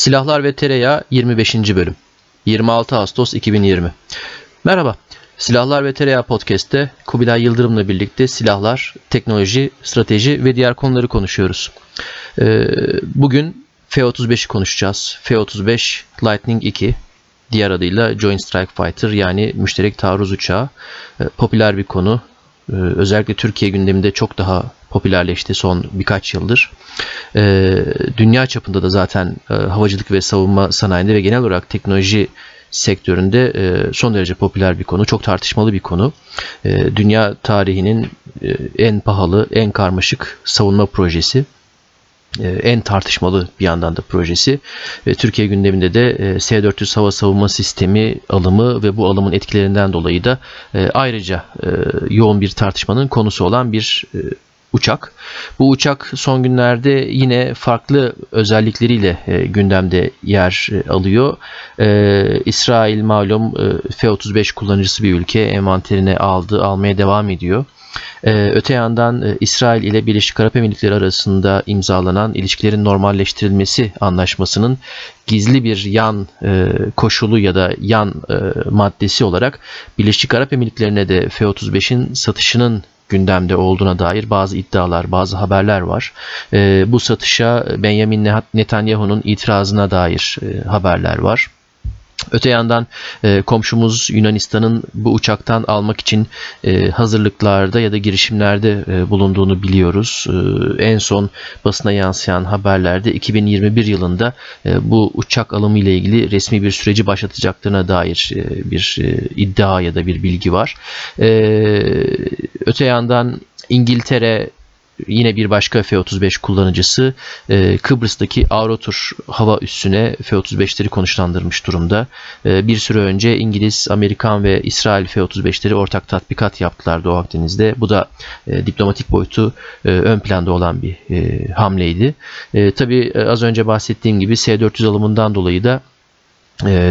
Silahlar ve Tereyağı 25. bölüm 26 Ağustos 2020 Merhaba, Silahlar ve Tereyağı Podcast'te Kubilay Yıldırım'la birlikte silahlar, teknoloji, strateji ve diğer konuları konuşuyoruz. Ee, bugün F-35'i konuşacağız. F-35 Lightning 2, diğer adıyla Joint Strike Fighter yani müşterek taarruz uçağı. Ee, popüler bir konu. Ee, özellikle Türkiye gündeminde çok daha popülerleşti son birkaç yıldır. E, dünya çapında da zaten e, havacılık ve savunma sanayinde ve genel olarak teknoloji sektöründe e, son derece popüler bir konu, çok tartışmalı bir konu. E, dünya tarihinin e, en pahalı, en karmaşık savunma projesi en tartışmalı bir yandan da projesi. E, Türkiye gündeminde de e, S-400 hava savunma sistemi alımı ve bu alımın etkilerinden dolayı da ayrıca yoğun bir tartışmanın konusu olan bir uçak. Bu uçak son günlerde yine farklı özellikleriyle e, gündemde yer e, alıyor. E, İsrail malum e, F-35 kullanıcısı bir ülke envanterine aldı, almaya devam ediyor. Ee, öte yandan e, İsrail ile Birleşik Arap Emirlikleri arasında imzalanan ilişkilerin normalleştirilmesi anlaşmasının gizli bir yan e, koşulu ya da yan e, maddesi olarak Birleşik Arap Emirlikleri'ne de F-35'in satışının gündemde olduğuna dair bazı iddialar, bazı haberler var. E, bu satışa Benjamin Netanyahu'nun itirazına dair haberler var. Öte yandan e, komşumuz Yunanistan'ın bu uçaktan almak için e, hazırlıklarda ya da girişimlerde e, bulunduğunu biliyoruz. E, en son basına yansıyan haberlerde 2021 yılında e, bu uçak alımı ile ilgili resmi bir süreci başlatacaklarına dair e, bir e, iddia ya da bir bilgi var. E, öte yandan İngiltere yine bir başka F-35 kullanıcısı e, Kıbrıs'taki Avrotur hava üssüne F-35'leri konuşlandırmış durumda. E, bir süre önce İngiliz, Amerikan ve İsrail F-35'leri ortak tatbikat yaptılar Doğu Akdeniz'de. Bu da e, diplomatik boyutu e, ön planda olan bir e, hamleydi. E, tabii e, az önce bahsettiğim gibi S-400 alımından dolayı da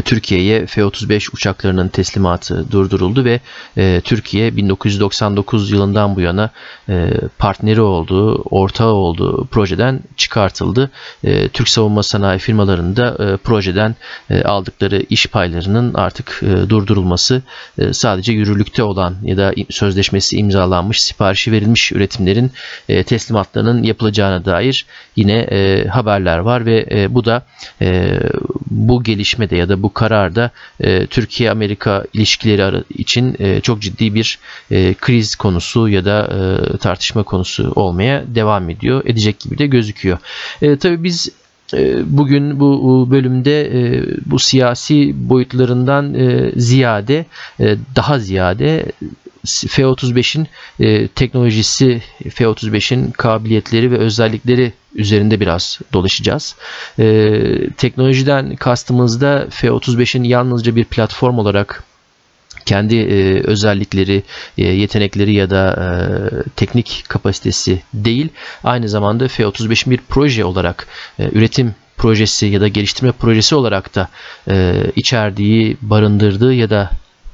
Türkiye'ye F-35 uçaklarının teslimatı durduruldu ve e, Türkiye 1999 yılından bu yana e, partneri olduğu, ortağı olduğu projeden çıkartıldı. E, Türk savunma sanayi firmalarında e, projeden aldıkları iş paylarının artık durdurulması sadece yürürlükte olan ya da sözleşmesi imzalanmış, siparişi verilmiş üretimlerin teslimatlarının yapılacağına dair yine haberler var ve bu da bu gelişmede ya da bu kararda e, Türkiye-Amerika ilişkileri için e, çok ciddi bir e, kriz konusu ya da e, tartışma konusu olmaya devam ediyor. Edecek gibi de gözüküyor. E, tabii biz e, Bugün bu bölümde e, bu siyasi boyutlarından e, ziyade daha ziyade F-35'in teknolojisi, F-35'in kabiliyetleri ve özellikleri üzerinde biraz dolaşacağız. Ee, teknolojiden kastımızda F-35'in yalnızca bir platform olarak kendi e, özellikleri, e, yetenekleri ya da e, teknik kapasitesi değil, aynı zamanda F-35'in bir proje olarak e, üretim projesi ya da geliştirme projesi olarak da e, içerdiği, barındırdığı ya da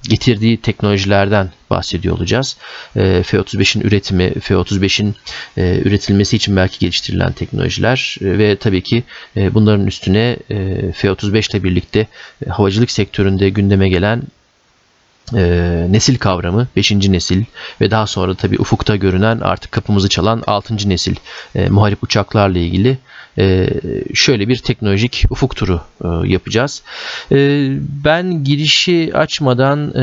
getirdiği teknolojilerden bahsediyor olacağız. E, F-35'in üretimi, F-35'in e, üretilmesi için belki geliştirilen teknolojiler e, ve tabii ki e, bunların üstüne e, F-35 ile birlikte havacılık sektöründe gündeme gelen e, nesil kavramı 5. nesil ve daha sonra tabii ufukta görünen artık kapımızı çalan 6. nesil e, muharip uçaklarla ilgili e, şöyle bir teknolojik ufuk turu e, yapacağız. E, ben girişi açmadan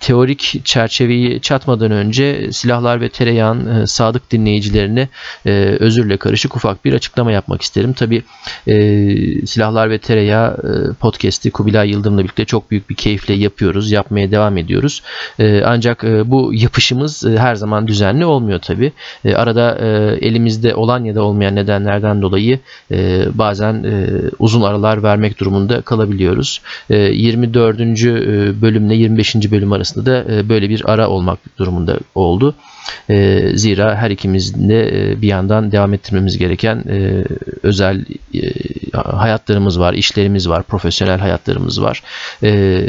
teorik çerçeveyi çatmadan önce silahlar ve tereyağın sadık dinleyicilerine özürle karışık ufak bir açıklama yapmak isterim. Tabi silahlar ve tereyağı podcast'i Kubilay Yıldırım'la birlikte çok büyük bir keyifle yapıyoruz. Yapmaya devam ediyoruz. ancak bu yapışımız her zaman düzenli olmuyor tabi. arada elimizde olan ya da olmayan nedenlerden dolayı dolayı e, bazen e, uzun aralar vermek durumunda kalabiliyoruz. E, 24. E, bölümle 25. bölüm arasında da e, böyle bir ara olmak durumunda oldu. E, zira her ikimizin de e, bir yandan devam ettirmemiz gereken e, özel e, hayatlarımız var, işlerimiz var, profesyonel hayatlarımız var. E,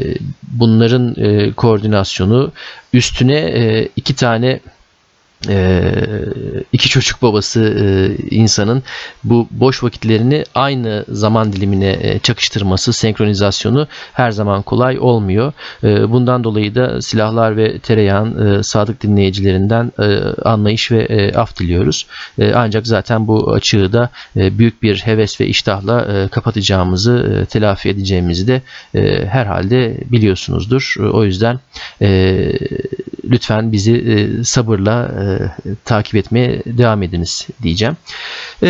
bunların e, koordinasyonu üstüne e, iki tane iki çocuk babası e, insanın bu boş vakitlerini aynı zaman dilimine e, çakıştırması, senkronizasyonu her zaman kolay olmuyor. Bundan dolayı da silahlar ve tereyağın sadık dinleyicilerinden anlayış ve af diliyoruz. Ancak zaten bu açığı da büyük bir heves ve iştahla kapatacağımızı, telafi edeceğimizi de herhalde biliyorsunuzdur. O yüzden lütfen bizi sabırla takip etmeye devam ediniz diyeceğim. E,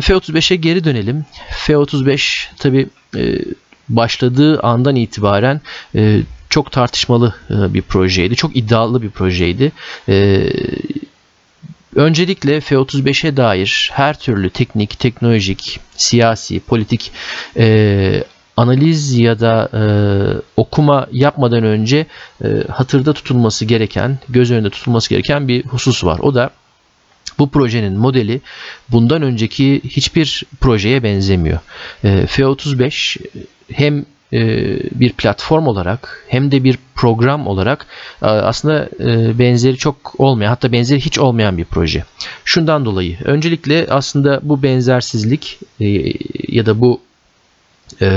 F-35'e geri dönelim. F-35 tabi e, başladığı andan itibaren e, çok tartışmalı e, bir projeydi. Çok iddialı bir projeydi. E, Öncelikle F-35'e dair her türlü teknik, teknolojik, siyasi, politik e, analiz ya da e, okuma yapmadan önce e, hatırda tutulması gereken, göz önünde tutulması gereken bir husus var. O da bu projenin modeli bundan önceki hiçbir projeye benzemiyor. E, F-35 hem e, bir platform olarak hem de bir program olarak e, aslında e, benzeri çok olmayan hatta benzeri hiç olmayan bir proje. Şundan dolayı öncelikle aslında bu benzersizlik ya da bu e,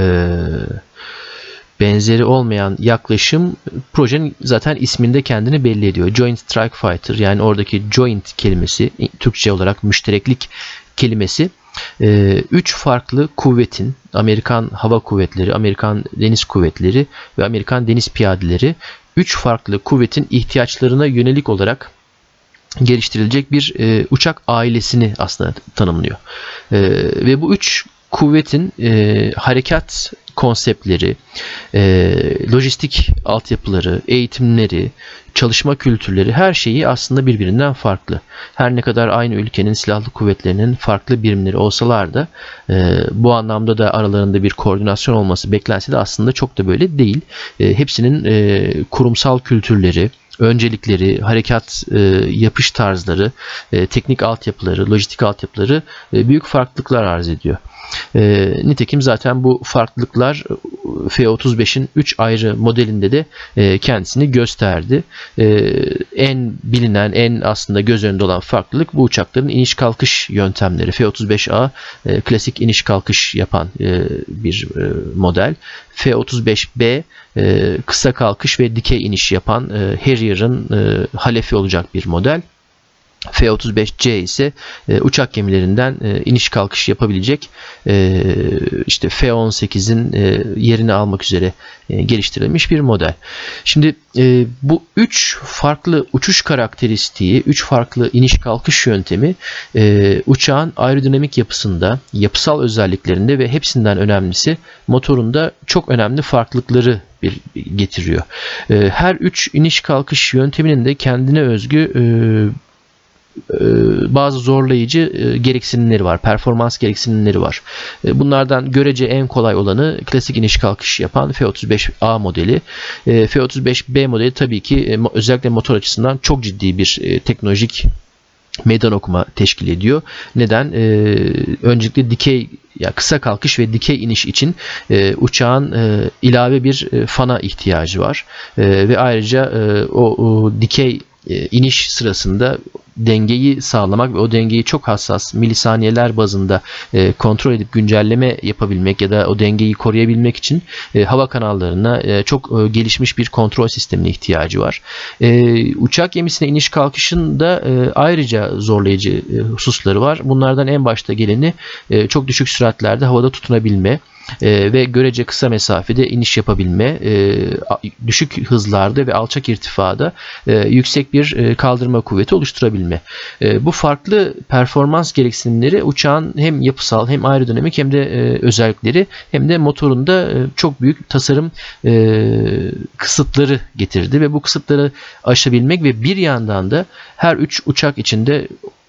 benzeri olmayan yaklaşım projenin zaten isminde kendini belli ediyor. Joint Strike Fighter yani oradaki joint kelimesi Türkçe olarak müştereklik kelimesi e, üç farklı kuvvetin Amerikan Hava Kuvvetleri, Amerikan Deniz Kuvvetleri ve Amerikan Deniz Piyadeleri üç farklı kuvvetin ihtiyaçlarına yönelik olarak geliştirilecek bir e, uçak ailesini aslında tanımlıyor. E, ve bu üç kuvvetin e, harekat konseptleri, e, lojistik altyapıları, eğitimleri, çalışma kültürleri her şeyi aslında birbirinden farklı. Her ne kadar aynı ülkenin silahlı kuvvetlerinin farklı birimleri olsalar da e, bu anlamda da aralarında bir koordinasyon olması beklense de aslında çok da böyle değil. E, hepsinin e, kurumsal kültürleri, öncelikleri, harekat e, yapış tarzları, e, teknik altyapıları, lojistik altyapıları e, büyük farklılıklar arz ediyor. E, nitekim zaten bu farklılıklar F-35'in 3 ayrı modelinde de e, kendisini gösterdi. E, en bilinen, en aslında göz önünde olan farklılık bu uçakların iniş kalkış yöntemleri. F-35A e, klasik iniş kalkış yapan e, bir e, model. F-35B e, kısa kalkış ve dikey iniş yapan e, Harrier'ın e, halefi olacak bir model. F-35C ise e, uçak gemilerinden e, iniş kalkış yapabilecek e, işte F-18'in e, yerini almak üzere e, geliştirilmiş bir model. Şimdi e, bu üç farklı uçuş karakteristiği, üç farklı iniş kalkış yöntemi e, uçağın aerodinamik yapısında, yapısal özelliklerinde ve hepsinden önemlisi motorunda çok önemli farklılıkları bir getiriyor. E, her üç iniş kalkış yönteminin de kendine özgü e, bazı zorlayıcı e, gereksinimleri var. Performans gereksinimleri var. E, bunlardan görece en kolay olanı klasik iniş kalkış yapan F-35A modeli. F-35B modeli tabii ki özellikle motor açısından çok ciddi bir teknolojik meydan okuma teşkil ediyor. Neden? Ee, öncelikle dikey ya kısa kalkış ve dikey iniş için e, uçağın e, ilave bir e, fana ihtiyacı var e, ve ayrıca e, o, o dikey e, iniş sırasında dengeyi sağlamak ve o dengeyi çok hassas milisaniyeler bazında e, kontrol edip güncelleme yapabilmek ya da o dengeyi koruyabilmek için e, hava kanallarına e, çok e, gelişmiş bir kontrol sistemine ihtiyacı var. E, uçak gemisine iniş kalkışında e, ayrıca zorlayıcı e, hususları var. Bunlardan en başta geleni e, çok düşük süratlerde havada tutunabilme e, ve görece kısa mesafede iniş yapabilme, e, düşük hızlarda ve alçak irtifada e, yüksek bir e, kaldırma kuvveti oluşturabilme. E, bu farklı performans gereksinimleri uçağın hem yapısal hem aerodinamik hem de e, özellikleri hem de motorunda e, çok büyük tasarım e, kısıtları getirdi ve bu kısıtları aşabilmek ve bir yandan da her üç uçak içinde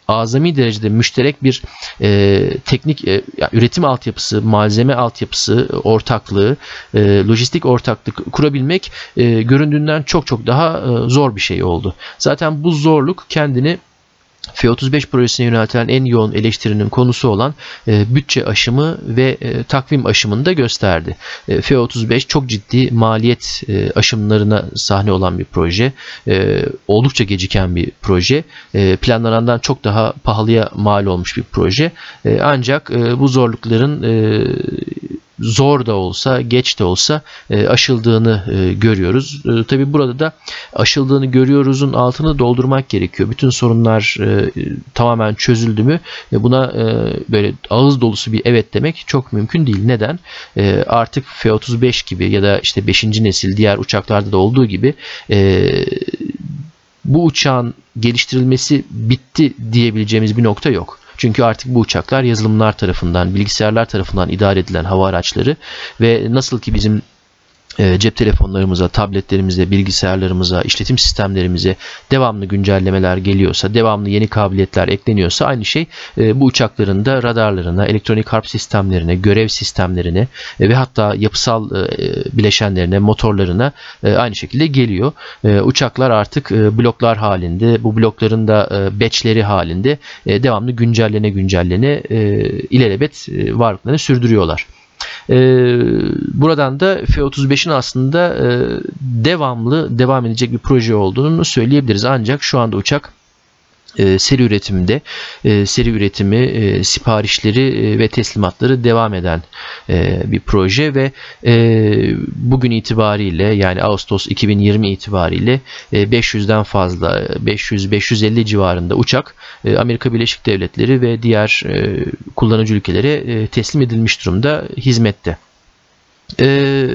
azami derecede müşterek bir e, teknik e, yani üretim altyapısı, malzeme altyapısı, ortaklığı, e, lojistik ortaklık kurabilmek e, göründüğünden çok çok daha e, zor bir şey oldu. Zaten bu zorluk kendini F-35 projesine yöneltilen en yoğun eleştirinin konusu olan e, bütçe aşımı ve e, takvim aşımını da gösterdi. E, F-35 çok ciddi maliyet e, aşımlarına sahne olan bir proje. E, oldukça geciken bir proje. E, planlanandan çok daha pahalıya mal olmuş bir proje. E, ancak e, bu zorlukların e, zor da olsa, geç de olsa e, aşıldığını e, görüyoruz. E, Tabi burada da aşıldığını görüyoruzun altını doldurmak gerekiyor. Bütün sorunlar tamamen çözüldü mü buna böyle ağız dolusu bir evet demek çok mümkün değil. Neden? Artık F-35 gibi ya da işte 5. nesil diğer uçaklarda da olduğu gibi bu uçağın geliştirilmesi bitti diyebileceğimiz bir nokta yok. Çünkü artık bu uçaklar yazılımlar tarafından, bilgisayarlar tarafından idare edilen hava araçları ve nasıl ki bizim cep telefonlarımıza, tabletlerimize, bilgisayarlarımıza, işletim sistemlerimize devamlı güncellemeler geliyorsa, devamlı yeni kabiliyetler ekleniyorsa aynı şey e, bu uçakların da radarlarına, elektronik harp sistemlerine, görev sistemlerine e, ve hatta yapısal bileşenlerine, motorlarına aynı şekilde geliyor. Uçaklar artık bloklar halinde, bu blokların da batchleri halinde devamlı güncellene güncellene ilelebet varlıklarını sürdürüyorlar. E, buradan da F-35'in aslında e, devamlı devam edecek bir proje olduğunu söyleyebiliriz. Ancak şu anda uçak e, seri üretimde e, seri üretimi e, siparişleri e, ve teslimatları devam eden e, bir proje ve e, bugün itibariyle yani Ağustos 2020 itibariyle e, 500'den fazla 500-550 civarında uçak e, Amerika Birleşik Devletleri ve diğer e, kullanıcı ülkelere e, teslim edilmiş durumda hizmette. Ee,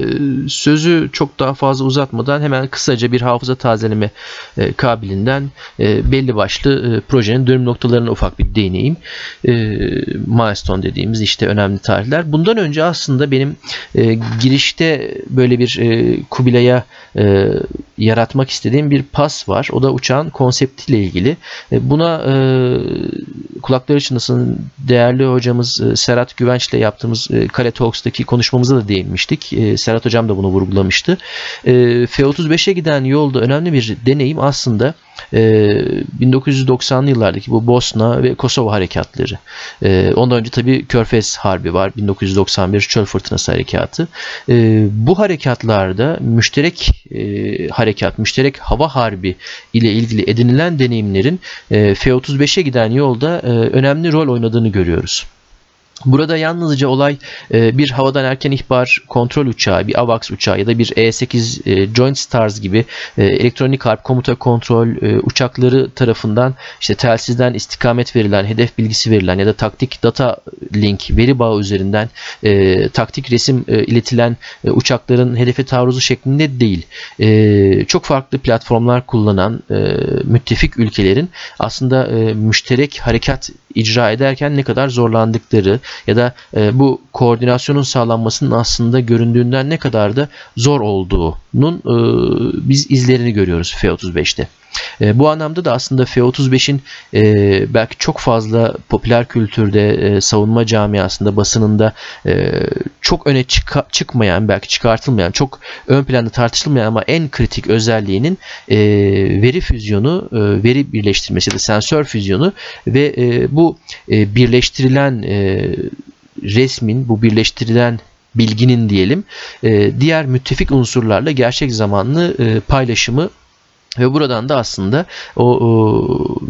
sözü çok daha fazla uzatmadan hemen kısaca bir hafıza tazeleme e, kabilinden e, belli başlı e, projenin dönüm noktalarına ufak bir değineyim. E, milestone dediğimiz işte önemli tarihler. Bundan önce aslında benim e, girişte böyle bir e, Kubilay'a e, yaratmak istediğim bir pas var. O da uçağın konseptiyle ilgili. E, buna e, kulakları çınlasın değerli hocamız e, Serhat Güvenç ile yaptığımız e, Kale Talks'taki konuşmamızda da değinmiştik. E, Serhat hocam da bunu vurgulamıştı. E, F-35'e giden yolda önemli bir deneyim aslında e, ee, 1990'lı yıllardaki bu Bosna ve Kosova harekatları. E, ondan önce tabii Körfez Harbi var. 1991 Çöl Fırtınası Harekatı. E, bu harekatlarda müşterek e, harekat, müşterek hava harbi ile ilgili edinilen deneyimlerin e, F-35'e giden yolda e, önemli rol oynadığını görüyoruz. Burada yalnızca olay e, bir havadan erken ihbar kontrol uçağı, bir AVAX uçağı ya da bir E-8 e, Joint Stars gibi e, elektronik harp komuta kontrol uçakları tarafından işte telsizden istikamet verilen, hedef bilgisi verilen ya da taktik data link veri bağı üzerinden taktik resim iletilen uçakların hedefe taarruzu şeklinde değil. Çok farklı platformlar kullanan müttefik ülkelerin aslında müşterek harekat icra ederken ne kadar zorlandıkları ya da e, bu koordinasyonun sağlanmasının aslında göründüğünden ne kadar da zor olduğunun e, biz izlerini görüyoruz F-35'te. E, bu anlamda da aslında F-35'in e, belki çok fazla popüler kültürde, e, savunma camiasında, basınında e, çok öne çıka, çıkmayan, belki çıkartılmayan, çok ön planda tartışılmayan ama en kritik özelliğinin e, veri füzyonu, e, veri birleştirmesi ya da sensör füzyonu ve e, bu e, birleştirilen e, resmin, bu birleştirilen bilginin diyelim e, diğer müttefik unsurlarla gerçek zamanlı e, paylaşımı ve buradan da aslında o, o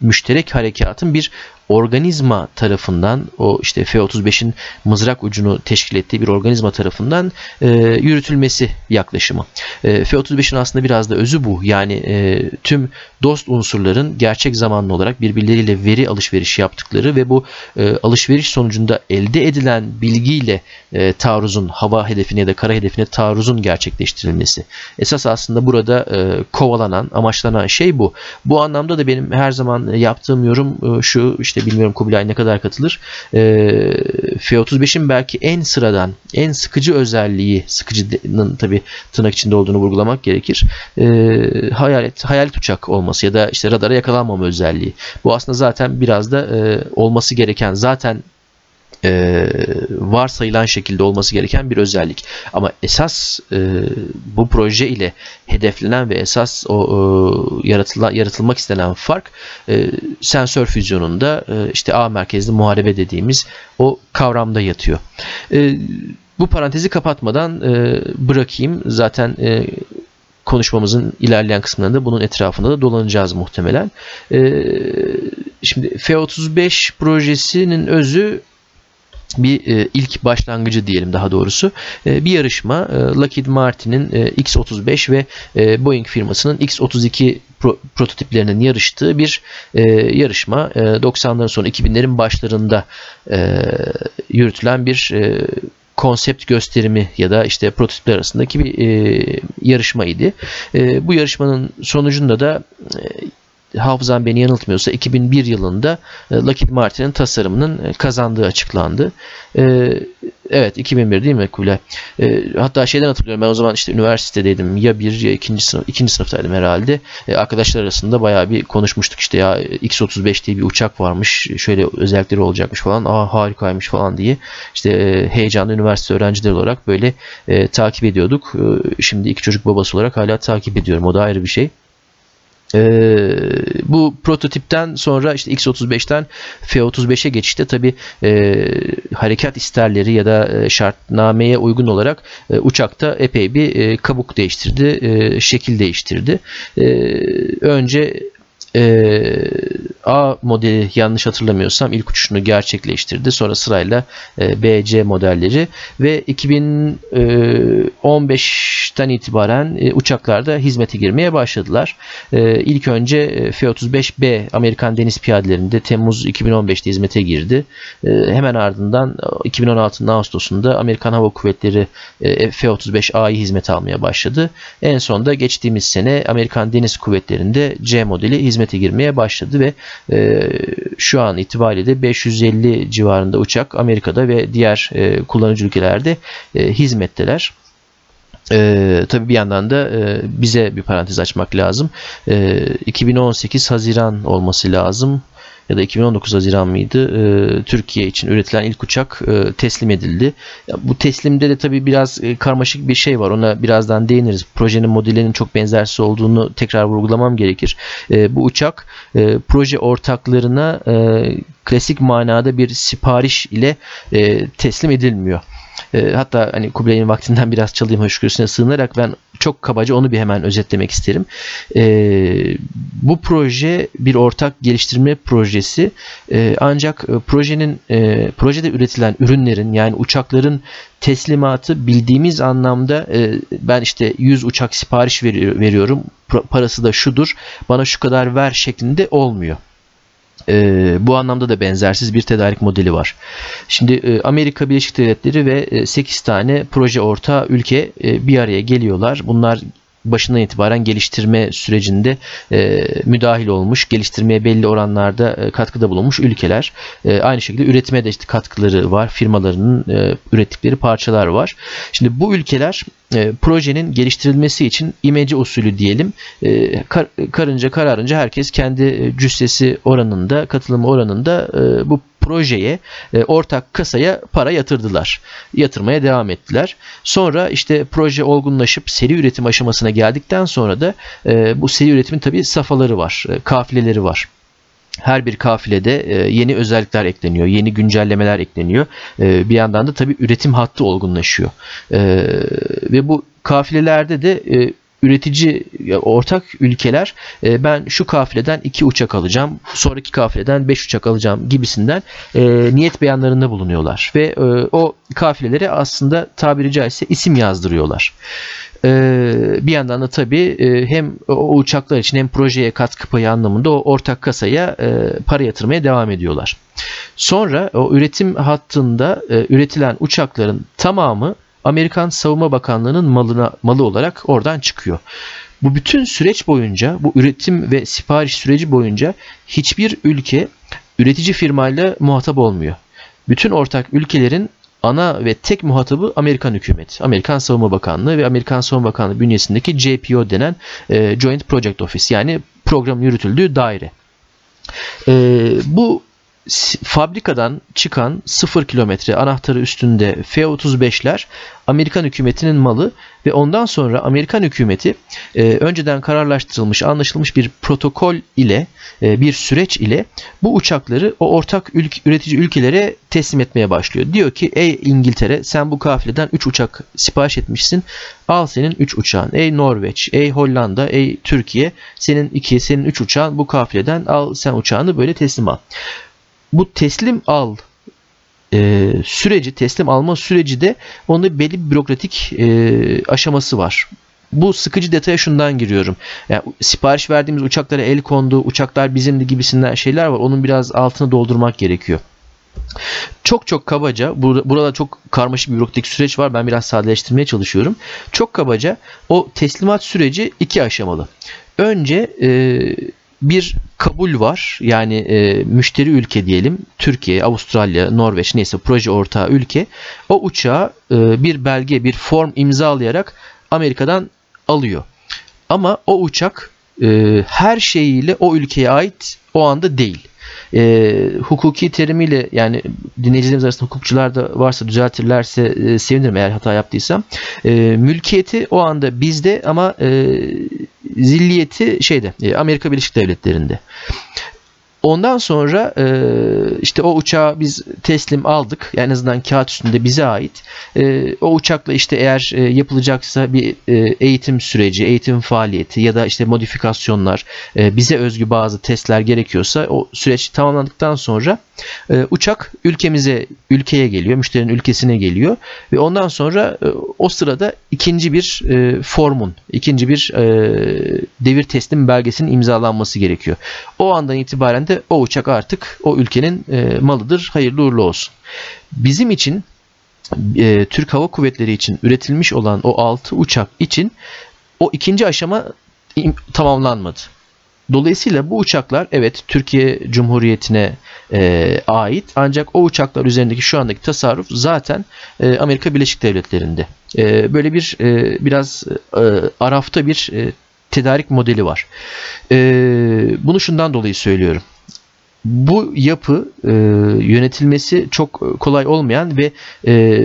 müşterek harekatın bir organizma tarafından o işte F-35'in mızrak ucunu teşkil ettiği bir organizma tarafından e, yürütülmesi yaklaşımı. E, F-35'in aslında biraz da özü bu. Yani e, tüm dost unsurların gerçek zamanlı olarak birbirleriyle veri alışverişi yaptıkları ve bu e, alışveriş sonucunda elde edilen bilgiyle e, taarruzun hava hedefine ya da kara hedefine taarruzun gerçekleştirilmesi. Esas aslında burada e, kovalanan, amaçlanan şey bu. Bu anlamda da benim her zaman yaptığım yorum e, şu işte bilmiyorum Kubilay ne kadar katılır. E, F-35'in belki en sıradan, en sıkıcı özelliği, sıkıcının tabi tırnak içinde olduğunu vurgulamak gerekir. E, hayalet, hayalet uçak olması ya da işte radara yakalanmama özelliği. Bu aslında zaten biraz da e, olması gereken zaten e, varsayılan şekilde olması gereken bir özellik. Ama esas e, bu proje ile hedeflenen ve esas o e, yaratıla, yaratılmak istenen fark e, sensör füzyonunda e, işte A merkezli muharebe dediğimiz o kavramda yatıyor. E, bu parantezi kapatmadan e, bırakayım. Zaten e, konuşmamızın ilerleyen kısımlarında bunun etrafında da dolanacağız muhtemelen. E, şimdi F-35 projesinin özü bir e, ilk başlangıcı diyelim daha doğrusu e, bir yarışma e, Lockheed Martin'in e, X-35 ve e, Boeing firmasının X-32 pro, prototiplerinin yarıştığı bir e, yarışma e, 90'ların sonu 2000'lerin başlarında e, yürütülen bir e, konsept gösterimi ya da işte prototipler arasındaki bir e, yarışmaydı. E, bu yarışmanın sonucunda da e, hafızam beni yanıltmıyorsa 2001 yılında e, Lockheed Martin'in tasarımının e, kazandığı açıklandı. E, evet 2001 değil mi Kubilay? Hatta şeyden hatırlıyorum ben o zaman işte üniversitedeydim ya bir ya ikinci sınıf ikinci sınıftaydım herhalde. Arkadaşlar arasında bayağı bir konuşmuştuk işte ya X-35 diye bir uçak varmış şöyle özellikleri olacakmış falan aa harikaymış falan diye işte heyecanlı üniversite öğrencileri olarak böyle takip ediyorduk. Şimdi iki çocuk babası olarak hala takip ediyorum o da ayrı bir şey. Ee, bu prototipten sonra işte X35'ten F35'e geçişte tabi e, harekat isterleri ya da e, şartnameye uygun olarak e, uçakta epey bir e, kabuk değiştirdi, e, şekil değiştirdi. E, önce e, A modeli yanlış hatırlamıyorsam ilk uçuşunu gerçekleştirdi. Sonra sırayla e, B, C modelleri ve 2015'ten itibaren e, uçaklarda hizmete girmeye başladılar. E, ilk önce e, F-35B Amerikan Deniz Piyadelerinde Temmuz 2015'te hizmete girdi. E, hemen ardından 2016'nın Ağustos'unda Amerikan Hava Kuvvetleri e, F-35A'yı hizmete almaya başladı. En sonda geçtiğimiz sene Amerikan Deniz Kuvvetleri'nde C modeli hizmete girmeye başladı ve e, şu an itibariyle de 550 civarında uçak Amerika'da ve diğer e, kullanıcı ülkelerde e, hizmetteler. Ee, tabii bir yandan da e, bize bir parantez açmak lazım. E, 2018 Haziran olması lazım ya da 2019 Haziran mıydı e, Türkiye için üretilen ilk uçak e, teslim edildi. Ya, bu teslimde de tabii biraz e, karmaşık bir şey var. Ona birazdan değiniriz. Projenin modelinin çok benzersiz olduğunu tekrar vurgulamam gerekir. E, bu uçak e, proje ortaklarına e, klasik manada bir sipariş ile e, teslim edilmiyor. E, hatta hani Kubilay'ın vaktinden biraz çalayım hoşgörüsüne sığınarak ben çok kabaca onu bir hemen özetlemek isterim. E, bu proje bir ortak geliştirme projesi e, ancak e, projenin e, projede üretilen ürünlerin yani uçakların teslimatı bildiğimiz anlamda e, ben işte 100 uçak sipariş veriyorum parası da şudur bana şu kadar ver şeklinde olmuyor. E, bu anlamda da benzersiz bir tedarik modeli var. Şimdi e, Amerika Birleşik Devletleri ve e, 8 tane proje ortağı ülke e, bir araya geliyorlar. Bunlar başından itibaren geliştirme sürecinde e, müdahil olmuş, geliştirmeye belli oranlarda e, katkıda bulunmuş ülkeler. E, aynı şekilde üretime de işte katkıları var, firmalarının e, ürettikleri parçalar var. Şimdi bu ülkeler e, projenin geliştirilmesi için imece usulü diyelim, e, kar, karınca kararınca herkes kendi e, cüssesi oranında, katılımı oranında e, bu projeye e, ortak kasaya para yatırdılar. Yatırmaya devam ettiler. Sonra işte proje olgunlaşıp seri üretim aşamasına geldikten sonra da e, bu seri üretimin tabi safhaları var, e, kafileleri var her bir kafilede e, yeni özellikler ekleniyor, yeni güncellemeler ekleniyor. Bir yandan da tabii üretim hattı olgunlaşıyor. Ve bu kafilelerde de üretici ortak ülkeler e, ben şu kafileden iki uçak alacağım, sonraki kafileden beş uçak alacağım gibisinden e, niyet beyanlarında bulunuyorlar ve e, o kafilelere aslında tabiri caizse isim yazdırıyorlar. bir yandan da tabii hem o uçaklar için hem projeye katkı payı anlamında o ortak kasaya para yatırmaya devam ediyorlar. Sonra o üretim hattında üretilen uçakların tamamı Amerikan Savunma Bakanlığı'nın malına malı olarak oradan çıkıyor. Bu bütün süreç boyunca, bu üretim ve sipariş süreci boyunca hiçbir ülke üretici firmayla muhatap olmuyor. Bütün ortak ülkelerin ana ve tek muhatabı Amerikan hükümeti, Amerikan Savunma Bakanlığı ve Amerikan Savunma Bakanlığı bünyesindeki JPO denen e, Joint Project Office yani programın yürütüldüğü daire. E, bu fabrikadan çıkan 0 kilometre anahtarı üstünde F-35'ler Amerikan hükümetinin malı ve ondan sonra Amerikan hükümeti e, önceden kararlaştırılmış, anlaşılmış bir protokol ile, e, bir süreç ile bu uçakları o ortak ülk, üretici ülkelere teslim etmeye başlıyor. Diyor ki ey İngiltere sen bu kafileden 3 uçak sipariş etmişsin. Al senin 3 uçağın. Ey Norveç, ey Hollanda, ey Türkiye senin 2, senin 3 uçağın bu kafileden al sen uçağını böyle teslim al bu teslim al e, süreci, teslim alma süreci de onun belli bir bürokratik e, aşaması var. Bu sıkıcı detaya şundan giriyorum. Yani sipariş verdiğimiz uçaklara el kondu, uçaklar bizimdi gibisinden şeyler var. Onun biraz altını doldurmak gerekiyor. Çok çok kabaca, burada çok karmaşık bir bürokratik süreç var. Ben biraz sadeleştirmeye çalışıyorum. Çok kabaca o teslimat süreci iki aşamalı. Önce e, bir kabul var. Yani e, müşteri ülke diyelim. Türkiye, Avustralya, Norveç neyse proje ortağı ülke. O uçağı e, bir belge, bir form imzalayarak Amerika'dan alıyor. Ama o uçak e, her şeyiyle o ülkeye ait o anda değil. E, hukuki terimiyle yani dinleyicilerimiz arasında hukukçular da varsa düzeltirlerse e, sevinirim eğer hata yaptıysam. E, mülkiyeti o anda bizde ama e, zilliyeti şeyde e, Amerika Birleşik Devletleri'nde. Ondan sonra e, işte o uçağı biz teslim aldık. Yani en azından kağıt üstünde bize ait. E, o uçakla işte eğer yapılacaksa bir eğitim süreci, eğitim faaliyeti ya da işte modifikasyonlar, bize özgü bazı testler gerekiyorsa o süreç tamamlandıktan sonra e, uçak ülkemize, ülkeye geliyor, müşterinin ülkesine geliyor ve ondan sonra e, o sırada ikinci bir e, formun, ikinci bir e, devir teslim belgesinin imzalanması gerekiyor. O andan itibaren de o uçak artık o ülkenin malıdır. Hayırlı uğurlu olsun. Bizim için Türk Hava Kuvvetleri için üretilmiş olan o 6 uçak için o ikinci aşama tamamlanmadı. Dolayısıyla bu uçaklar evet Türkiye Cumhuriyeti'ne e, ait ancak o uçaklar üzerindeki şu andaki tasarruf zaten e, Amerika Birleşik Devletleri'nde. E, böyle bir e, biraz e, arafta bir e, tedarik modeli var. E, bunu şundan dolayı söylüyorum bu yapı e, yönetilmesi çok kolay olmayan ve e,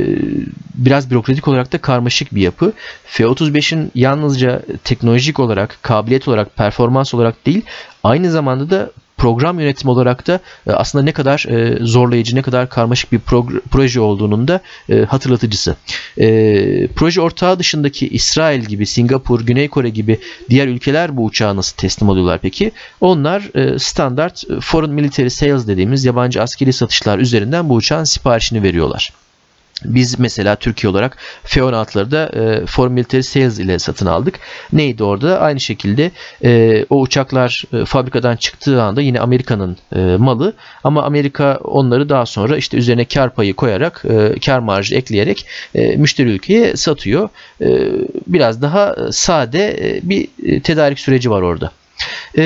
biraz bürokratik olarak da karmaşık bir yapı. F-35'in yalnızca teknolojik olarak, kabiliyet olarak, performans olarak değil, aynı zamanda da program yönetimi olarak da e, aslında ne kadar e, zorlayıcı, ne kadar karmaşık bir proje olduğunun da e, hatırlatıcısı. Proje ortağı dışındaki İsrail gibi, Singapur, Güney Kore gibi diğer ülkeler bu uçağı nasıl teslim oluyorlar peki? Onlar standart foreign military sales dediğimiz yabancı askeri satışlar üzerinden bu uçağın siparişini veriyorlar. Biz mesela Türkiye olarak F-16'ları da e, Foreign Military Sales ile satın aldık. Neydi orada? Aynı şekilde e, o uçaklar e, fabrikadan çıktığı anda yine Amerika'nın e, malı ama Amerika onları daha sonra işte üzerine kar payı koyarak e, kar marjı ekleyerek e, müşteri ülkeye satıyor. E, biraz daha sade e, bir e, tedarik süreci var orada. E,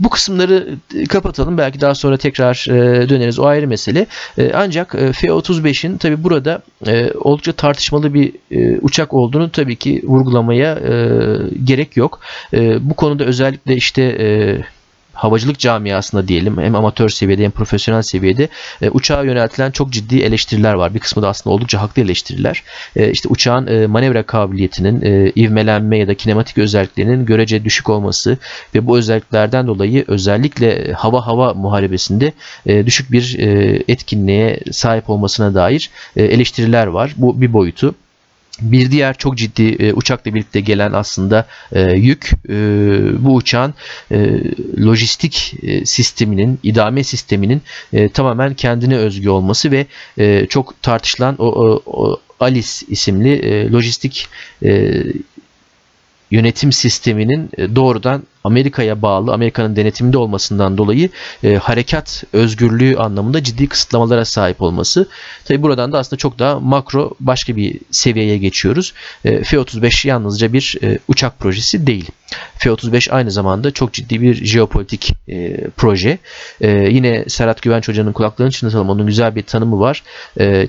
bu kısımları e, kapatalım. Belki daha sonra tekrar e, döneriz. O ayrı mesele. E, ancak F-35'in tabi burada oldukça tartışmalı bir uçak olduğunu tabii ki vurgulamaya gerek yok. Bu konuda özellikle işte havacılık camiasında diyelim hem amatör seviyede hem profesyonel seviyede e, uçağa yöneltilen çok ciddi eleştiriler var. Bir kısmı da aslında oldukça haklı eleştiriler. E, işte uçağın e, manevra kabiliyetinin, e, ivmelenme ya da kinematik özelliklerinin görece düşük olması ve bu özelliklerden dolayı özellikle hava hava muharebesinde e, düşük bir e, etkinliğe sahip olmasına dair e, eleştiriler var. Bu bir boyutu. Bir diğer çok ciddi e, uçakla birlikte gelen aslında e, yük e, bu uçağın e, lojistik e, sisteminin, idame sisteminin e, tamamen kendine özgü olması ve e, çok tartışılan o, o, o Alice isimli e, lojistik e, yönetim sisteminin e, doğrudan Amerika'ya bağlı, Amerika'nın denetiminde olmasından dolayı e, harekat özgürlüğü anlamında ciddi kısıtlamalara sahip olması. Tabi buradan da aslında çok daha makro başka bir seviyeye geçiyoruz. E, F-35 yalnızca bir e, uçak projesi değil. F-35 aynı zamanda çok ciddi bir jeopolitik e, proje. E, yine Serhat Güvenç Hoca'nın kulaklarını çınlatalım. Onun güzel bir tanımı var. E,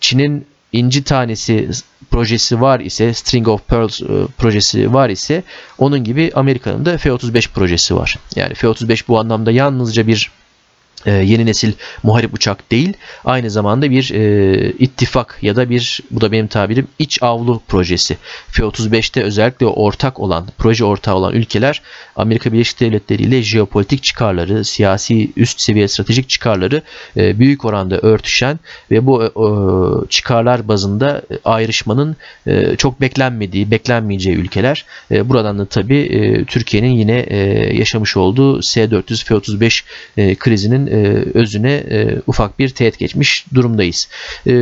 Çin'in inci tanesi projesi var ise String of Pearls e, projesi var ise onun gibi Amerika'nın da F-35 projesi var. Yani F-35 bu anlamda yalnızca bir e, yeni nesil muharip uçak değil aynı zamanda bir e, ittifak ya da bir bu da benim tabirim iç avlu projesi. F-35'te özellikle ortak olan proje ortağı olan ülkeler Amerika Birleşik Devletleri ile jeopolitik çıkarları siyasi üst seviye stratejik çıkarları e, büyük oranda örtüşen ve bu e, çıkarlar bazında ayrışmanın e, çok beklenmediği beklenmeyeceği ülkeler. E, buradan da tabi e, Türkiye'nin yine e, yaşamış olduğu S-400 F-35 e, krizinin e, özüne e, ufak bir teğet geçmiş durumdayız. E,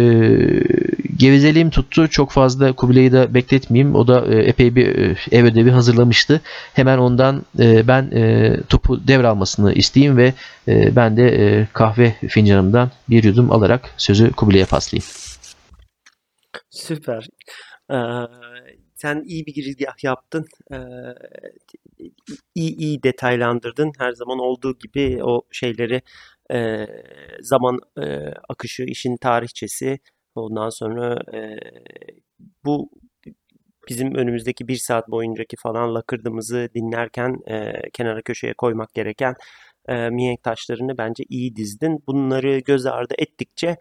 gevezeliğim tuttu. Çok fazla Kubilay'ı da bekletmeyeyim. O da epey bir ev ödevi hazırlamıştı. Hemen ondan ben topu devralmasını isteyeyim ve ben de kahve fincanımdan bir yudum alarak sözü Kubilay'a paslayayım. Süper. Ee, sen iyi bir girizgah yaptın. İyi iyi detaylandırdın. Her zaman olduğu gibi o şeyleri zaman akışı, işin tarihçesi, ondan sonra bu bizim önümüzdeki bir saat boyuncaki falan lakırdımızı dinlerken kenara köşeye koymak gereken e, mihenk taşlarını bence iyi dizdin. Bunları göz ardı ettikçe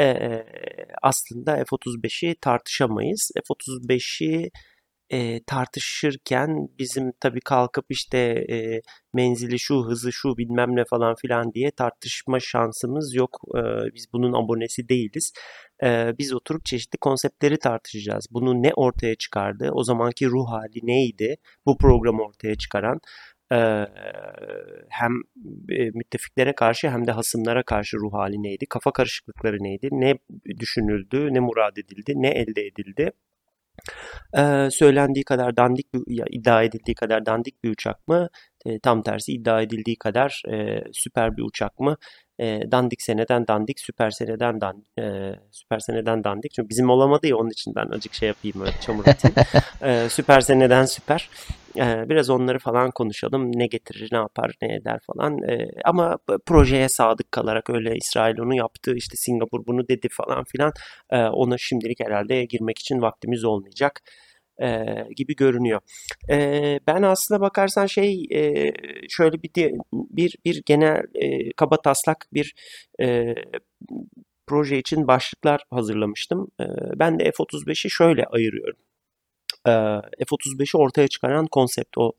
e, aslında F-35'i tartışamayız. F-35'i e, tartışırken bizim tabii kalkıp işte e, menzili şu hızı şu bilmem ne falan filan diye tartışma şansımız yok. E, biz bunun abonesi değiliz. E, biz oturup çeşitli konseptleri tartışacağız. Bunu ne ortaya çıkardı? O zamanki ruh hali neydi? Bu programı ortaya çıkaran hem müttefiklere karşı hem de hasımlara karşı ruh hali neydi? Kafa karışıklıkları neydi? Ne düşünüldü? Ne murad edildi? Ne elde edildi? Ee, söylendiği kadar dandik bir, ya, iddia edildiği kadar dandik bir uçak mı? E, tam tersi iddia edildiği kadar e, süper bir uçak mı? E, dandik seneden dandik, süper seneden dan, e, süper seneden dandik. Çünkü bizim olamadı ya onun için ben acık şey yapayım öyle çamur atayım. e, süper seneden süper. E, biraz onları falan konuşalım. Ne getirir, ne yapar, ne eder falan. E, ama projeye sadık kalarak öyle İsrail onu yaptı, işte Singapur bunu dedi falan filan. E, ona şimdilik herhalde girmek için vaktimiz olmayacak e, gibi görünüyor. E, ben aslına bakarsan şey e, şöyle bir bir bir genel e, kaba taslak bir e, proje için başlıklar hazırlamıştım. E, ben de F-35'i şöyle ayırıyorum. E, F-35'i ortaya çıkaran konsept o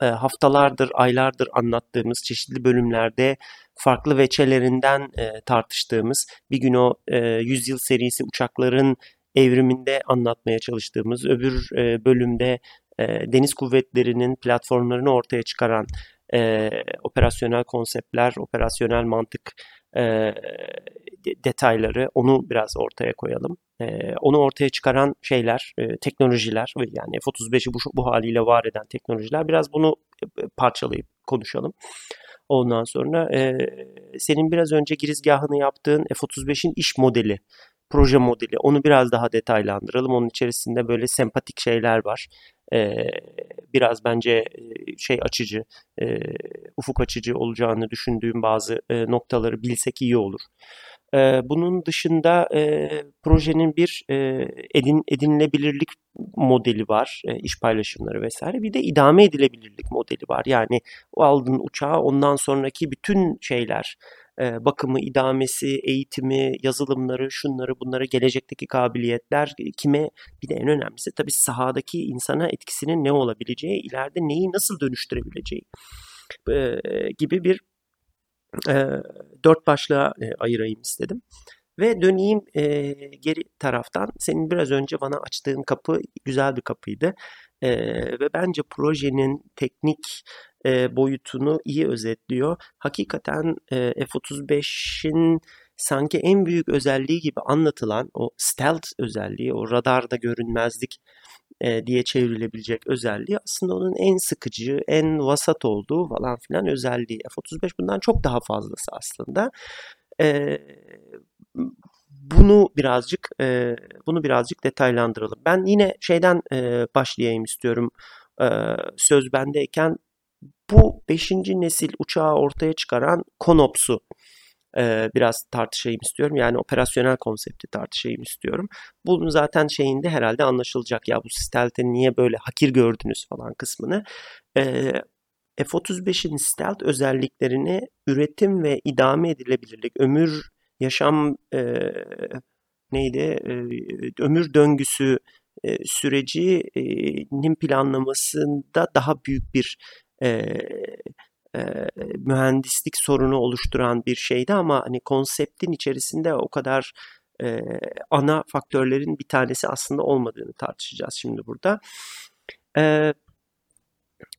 haftalardır, aylardır anlattığımız çeşitli bölümlerde farklı veçelerinden e, tartıştığımız bir gün o e, 100 yıl serisi uçakların evriminde anlatmaya çalıştığımız, öbür e, bölümde e, deniz kuvvetlerinin platformlarını ortaya çıkaran e, operasyonel konseptler, operasyonel mantık e, detayları onu biraz ortaya koyalım. E, onu ortaya çıkaran şeyler, e, teknolojiler yani F-35'i bu, bu haliyle var eden teknolojiler biraz bunu e, parçalayıp konuşalım. Ondan sonra e, senin biraz önce girizgahını yaptığın F-35'in iş modeli proje modeli. Onu biraz daha detaylandıralım. Onun içerisinde böyle sempatik şeyler var. Ee, biraz bence şey açıcı, e, ufuk açıcı olacağını düşündüğüm bazı e, noktaları bilsek iyi olur. E, bunun dışında e, projenin bir e, edin, edinilebilirlik modeli var, e, iş paylaşımları vesaire. Bir de idame edilebilirlik modeli var. Yani aldığın uçağı ondan sonraki bütün şeyler, e, bakımı, idamesi, eğitimi, yazılımları, şunları bunları, gelecekteki kabiliyetler kime bir de en önemlisi tabii sahadaki insana etkisinin ne olabileceği, ileride neyi nasıl dönüştürebileceği e, gibi bir e, dört başlığa e, ayırayım istedim. Ve döneyim e, geri taraftan. Senin biraz önce bana açtığın kapı güzel bir kapıydı. E, ve bence projenin teknik e, boyutunu iyi özetliyor. Hakikaten e, F-35'in sanki en büyük özelliği gibi anlatılan o stealth özelliği, o radarda görünmezlik e, diye çevrilebilecek özelliği aslında onun en sıkıcı, en vasat olduğu falan filan özelliği. F-35 bundan çok daha fazlası aslında. E, bunu birazcık e, bunu birazcık detaylandıralım. Ben yine şeyden e, başlayayım istiyorum. E, söz bendeyken bu 5. nesil uçağı ortaya çıkaran Konops'u e, biraz tartışayım istiyorum. Yani operasyonel konsepti tartışayım istiyorum. Bunun zaten şeyinde herhalde anlaşılacak ya bu stealth'e niye böyle hakir gördünüz falan kısmını. E, F-35'in stealth özelliklerini üretim ve idame edilebilirlik, ömür, yaşam e, neydi, e, ömür döngüsü e, sürecinin planlamasında daha büyük bir e, e, mühendislik sorunu oluşturan bir şeydi ama hani konseptin içerisinde o kadar e, ana faktörlerin bir tanesi aslında olmadığını tartışacağız şimdi burada. E,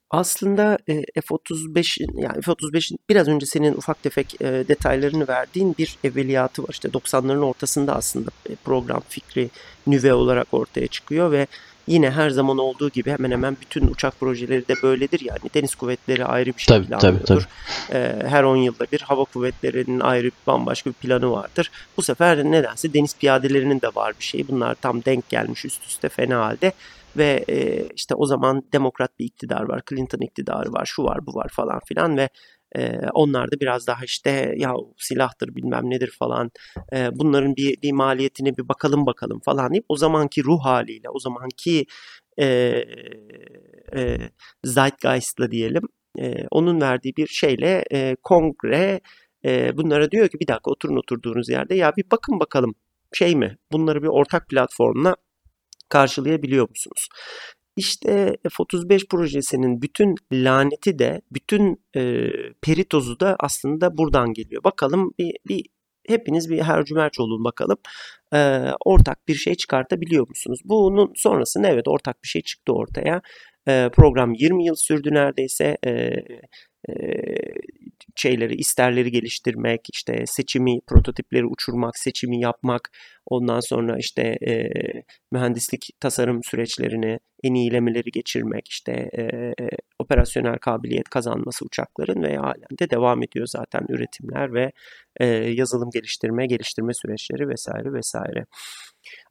aslında e, F-35'in yani F-35'in biraz önce senin ufak tefek e, detaylarını verdiğin bir evveliyatı var. İşte 90'ların ortasında aslında program fikri nüve olarak ortaya çıkıyor ve yine her zaman olduğu gibi hemen hemen bütün uçak projeleri de böyledir yani deniz kuvvetleri ayrı bir şey tabii. Tabii, tabii. Her 10 yılda bir hava kuvvetlerinin ayrı bambaşka bir planı vardır. Bu sefer nedense deniz piyadelerinin de var bir şey. Bunlar tam denk gelmiş üst üste fena halde ve e, işte o zaman demokrat bir iktidar var, Clinton iktidarı var, şu var, bu var falan filan ve e, onlar da biraz daha işte ya silahtır bilmem nedir falan e, bunların bir, bir maliyetine bir bakalım bakalım falan deyip o zamanki ruh haliyle, o zamanki e, e, zeitgeist'la diyelim e, onun verdiği bir şeyle e, kongre e, bunlara diyor ki bir dakika oturun oturduğunuz yerde ya bir bakın bakalım şey mi bunları bir ortak platformla karşılayabiliyor musunuz? İşte F-35 projesinin bütün laneti de, bütün e, peritozu da aslında buradan geliyor. Bakalım bir, bir hepiniz bir hercümerç olun bakalım. E, ortak bir şey çıkartabiliyor musunuz? Bunun sonrasında evet ortak bir şey çıktı ortaya. E, program 20 yıl sürdü neredeyse. E, e, şeyleri, isterleri geliştirmek, işte seçimi, prototipleri uçurmak, seçimi yapmak, ondan sonra işte e, mühendislik tasarım süreçlerini en iyilemeleri geçirmek, işte e, operasyonel kabiliyet kazanması uçakların ve halen de devam ediyor zaten üretimler ve e, yazılım geliştirme, geliştirme süreçleri vesaire vesaire.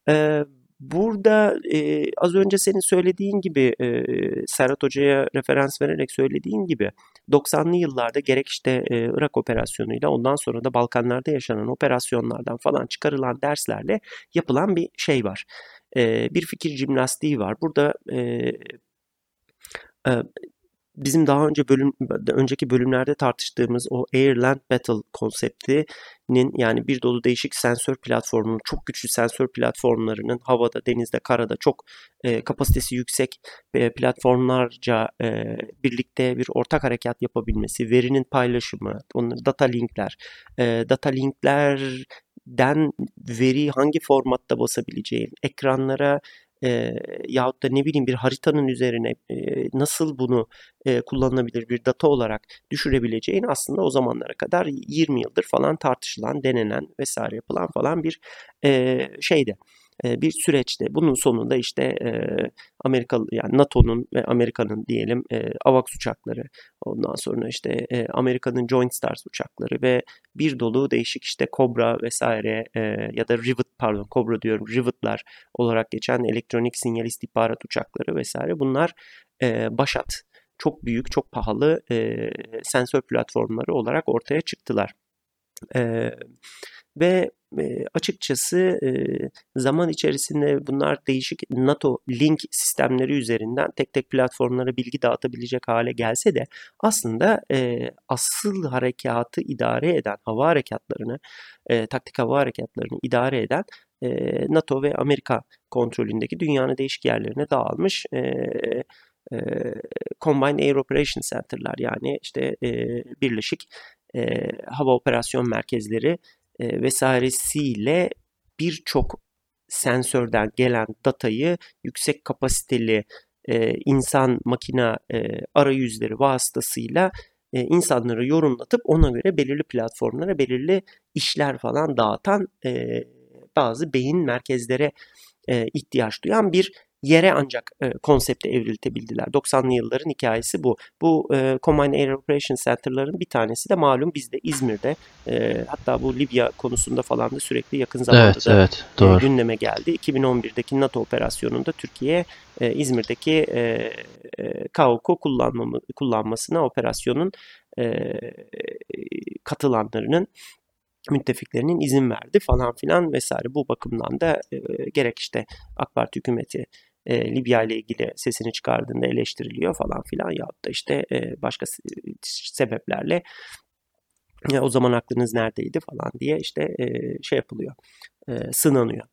E, Burada e, az önce senin söylediğin gibi e, Serhat Hoca'ya referans vererek söylediğin gibi 90'lı yıllarda gerek işte e, Irak operasyonuyla ondan sonra da Balkanlarda yaşanan operasyonlardan falan çıkarılan derslerle yapılan bir şey var. E, bir fikir jimnastiği var. Burada e, e, bizim daha önce bölüm önceki bölümlerde tartıştığımız o Airland Battle konseptinin yani bir dolu değişik sensör platformunun çok güçlü sensör platformlarının havada, denizde, karada çok e, kapasitesi yüksek e, platformlarca e, birlikte bir ortak harekat yapabilmesi, verinin paylaşımı, onların data linkler, e, data linklerden veri hangi formatta basabileceğin, ekranlara e, yahut da ne bileyim bir haritanın üzerine e, nasıl bunu e, kullanılabilir bir data olarak düşürebileceğin aslında o zamanlara kadar 20 yıldır falan tartışılan, denenen vesaire yapılan falan bir e, şeydi bir süreçte. Bunun sonunda işte Amerika yani NATO'nun ve Amerika'nın diyelim AVAX uçakları, ondan sonra işte Amerika'nın Joint Stars uçakları ve bir dolu değişik işte Cobra vesaire ya da Rivet pardon Cobra diyorum Rivet'lar olarak geçen elektronik sinyal istihbarat uçakları vesaire bunlar başat çok büyük, çok pahalı sensör platformları olarak ortaya çıktılar. Ve e, açıkçası e, zaman içerisinde bunlar değişik NATO link sistemleri üzerinden tek tek platformlara bilgi dağıtabilecek hale gelse de aslında e, asıl harekatı idare eden hava harekatlarını, e, taktik hava harekatlarını idare eden e, NATO ve Amerika kontrolündeki dünyanın değişik yerlerine dağılmış e, e, Combined Air Operation Center'lar yani işte e, birleşik e, hava operasyon merkezleri e, vesairesiyle birçok sensörden gelen datayı yüksek kapasiteli e, insan makina e, arayüzleri vasıtasıyla e, insanları yorumlatıp ona göre belirli platformlara belirli işler falan dağıtan bazı beyin merkezlere ihtiyaç duyan bir yere ancak e, konsepte evriltebildiler. 90'lı yılların hikayesi bu. Bu e, Combined Air Operation Center'ların bir tanesi de malum bizde İzmir'de e, hatta bu Libya konusunda falan da sürekli yakın zamanda evet, da evet, doğru. E, gündeme geldi. 2011'deki NATO operasyonunda Türkiye e, İzmir'deki e, e, KAOK'u kullanmamı, kullanmasına operasyonun e, katılanlarının müttefiklerinin izin verdi falan filan vesaire. Bu bakımdan da e, gerek işte AK Parti hükümeti e, Libya ile ilgili sesini çıkardığında eleştiriliyor falan filan ya da işte e, başka sebeplerle e, o zaman aklınız neredeydi falan diye işte e, şey yapılıyor, e, sınanıyor.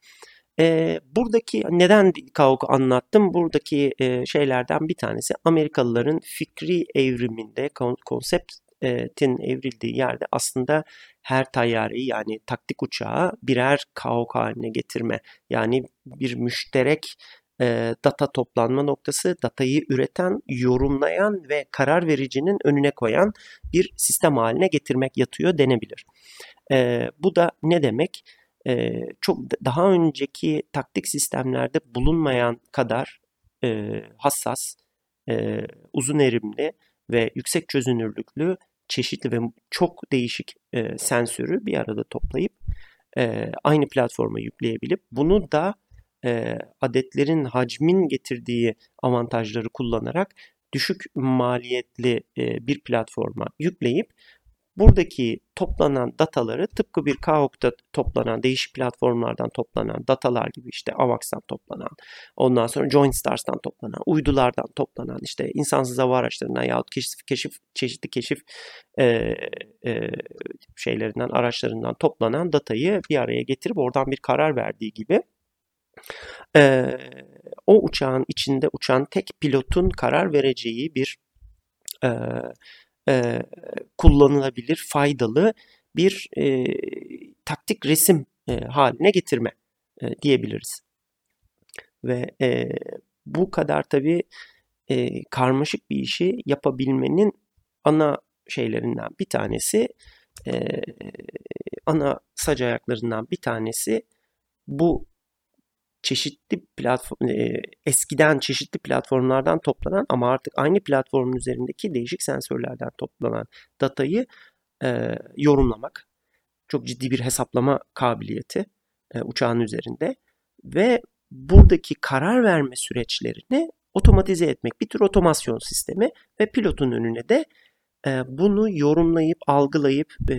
E, buradaki neden KAOK'u anlattım? Buradaki e, şeylerden bir tanesi Amerikalıların fikri evriminde konseptin evrildiği yerde aslında her tayyareyi yani taktik uçağı birer KAOK haline getirme. Yani bir müşterek e, data toplanma noktası, datayı üreten, yorumlayan ve karar vericinin önüne koyan bir sistem haline getirmek yatıyor denebilir. E, bu da ne demek? E, çok daha önceki taktik sistemlerde bulunmayan kadar e, hassas, e, uzun erimli ve yüksek çözünürlüklü çeşitli ve çok değişik e, sensörü bir arada toplayıp e, aynı platforma yükleyebilip bunu da e, adetlerin hacmin getirdiği avantajları kullanarak düşük maliyetli e, bir platforma yükleyip buradaki toplanan dataları tıpkı bir KAOK'ta toplanan değişik platformlardan toplanan datalar gibi işte AVAX'tan toplanan ondan sonra JoinStars'tan toplanan uydulardan toplanan işte insansız hava araçlarından yahut keşif, keşif çeşitli keşif e, e, şeylerinden araçlarından toplanan datayı bir araya getirip oradan bir karar verdiği gibi e, o uçağın içinde uçan tek pilotun karar vereceği bir e, e, kullanılabilir, faydalı bir e, taktik resim e, haline getirme e, diyebiliriz. Ve e, bu kadar tabii e, karmaşık bir işi yapabilmenin ana şeylerinden bir tanesi, e, ana sac ayaklarından bir tanesi bu çeşitli platform e, eskiden çeşitli platformlardan toplanan ama artık aynı platformun üzerindeki değişik sensörlerden toplanan datayı e, yorumlamak. Çok ciddi bir hesaplama kabiliyeti e, uçağın üzerinde ve buradaki karar verme süreçlerini otomatize etmek. Bir tür otomasyon sistemi ve pilotun önüne de e, bunu yorumlayıp, algılayıp e,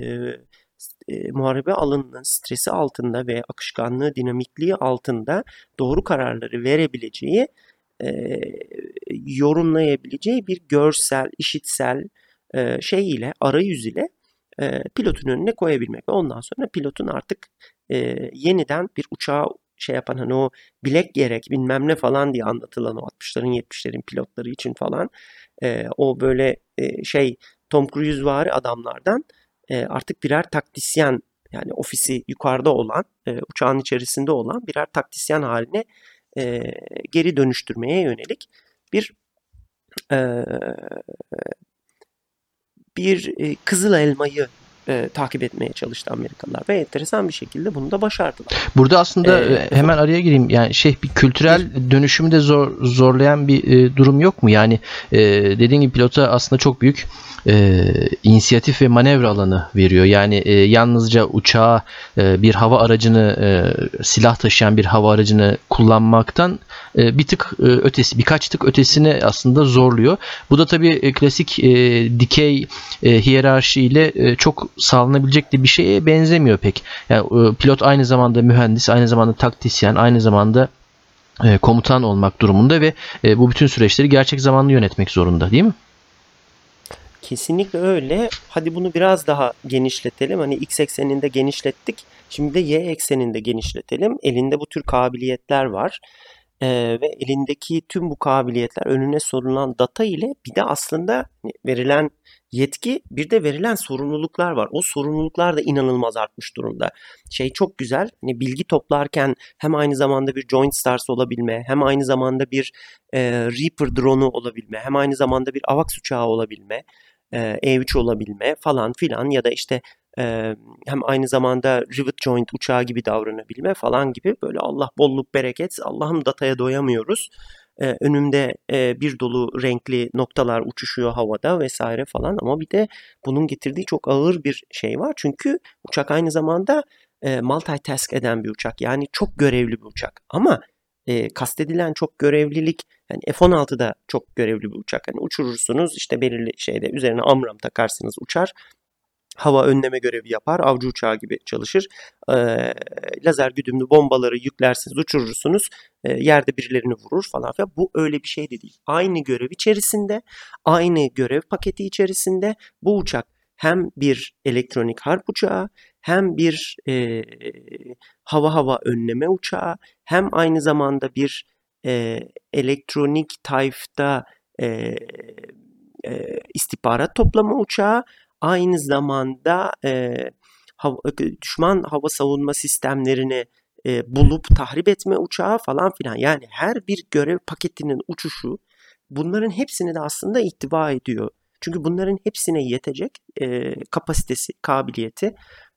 e, muharebe alanının stresi altında ve akışkanlığı, dinamikliği altında doğru kararları verebileceği, e, yorumlayabileceği bir görsel, işitsel e, şey ile, arayüz ile e, pilotun önüne koyabilmek. Ondan sonra pilotun artık e, yeniden bir uçağı şey yapan hani o bilek gerek bilmem ne falan diye anlatılan o 60'ların 70'lerin pilotları için falan e, o böyle e, şey Tom Cruise vari adamlardan e, artık birer taktisyen yani ofisi yukarıda olan e, uçağın içerisinde olan birer taktisyen haline e, geri dönüştürmeye yönelik bir e, bir e, kızıl elmayı e, takip etmeye çalıştı Amerikalılar ve enteresan bir şekilde bunu da başardılar. Burada aslında ee, hemen araya gireyim. Yani şey bir kültürel bir, dönüşümü de zor zorlayan bir e, durum yok mu? Yani e, dediğin gibi pilota aslında çok büyük e, inisiyatif ve manevra alanı veriyor. Yani e, yalnızca uçağa e, bir hava aracını e, silah taşıyan bir hava aracını kullanmaktan e, bir tık e, ötesi birkaç tık ötesini aslında zorluyor. Bu da tabii e, klasik e, dikey e, hiyerarşi ile e, çok sağlanabilecek de bir şeye benzemiyor pek. Yani e, pilot aynı zamanda mühendis, aynı zamanda taktisyen, aynı zamanda e, komutan olmak durumunda ve e, bu bütün süreçleri gerçek zamanlı yönetmek zorunda değil mi? Kesinlikle öyle. Hadi bunu biraz daha genişletelim. Hani x ekseninde genişlettik. Şimdi de y ekseninde genişletelim. Elinde bu tür kabiliyetler var. Ee, ve elindeki tüm bu kabiliyetler önüne sorulan data ile bir de aslında verilen yetki bir de verilen sorumluluklar var. O sorumluluklar da inanılmaz artmış durumda. Şey çok güzel. Hani bilgi toplarken hem aynı zamanda bir Joint Stars olabilme, hem aynı zamanda bir e, Reaper drone'u olabilme, hem aynı zamanda bir AVAX uçağı olabilme, e, E3 olabilme falan filan ya da işte e, hem aynı zamanda Rivet Joint uçağı gibi davranabilme falan gibi böyle Allah bolluk bereket Allah'ım dataya doyamıyoruz e, önümde e, bir dolu renkli noktalar uçuşuyor havada vesaire falan ama bir de bunun getirdiği çok ağır bir şey var. Çünkü uçak aynı zamanda e, multitask eden bir uçak yani çok görevli bir uçak ama e, kastedilen çok görevlilik yani F-16'da çok görevli bir uçak. Hani uçurursunuz işte belirli şeyde üzerine amram takarsınız uçar hava önleme görevi yapar. Avcı uçağı gibi çalışır. E, lazer güdümlü bombaları yüklersiniz, uçurursunuz. E, yerde birilerini vurur falan filan. Bu öyle bir şey de değil. Aynı görev içerisinde, aynı görev paketi içerisinde bu uçak hem bir elektronik harp uçağı hem bir e, hava hava önleme uçağı hem aynı zamanda bir e, elektronik tayfta e, e, istihbarat toplama uçağı aynı zamanda e, hava, düşman hava savunma sistemlerini e, bulup tahrip etme uçağı falan filan. Yani her bir görev paketinin uçuşu bunların hepsini de aslında ihtiva ediyor. Çünkü bunların hepsine yetecek e, kapasitesi, kabiliyeti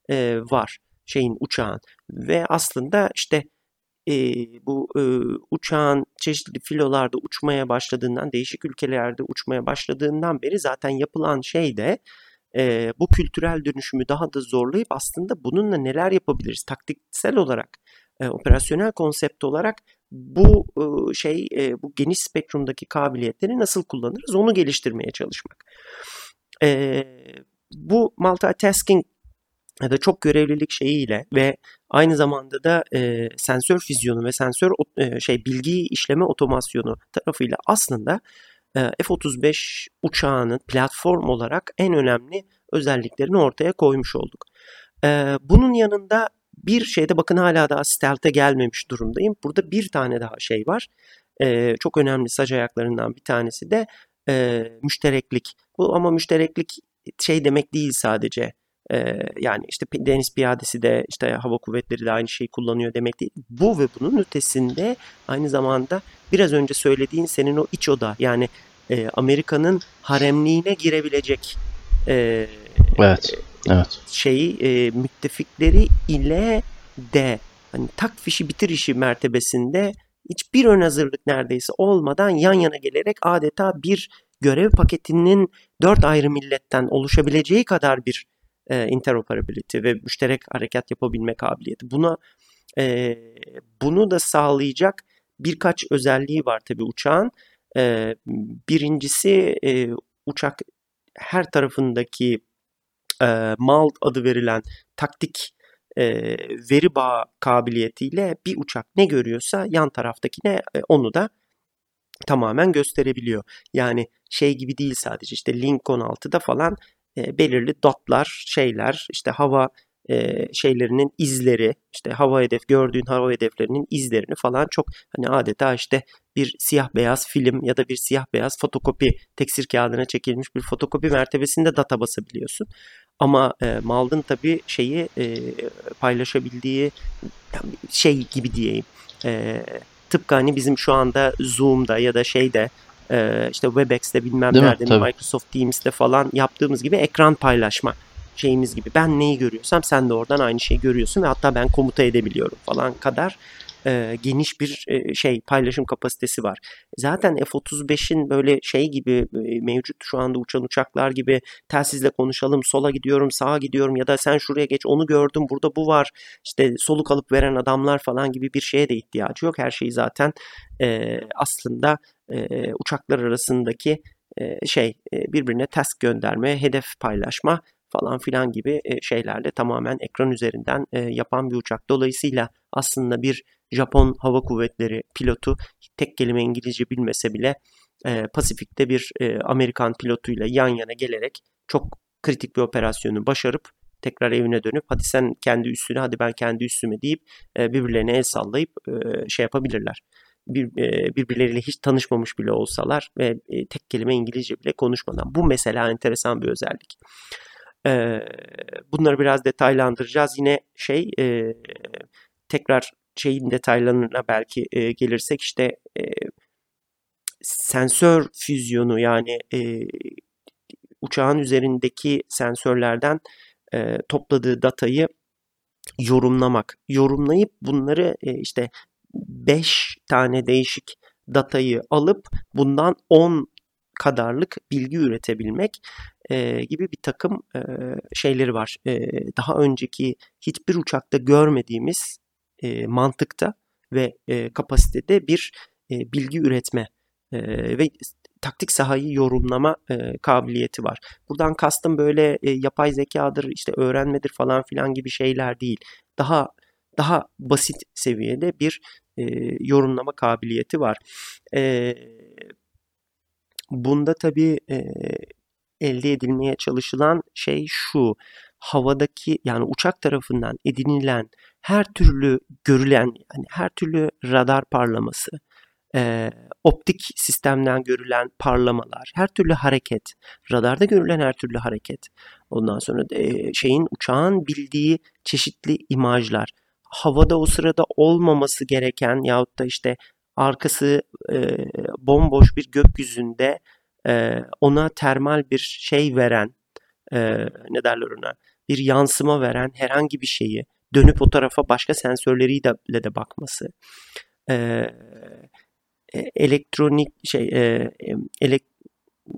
e, var şeyin uçağın ve aslında işte e, bu e, uçağın çeşitli filolarda uçmaya başladığından, değişik ülkelerde uçmaya başladığından beri zaten yapılan şey de e, bu kültürel dönüşümü daha da zorlayıp aslında bununla neler yapabiliriz taktiksel olarak, e, operasyonel konsept olarak bu e, şey e, bu geniş spektrumdaki kabiliyetleri nasıl kullanırız onu geliştirmeye çalışmak. E, bu multitasking ya da çok görevlilik şeyiyle ve aynı zamanda da e, sensör füzyonu ve sensör e, şey bilgi işleme otomasyonu tarafıyla aslında F-35 uçağının platform olarak en önemli özelliklerini ortaya koymuş olduk. E, bunun yanında bir şeyde bakın hala daha stealth'e gelmemiş durumdayım. Burada bir tane daha şey var. E, çok önemli sac ayaklarından bir tanesi de e, müştereklik. Bu ama müştereklik şey demek değil sadece yani işte deniz piyadesi de işte hava kuvvetleri de aynı şeyi kullanıyor demek değil. Bu ve bunun ötesinde aynı zamanda biraz önce söylediğin senin o iç oda yani e, Amerika'nın haremliğine girebilecek e, evet, evet. şeyi e, müttefikleri ile de hani tak fişi bitir işi mertebesinde hiçbir ön hazırlık neredeyse olmadan yan yana gelerek adeta bir görev paketinin dört ayrı milletten oluşabileceği kadar bir e, interoperability ve müşterek harekat yapabilme kabiliyeti. Buna e, bunu da sağlayacak birkaç özelliği var tabii uçağın. E, birincisi e, uçak her tarafındaki e, mal adı verilen taktik e, veri bağı kabiliyetiyle bir uçak ne görüyorsa yan taraftakine e, onu da tamamen gösterebiliyor. Yani şey gibi değil sadece işte Link 16'da falan e, belirli dotlar, şeyler, işte hava e, şeylerinin izleri, işte hava hedef gördüğün hava hedeflerinin izlerini falan çok hani adeta işte bir siyah beyaz film ya da bir siyah beyaz fotokopi teksir kağıdına çekilmiş bir fotokopi mertebesinde data basabiliyorsun. Ama e, Mald'ın tabii şeyi e, paylaşabildiği şey gibi diyeyim. E, tıpkı hani bizim şu anda Zoom'da ya da şeyde e, işte Webex'te bilmem Değil nerede Microsoft Teams'te falan yaptığımız gibi ekran paylaşma şeyimiz gibi. Ben neyi görüyorsam sen de oradan aynı şeyi görüyorsun ve hatta ben komuta edebiliyorum falan kadar e, geniş bir e, şey paylaşım kapasitesi var. Zaten F-35'in böyle şey gibi e, mevcut şu anda uçan uçaklar gibi telsizle konuşalım sola gidiyorum sağa gidiyorum ya da sen şuraya geç onu gördüm burada bu var işte soluk alıp veren adamlar falan gibi bir şeye de ihtiyacı yok. Her şeyi zaten e, aslında e, uçaklar arasındaki e, şey e, birbirine task gönderme, hedef paylaşma falan filan gibi e, şeylerle tamamen ekran üzerinden e, yapan bir uçak. Dolayısıyla aslında bir Japon Hava Kuvvetleri pilotu tek kelime İngilizce bilmese bile e, Pasifik'te bir e, Amerikan pilotuyla yan yana gelerek çok kritik bir operasyonu başarıp tekrar evine dönüp hadi sen kendi üstüne hadi ben kendi üstüme deyip e, birbirlerine el sallayıp e, şey yapabilirler bir, e, birbirleriyle hiç tanışmamış bile olsalar ve e, tek kelime İngilizce bile konuşmadan. Bu mesela enteresan bir özellik. E, bunları biraz detaylandıracağız. Yine şey e, tekrar şeyin detaylarına belki e, gelirsek işte e, sensör füzyonu yani e, uçağın üzerindeki sensörlerden e, topladığı datayı yorumlamak. Yorumlayıp bunları e, işte 5 tane değişik datayı alıp bundan 10 kadarlık bilgi üretebilmek e, gibi bir takım e, şeyleri var. E, daha önceki hiçbir uçakta görmediğimiz e, mantıkta ve e, kapasitede bir e, bilgi üretme e, ve taktik sahayı yorumlama e, kabiliyeti var. Buradan kastım böyle e, yapay zekadır, işte öğrenmedir falan filan gibi şeyler değil. Daha daha basit seviyede bir e, yorumlama kabiliyeti var. E, bunda tabii e, elde edilmeye çalışılan şey şu. Havadaki yani uçak tarafından edinilen her türlü görülen yani her türlü radar parlaması, e, optik sistemden görülen parlamalar, her türlü hareket, radarda görülen her türlü hareket, ondan sonra e, şeyin uçağın bildiği çeşitli imajlar, havada o sırada olmaması gereken yahut da işte arkası e, bomboş bir gökyüzünde e, ona termal bir şey veren, e, ne derler ona, bir yansıma veren herhangi bir şeyi dönüp o tarafa başka sensörleriyle de bakması, e, elektronik şey, e, elek,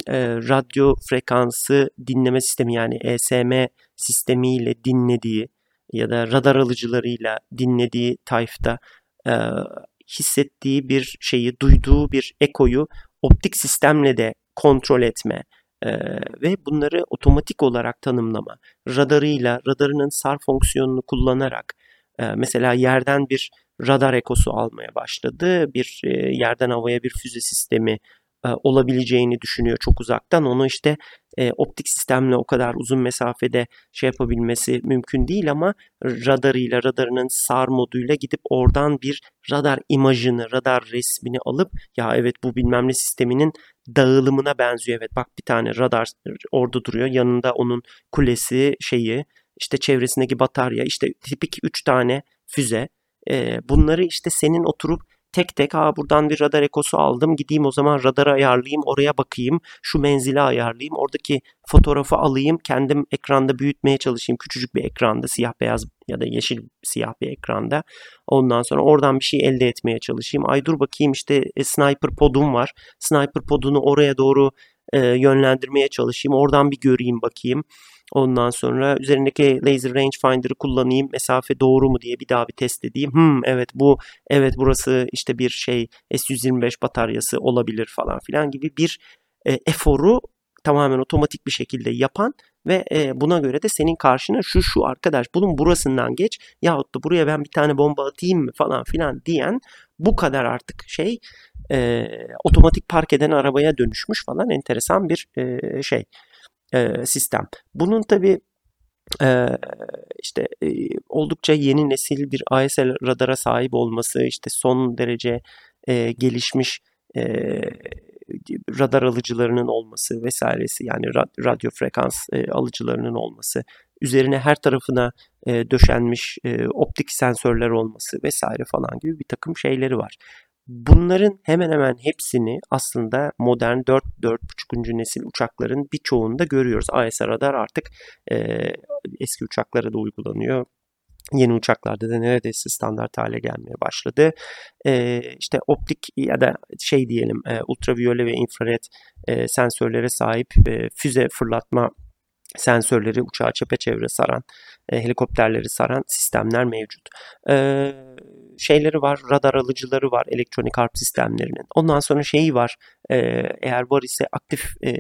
e, radyo frekansı dinleme sistemi yani ESM sistemiyle dinlediği ya da radar alıcılarıyla dinlediği tayfta e, hissettiği bir şeyi, duyduğu bir ekoyu optik sistemle de kontrol etme e, ve bunları otomatik olarak tanımlama. Radarıyla, radarının SAR fonksiyonunu kullanarak e, mesela yerden bir radar ekosu almaya başladı. Bir e, yerden havaya bir füze sistemi olabileceğini düşünüyor çok uzaktan. Onu işte e, optik sistemle o kadar uzun mesafede şey yapabilmesi mümkün değil ama radarıyla, radarının SAR moduyla gidip oradan bir radar imajını, radar resmini alıp ya evet bu bilmem ne sisteminin dağılımına benziyor. Evet bak bir tane radar orada duruyor. Yanında onun kulesi, şeyi, işte çevresindeki batarya, işte tipik 3 tane füze. E, bunları işte senin oturup tek tek ha buradan bir radar ekosu aldım gideyim o zaman radarı ayarlayayım oraya bakayım şu menzili ayarlayayım oradaki fotoğrafı alayım kendim ekranda büyütmeye çalışayım küçücük bir ekranda siyah beyaz ya da yeşil siyah bir ekranda. Ondan sonra oradan bir şey elde etmeye çalışayım. Ay dur bakayım işte e, sniper podum var. Sniper podunu oraya doğru e, yönlendirmeye çalışayım. Oradan bir göreyim bakayım Ondan sonra üzerindeki laser rangefinder'ı kullanayım. Mesafe doğru mu diye bir daha bir test edeyim. Hmm evet bu evet burası işte bir şey S125 bataryası olabilir falan filan gibi bir e, eforu tamamen otomatik bir şekilde yapan ve e, buna göre de senin karşına şu şu arkadaş bunun burasından geç yahut da buraya ben bir tane bomba atayım mı falan filan diyen bu kadar artık şey e, otomatik park eden arabaya dönüşmüş falan enteresan bir e, şey e, sistem. Bunun tabi e, işte e, oldukça yeni nesil bir ASL radara sahip olması, işte son derece e, gelişmiş e, radar alıcılarının olması vesairesi yani radyo frekans e, alıcılarının olması, üzerine her tarafına e, döşenmiş e, optik sensörler olması vesaire falan gibi bir takım şeyleri var. Bunların hemen hemen hepsini aslında modern 4-4.5. nesil uçakların birçoğunda görüyoruz. AESA radar artık e, eski uçaklara da uygulanıyor. Yeni uçaklarda da neredeyse standart hale gelmeye başladı. E, işte optik ya da şey diyelim e, ultraviyole ve infrared e, sensörlere sahip e, füze fırlatma sensörleri uçağı çepeçevre saran, e, helikopterleri saran sistemler mevcut. E, şeyleri var, radar alıcıları var elektronik harp sistemlerinin. Ondan sonra şeyi var, e, eğer var ise aktif e,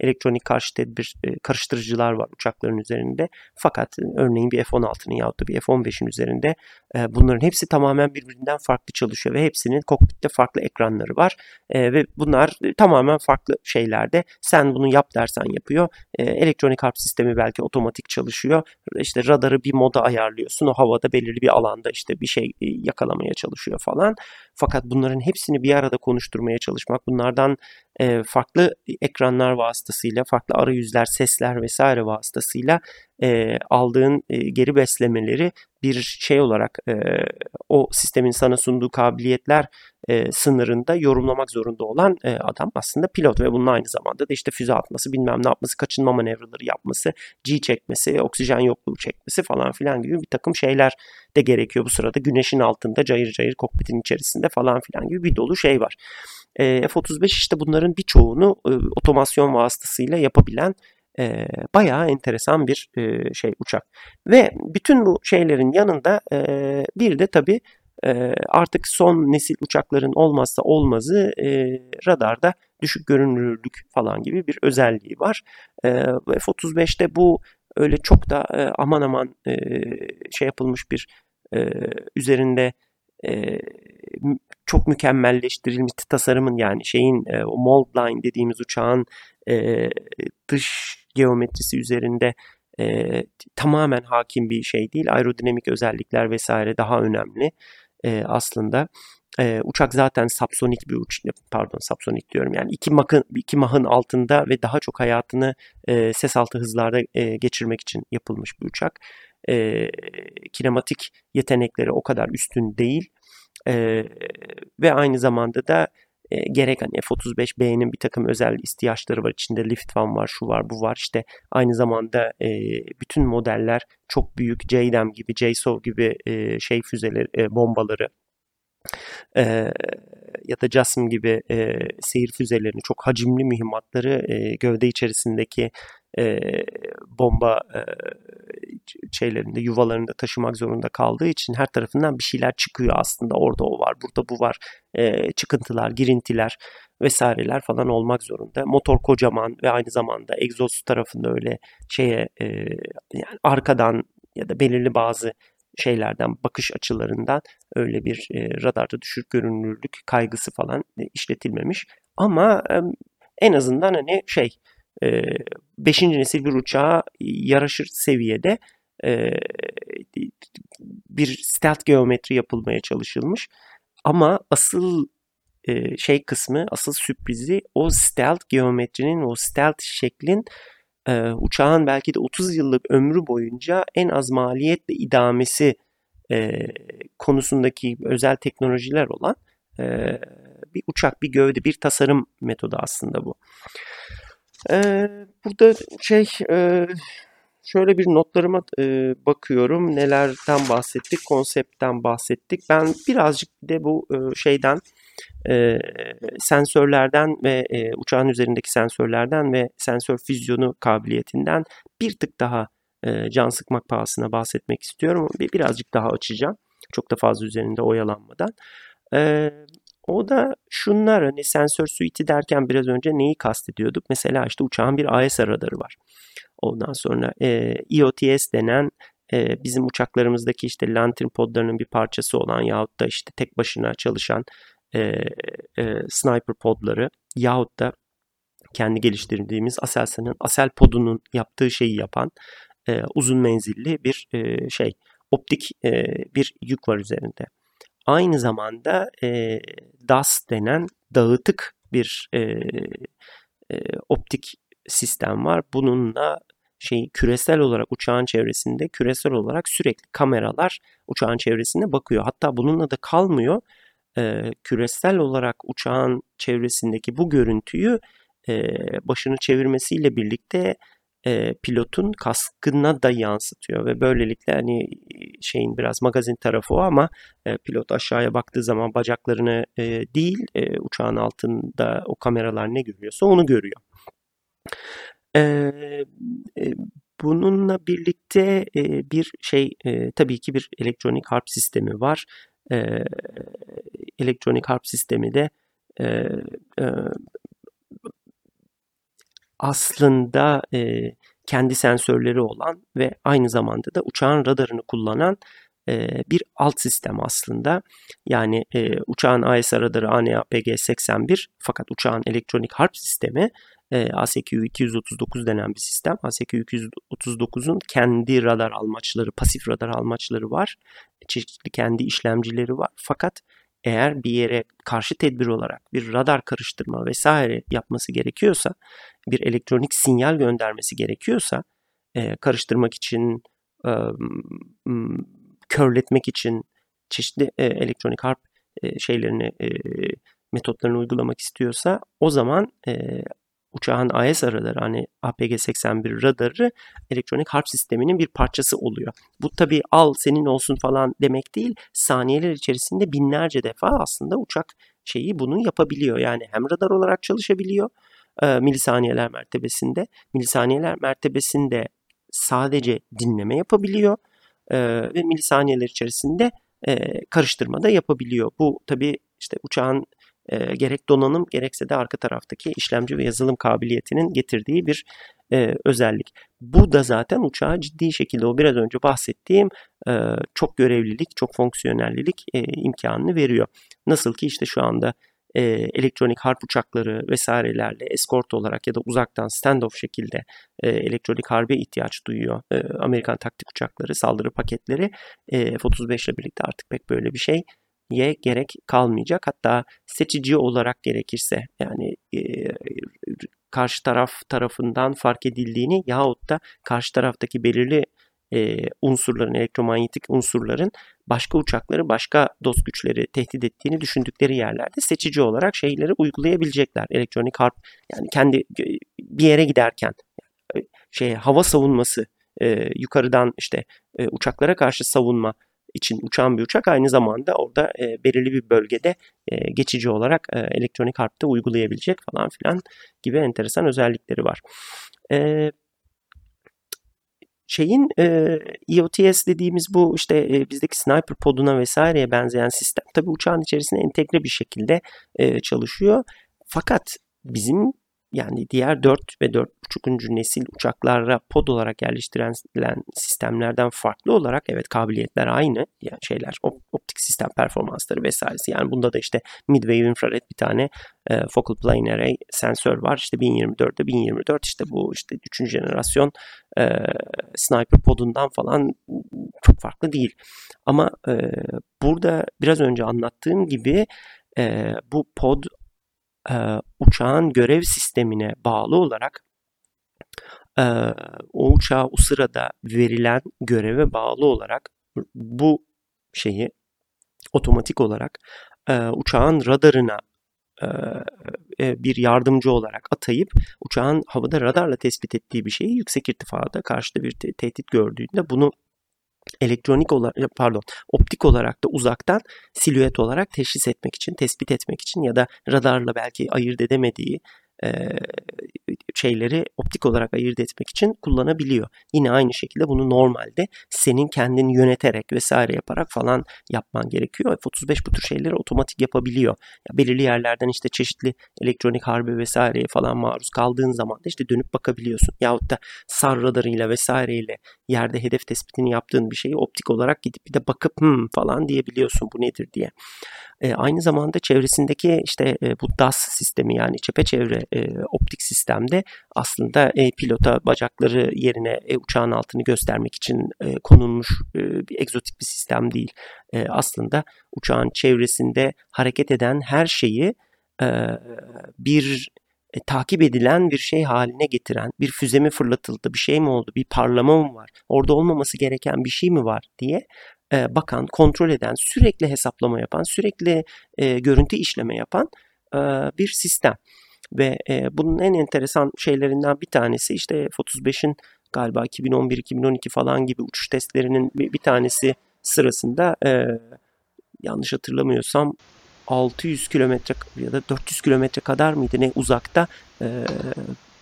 elektronik karşı tedbir e, karıştırıcılar var uçakların üzerinde. Fakat örneğin bir F-16'nın yahut da bir F-15'in üzerinde e, bunların hepsi tamamen birbirinden farklı çalışıyor ve hepsinin kokpitte farklı ekranları var. E, ve bunlar tamamen farklı şeylerde. Sen bunu yap dersen yapıyor. E, elektronik harp sistemi belki otomatik çalışıyor. İşte radarı bir moda ayarlıyorsun. O havada belirli bir alanda işte bir şey yakalamaya çalışıyor falan. Fakat bunların hepsini bir arada konuşturmaya çalışmak, bunlardan e, farklı ekranlar vasıtasıyla, farklı arayüzler, sesler vesaire vasıtasıyla e, aldığın e, geri beslemeleri bir şey olarak e, o sistemin sana sunduğu kabiliyetler e, sınırında yorumlamak zorunda olan e, adam aslında pilot ve bunun aynı zamanda da işte füze atması, bilmem ne yapması, kaçınma manevraları yapması, G çekmesi, oksijen yokluğu çekmesi falan filan gibi bir takım şeyler de gerekiyor bu sırada. Güneşin altında cayır cayır kokpitin içerisinde falan filan gibi bir dolu şey var. E, F-35 işte bunların birçoğunu e, otomasyon vasıtasıyla yapabilen e, bayağı enteresan bir e, şey uçak. Ve bütün bu şeylerin yanında e, bir de tabii E, artık son nesil uçakların olmazsa olmazı e, radarda düşük görünürlük falan gibi bir özelliği var. E, F-35'te bu öyle çok da e, aman aman e, şey yapılmış bir e, üzerinde e, çok mükemmelleştirilmiş tasarımın yani şeyin e, o mold line dediğimiz uçağın e, dış geometrisi üzerinde e, tamamen hakim bir şey değil. Aerodinamik özellikler vesaire daha önemli e, aslında. E, uçak zaten sapsonik bir uç, pardon sapsonik diyorum yani iki mahın, iki mahın altında ve daha çok hayatını e, ses altı hızlarda e, geçirmek için yapılmış bir uçak. E, kinematik yetenekleri o kadar üstün değil. E, ve aynı zamanda da e, gerek hani F-35B'nin bir takım özel ihtiyaçları var. İçinde lift fan var, şu var, bu var. İşte aynı zamanda e, bütün modeller çok büyük JDAM gibi, JSOW gibi e, şey füzeleri, e, bombaları e, ya da JASM gibi e, seyir füzelerini, çok hacimli mühimmatları e, gövde içerisindeki e, bomba e, şeylerinde yuvalarında taşımak zorunda kaldığı için her tarafından bir şeyler çıkıyor aslında. Orada o var burada bu var e, çıkıntılar girintiler vesaireler falan olmak zorunda. Motor kocaman ve aynı zamanda egzoz tarafında öyle şeye e, yani arkadan ya da belirli bazı şeylerden bakış açılarından öyle bir e, radarda düşük görünürlük kaygısı falan e, işletilmemiş ama e, en azından hani şey 5. E, nesil bir uçağa yaraşır seviyede e, bir stealth geometri yapılmaya çalışılmış. Ama asıl e, şey kısmı, asıl sürprizi o stealth geometrinin, o stealth şeklin uçağın belki de 30 yıllık ömrü boyunca en az maliyetle idamesi konusundaki özel teknolojiler olan bir uçak, bir gövde, bir tasarım metodu aslında bu. burada şey şöyle bir notlarıma e, bakıyorum. Nelerden bahsettik? Konseptten bahsettik. Ben birazcık de bu e, şeyden e, sensörlerden ve e, uçağın üzerindeki sensörlerden ve sensör füzyonu kabiliyetinden bir tık daha e, can sıkmak pahasına bahsetmek istiyorum. Bir, birazcık daha açacağım. Çok da fazla üzerinde oyalanmadan. E, o da şunlar hani sensör suite'i derken biraz önce neyi kastediyorduk? Mesela işte uçağın bir AESA radarı var. Ondan sonra e, EOTS denen e, bizim uçaklarımızdaki işte lantern podlarının bir parçası olan yahut da işte tek başına çalışan e, e, sniper podları yahut da kendi geliştirdiğimiz Aselsan'ın Asel podunun yaptığı şeyi yapan e, uzun menzilli bir e, şey optik e, bir yük var üzerinde. Aynı zamanda e, DAS denen dağıtık bir e, e, optik sistem var. Bununla şey küresel olarak uçağın çevresinde küresel olarak sürekli kameralar uçağın çevresinde bakıyor. Hatta bununla da kalmıyor. E, küresel olarak uçağın çevresindeki bu görüntüyü e, başını çevirmesiyle birlikte e, pilotun kaskına da yansıtıyor ve böylelikle hani şeyin biraz magazin tarafı o ama e, pilot aşağıya baktığı zaman bacaklarını e, değil e, uçağın altında o kameralar ne görüyorsa onu görüyor. Eee, bununla birlikte, eee, bir şey, eee, tabii ki bir elektronik harp sistemi var. Eee, elektronik harp sistemi de, eee, eee, aslında, eee, kendi sensörleri olan ve aynı zamanda da uçağın radarını kullanan, eee, bir alt sistem aslında. Yani, eee, uçağın AESA radarı AN/APG-81 fakat uçağın elektronik harp sistemi e, ASQ 239 denen bir sistem. ASQ 239'un kendi radar almaçları, pasif radar almaçları var. Çeşitli kendi işlemcileri var. Fakat eğer bir yere karşı tedbir olarak bir radar karıştırma vesaire yapması gerekiyorsa, bir elektronik sinyal göndermesi gerekiyorsa, e, karıştırmak için, e, körletmek için çeşitli e, elektronik harp e, şeylerini, e, metotlarını uygulamak istiyorsa o zaman e, uçağın AES radarı hani APG-81 radarı elektronik harp sisteminin bir parçası oluyor. Bu tabi al senin olsun falan demek değil. Saniyeler içerisinde binlerce defa aslında uçak şeyi bunu yapabiliyor. Yani hem radar olarak çalışabiliyor e, milisaniyeler mertebesinde. Milisaniyeler mertebesinde sadece dinleme yapabiliyor e, ve milisaniyeler içerisinde e, karıştırma da yapabiliyor. Bu tabii işte uçağın e, gerek donanım gerekse de arka taraftaki işlemci ve yazılım kabiliyetinin getirdiği bir e, özellik. Bu da zaten uçağa ciddi şekilde o biraz önce bahsettiğim e, çok görevlilik, çok fonksiyonellilik e, imkanını veriyor. Nasıl ki işte şu anda e, elektronik harp uçakları vesairelerle eskort olarak ya da uzaktan standoff şekilde e, elektronik harbe ihtiyaç duyuyor. E, Amerikan taktik uçakları, saldırı paketleri e, F-35 ile birlikte artık pek böyle bir şey ye gerek kalmayacak. Hatta seçici olarak gerekirse yani e, karşı taraf tarafından fark edildiğini yahut da karşı taraftaki belirli e, unsurların, elektromanyetik unsurların başka uçakları, başka dost güçleri tehdit ettiğini düşündükleri yerlerde seçici olarak şeyleri uygulayabilecekler. Elektronik harp yani kendi bir yere giderken şey hava savunması e, yukarıdan işte e, uçaklara karşı savunma için uçan bir uçak aynı zamanda orada e, belirli bir bölgede e, geçici olarak e, elektronik harpte uygulayabilecek falan filan gibi enteresan özellikleri var. E, şeyin e, EOTS dediğimiz bu işte e, bizdeki sniper poduna vesaireye benzeyen sistem tabii uçağın içerisinde entegre bir şekilde e, çalışıyor. Fakat bizim yani diğer 4 ve 4.5. nesil uçaklara pod olarak yerleştirilen sistemlerden farklı olarak evet kabiliyetler aynı yani şeyler optik sistem performansları vesairesi yani bunda da işte midwave infrared bir tane e, focal plane array sensör var işte 1024'de 1024 işte bu işte 3. jenerasyon e, sniper podundan falan çok farklı değil ama e, burada biraz önce anlattığım gibi e, bu pod e, uçağın görev sistemine bağlı olarak e, o uçağa o sırada verilen göreve bağlı olarak bu şeyi otomatik olarak e, uçağın radarına e, e, bir yardımcı olarak atayıp uçağın havada radarla tespit ettiği bir şeyi yüksek irtifada karşıda bir te- tehdit gördüğünde bunu elektronik olarak pardon optik olarak da uzaktan silüet olarak teşhis etmek için, tespit etmek için ya da radarla belki ayırt edemediği şeyleri optik olarak ayırt etmek için kullanabiliyor. Yine aynı şekilde bunu normalde senin kendin yöneterek vesaire yaparak falan yapman gerekiyor. F-35 bu tür şeyleri otomatik yapabiliyor. Ya belirli yerlerden işte çeşitli elektronik harbe vesaireye falan maruz kaldığın zaman da işte dönüp bakabiliyorsun. Yahut da SAR radarıyla vesaireyle yerde hedef tespitini yaptığın bir şeyi optik olarak gidip bir de bakıp hmm falan diyebiliyorsun bu nedir diye. E, aynı zamanda çevresindeki işte e, bu DAS sistemi yani çepeçevre e, optik sistemde aslında e, pilota bacakları yerine e, uçağın altını göstermek için e, konulmuş e, bir egzotik bir sistem değil. E, aslında uçağın çevresinde hareket eden her şeyi e, bir e, takip edilen bir şey haline getiren bir füze mi fırlatıldı, bir şey mi oldu, bir parlama mı var, orada olmaması gereken bir şey mi var diye e, bakan, kontrol eden, sürekli hesaplama yapan, sürekli e, görüntü işleme yapan e, bir sistem. Ve e, bunun en enteresan şeylerinden bir tanesi işte F-35'in galiba 2011-2012 falan gibi uçuş testlerinin bir, bir tanesi sırasında e, yanlış hatırlamıyorsam 600 kilometre ya da 400 kilometre kadar mıydı ne uzakta e,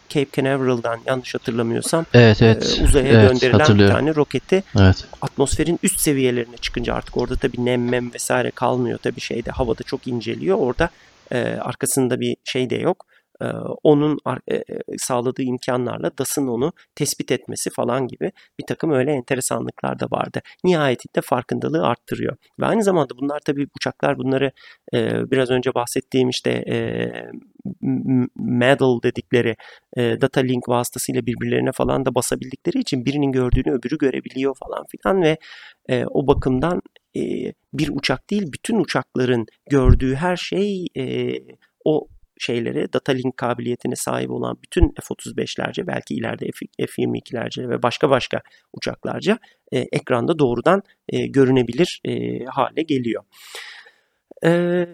Cape Canaveral'dan yanlış hatırlamıyorsam evet, evet. E, uzaya evet, gönderilen bir tane roketi evet. atmosferin üst seviyelerine çıkınca artık orada tabii nem mem vesaire kalmıyor tabii şeyde havada çok inceliyor orada e, arkasında bir şey de yok onun sağladığı imkanlarla DAS'ın onu tespit etmesi falan gibi bir takım öyle enteresanlıklar da vardı. Nihayetinde farkındalığı arttırıyor. Ve aynı zamanda bunlar tabii uçaklar bunları biraz önce bahsettiğim işte medal dedikleri data link vasıtasıyla birbirlerine falan da basabildikleri için birinin gördüğünü öbürü görebiliyor falan filan ve o bakımdan bir uçak değil bütün uçakların gördüğü her şey o şeylere data link kabiliyetine sahip olan bütün F-35'lerce belki ileride F-22'lerce ve başka başka uçaklarca e, ekranda doğrudan e, görünebilir e, hale geliyor. E,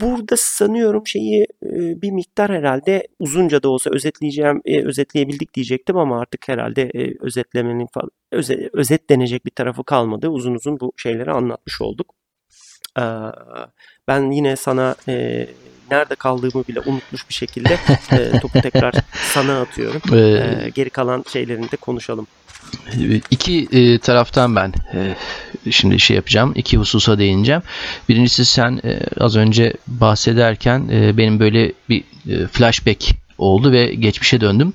burada sanıyorum şeyi e, bir miktar herhalde uzunca da olsa özetleyeceğim, e, özetleyebildik diyecektim ama artık herhalde e, özetlemenin falan öze, özetlenecek bir tarafı kalmadı. Uzun uzun bu şeyleri anlatmış olduk. Ben yine sana nerede kaldığımı bile unutmuş bir şekilde e, topu tekrar sana atıyorum. Ee, E, geri kalan şeylerini de konuşalım. İki e, taraftan ben e, şimdi şey yapacağım. iki hususa değineceğim. Birincisi sen e, az önce bahsederken e, benim böyle bir e, flashback oldu ve geçmişe döndüm.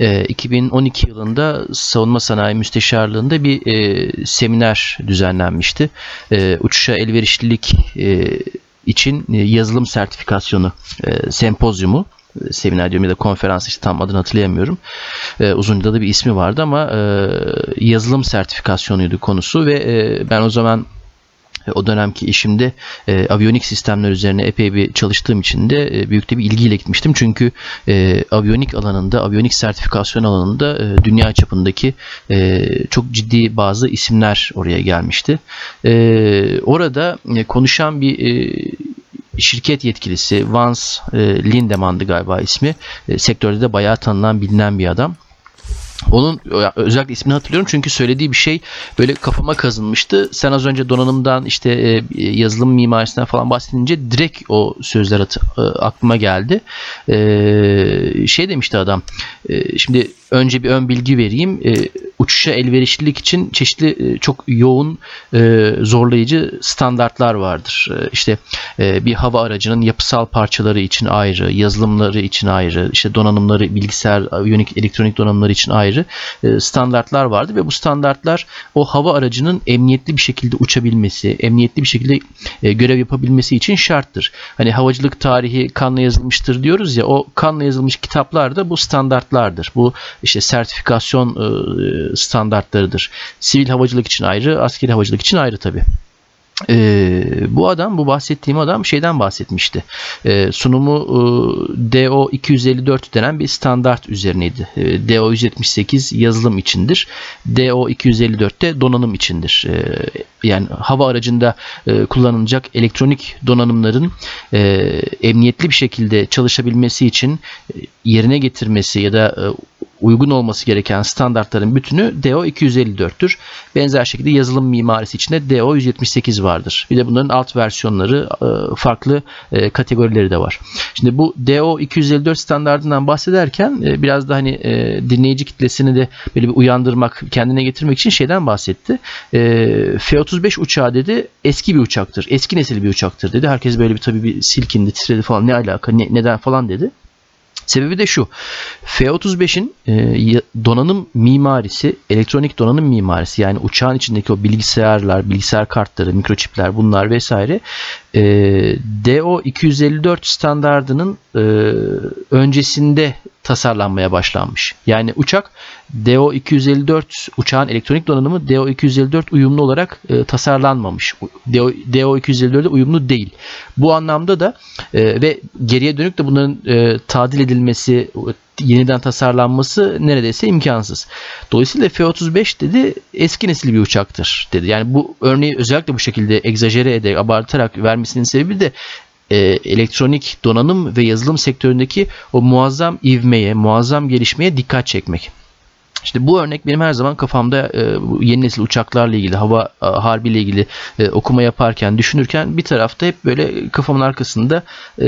E, 2012 yılında Savunma Sanayi Müsteşarlığında bir e, seminer düzenlenmişti. E, uçuşa elverişlilik e, için e, yazılım sertifikasyonu e, sempozyumu e, seminer diyorum ya da konferans işte tam adını hatırlayamıyorum. E, uzunca da bir ismi vardı ama e, yazılım sertifikasyonuydu konusu ve e, ben o zaman o dönemki işimde e, aviyonik sistemler üzerine epey bir çalıştığım için de e, büyük de bir ilgiyle gitmiştim. Çünkü e, aviyonik alanında, aviyonik sertifikasyon alanında e, dünya çapındaki e, çok ciddi bazı isimler oraya gelmişti. E, orada e, konuşan bir e, şirket yetkilisi Vance e, Lindemann'dı galiba ismi. E, sektörde de bayağı tanınan bilinen bir adam. Onun özellikle ismini hatırlıyorum çünkü söylediği bir şey böyle kafama kazınmıştı. Sen az önce donanımdan işte e, yazılım mimarisinden falan bahsedince direkt o sözler at, e, aklıma geldi. E, şey demişti adam. Şimdi önce bir ön bilgi vereyim. Uçuşa elverişlilik için çeşitli çok yoğun zorlayıcı standartlar vardır. İşte bir hava aracının yapısal parçaları için ayrı, yazılımları için ayrı, işte donanımları, bilgisayar, aviyonik, elektronik donanımları için ayrı e, standartlar vardı ve bu standartlar o hava aracının emniyetli bir şekilde uçabilmesi, emniyetli bir şekilde e, görev yapabilmesi için şarttır. Hani havacılık tarihi kanla yazılmıştır diyoruz ya o kanla yazılmış kitaplar da bu standartlardır. Bu işte sertifikasyon e, standartlarıdır. Sivil havacılık için ayrı, askeri havacılık için ayrı Ee, bu adam, bu bahsettiğim adam şeyden bahsetmişti. Ee, sunumu e, DO 254 denen bir standart üzerineydi. Ee, DO 178 yazılım içindir. DO 254 de donanım içindir. Ee, yani hava aracında e, kullanılacak elektronik donanımların e, emniyetli bir şekilde çalışabilmesi için e, yerine getirmesi ya da e, uygun olması gereken standartların bütünü DO 254'tür. Benzer şekilde yazılım mimarisi içinde DO 178 vardır. Bir de bunların alt versiyonları e, farklı e, kategorileri de var. Şimdi bu DO 254 standartından bahsederken e, biraz da hani dinleyici kitlesini de böyle bir uyandırmak, kendine getirmek için şeyden bahsetti. F-35 uçağı dedi eski bir uçaktır. Eski nesil bir uçaktır dedi. Herkes böyle bir tabii bir silkindi, titredi falan ne alaka, ne, neden falan dedi. Sebebi de şu. F-35'in e, donanım mimarisi, elektronik donanım mimarisi yani uçağın içindeki o bilgisayarlar, bilgisayar kartları, mikroçipler bunlar vesaire e, DO-254 standardının e, öncesinde tasarlanmaya başlanmış. Yani uçak DO-254 uçağın elektronik donanımı DO-254 uyumlu olarak e, tasarlanmamış. DO-254'e uyumlu değil. Bu anlamda da e, ve geriye dönük de bunların e, tadil edilmesi, yeniden tasarlanması neredeyse imkansız. Dolayısıyla F-35 dedi eski nesil bir uçaktır dedi. Yani bu örneği özellikle bu şekilde egzajere ederek, abartarak vermesinin sebebi de e, elektronik donanım ve yazılım sektöründeki o muazzam ivmeye, muazzam gelişmeye dikkat çekmek. İşte bu örnek benim her zaman kafamda e, yeni nesil uçaklarla ilgili, hava e, harbiyle ilgili e, okuma yaparken, düşünürken bir tarafta hep böyle kafamın arkasında e,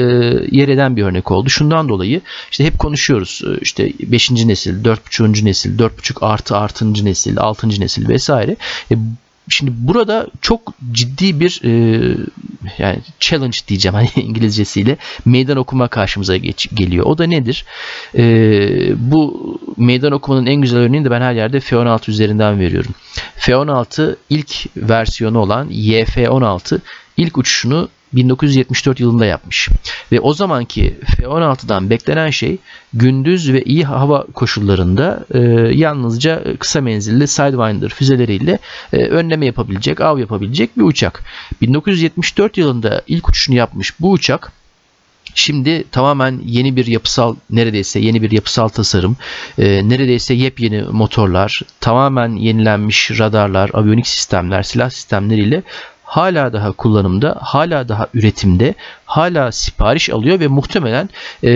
yer eden bir örnek oldu. Şundan dolayı işte hep konuşuyoruz. E, işte 5. nesil, 4.5. nesil, 4.5 artı 6. nesil, 6. nesil vesaire. E, Şimdi burada çok ciddi bir e, yani challenge diyeceğim hani İngilizcesiyle meydan okuma karşımıza geç, geliyor. O da nedir? E, bu meydan okumanın en güzel örneğini de ben her yerde F-16 üzerinden veriyorum. F-16 ilk versiyonu olan YF-16 ilk uçuşunu 1974 yılında yapmış. Ve o zamanki F-16'dan beklenen şey gündüz ve iyi hava koşullarında e, yalnızca kısa menzilli Sidewinder füzeleriyle e, önleme yapabilecek, av yapabilecek bir uçak. 1974 yılında ilk uçuşunu yapmış bu uçak Şimdi tamamen yeni bir yapısal neredeyse yeni bir yapısal tasarım, e, neredeyse yepyeni motorlar, tamamen yenilenmiş radarlar, aviyonik sistemler, silah sistemleriyle hala daha kullanımda, hala daha üretimde, hala sipariş alıyor ve muhtemelen e,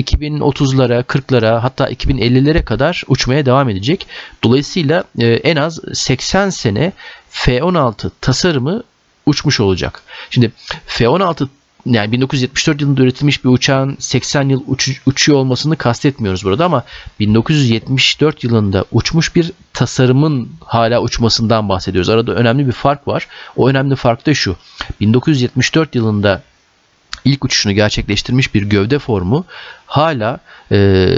2030'lara, 40'lara hatta 2050'lere kadar uçmaya devam edecek. Dolayısıyla e, en az 80 sene F-16 tasarımı uçmuş olacak. Şimdi F-16 yani 1974 yılında üretilmiş bir uçağın 80 yıl uç, uçuyor olmasını kastetmiyoruz burada ama 1974 yılında uçmuş bir tasarımın hala uçmasından bahsediyoruz. Arada önemli bir fark var. O önemli fark da şu. 1974 yılında ilk uçuşunu gerçekleştirmiş bir gövde formu hala e,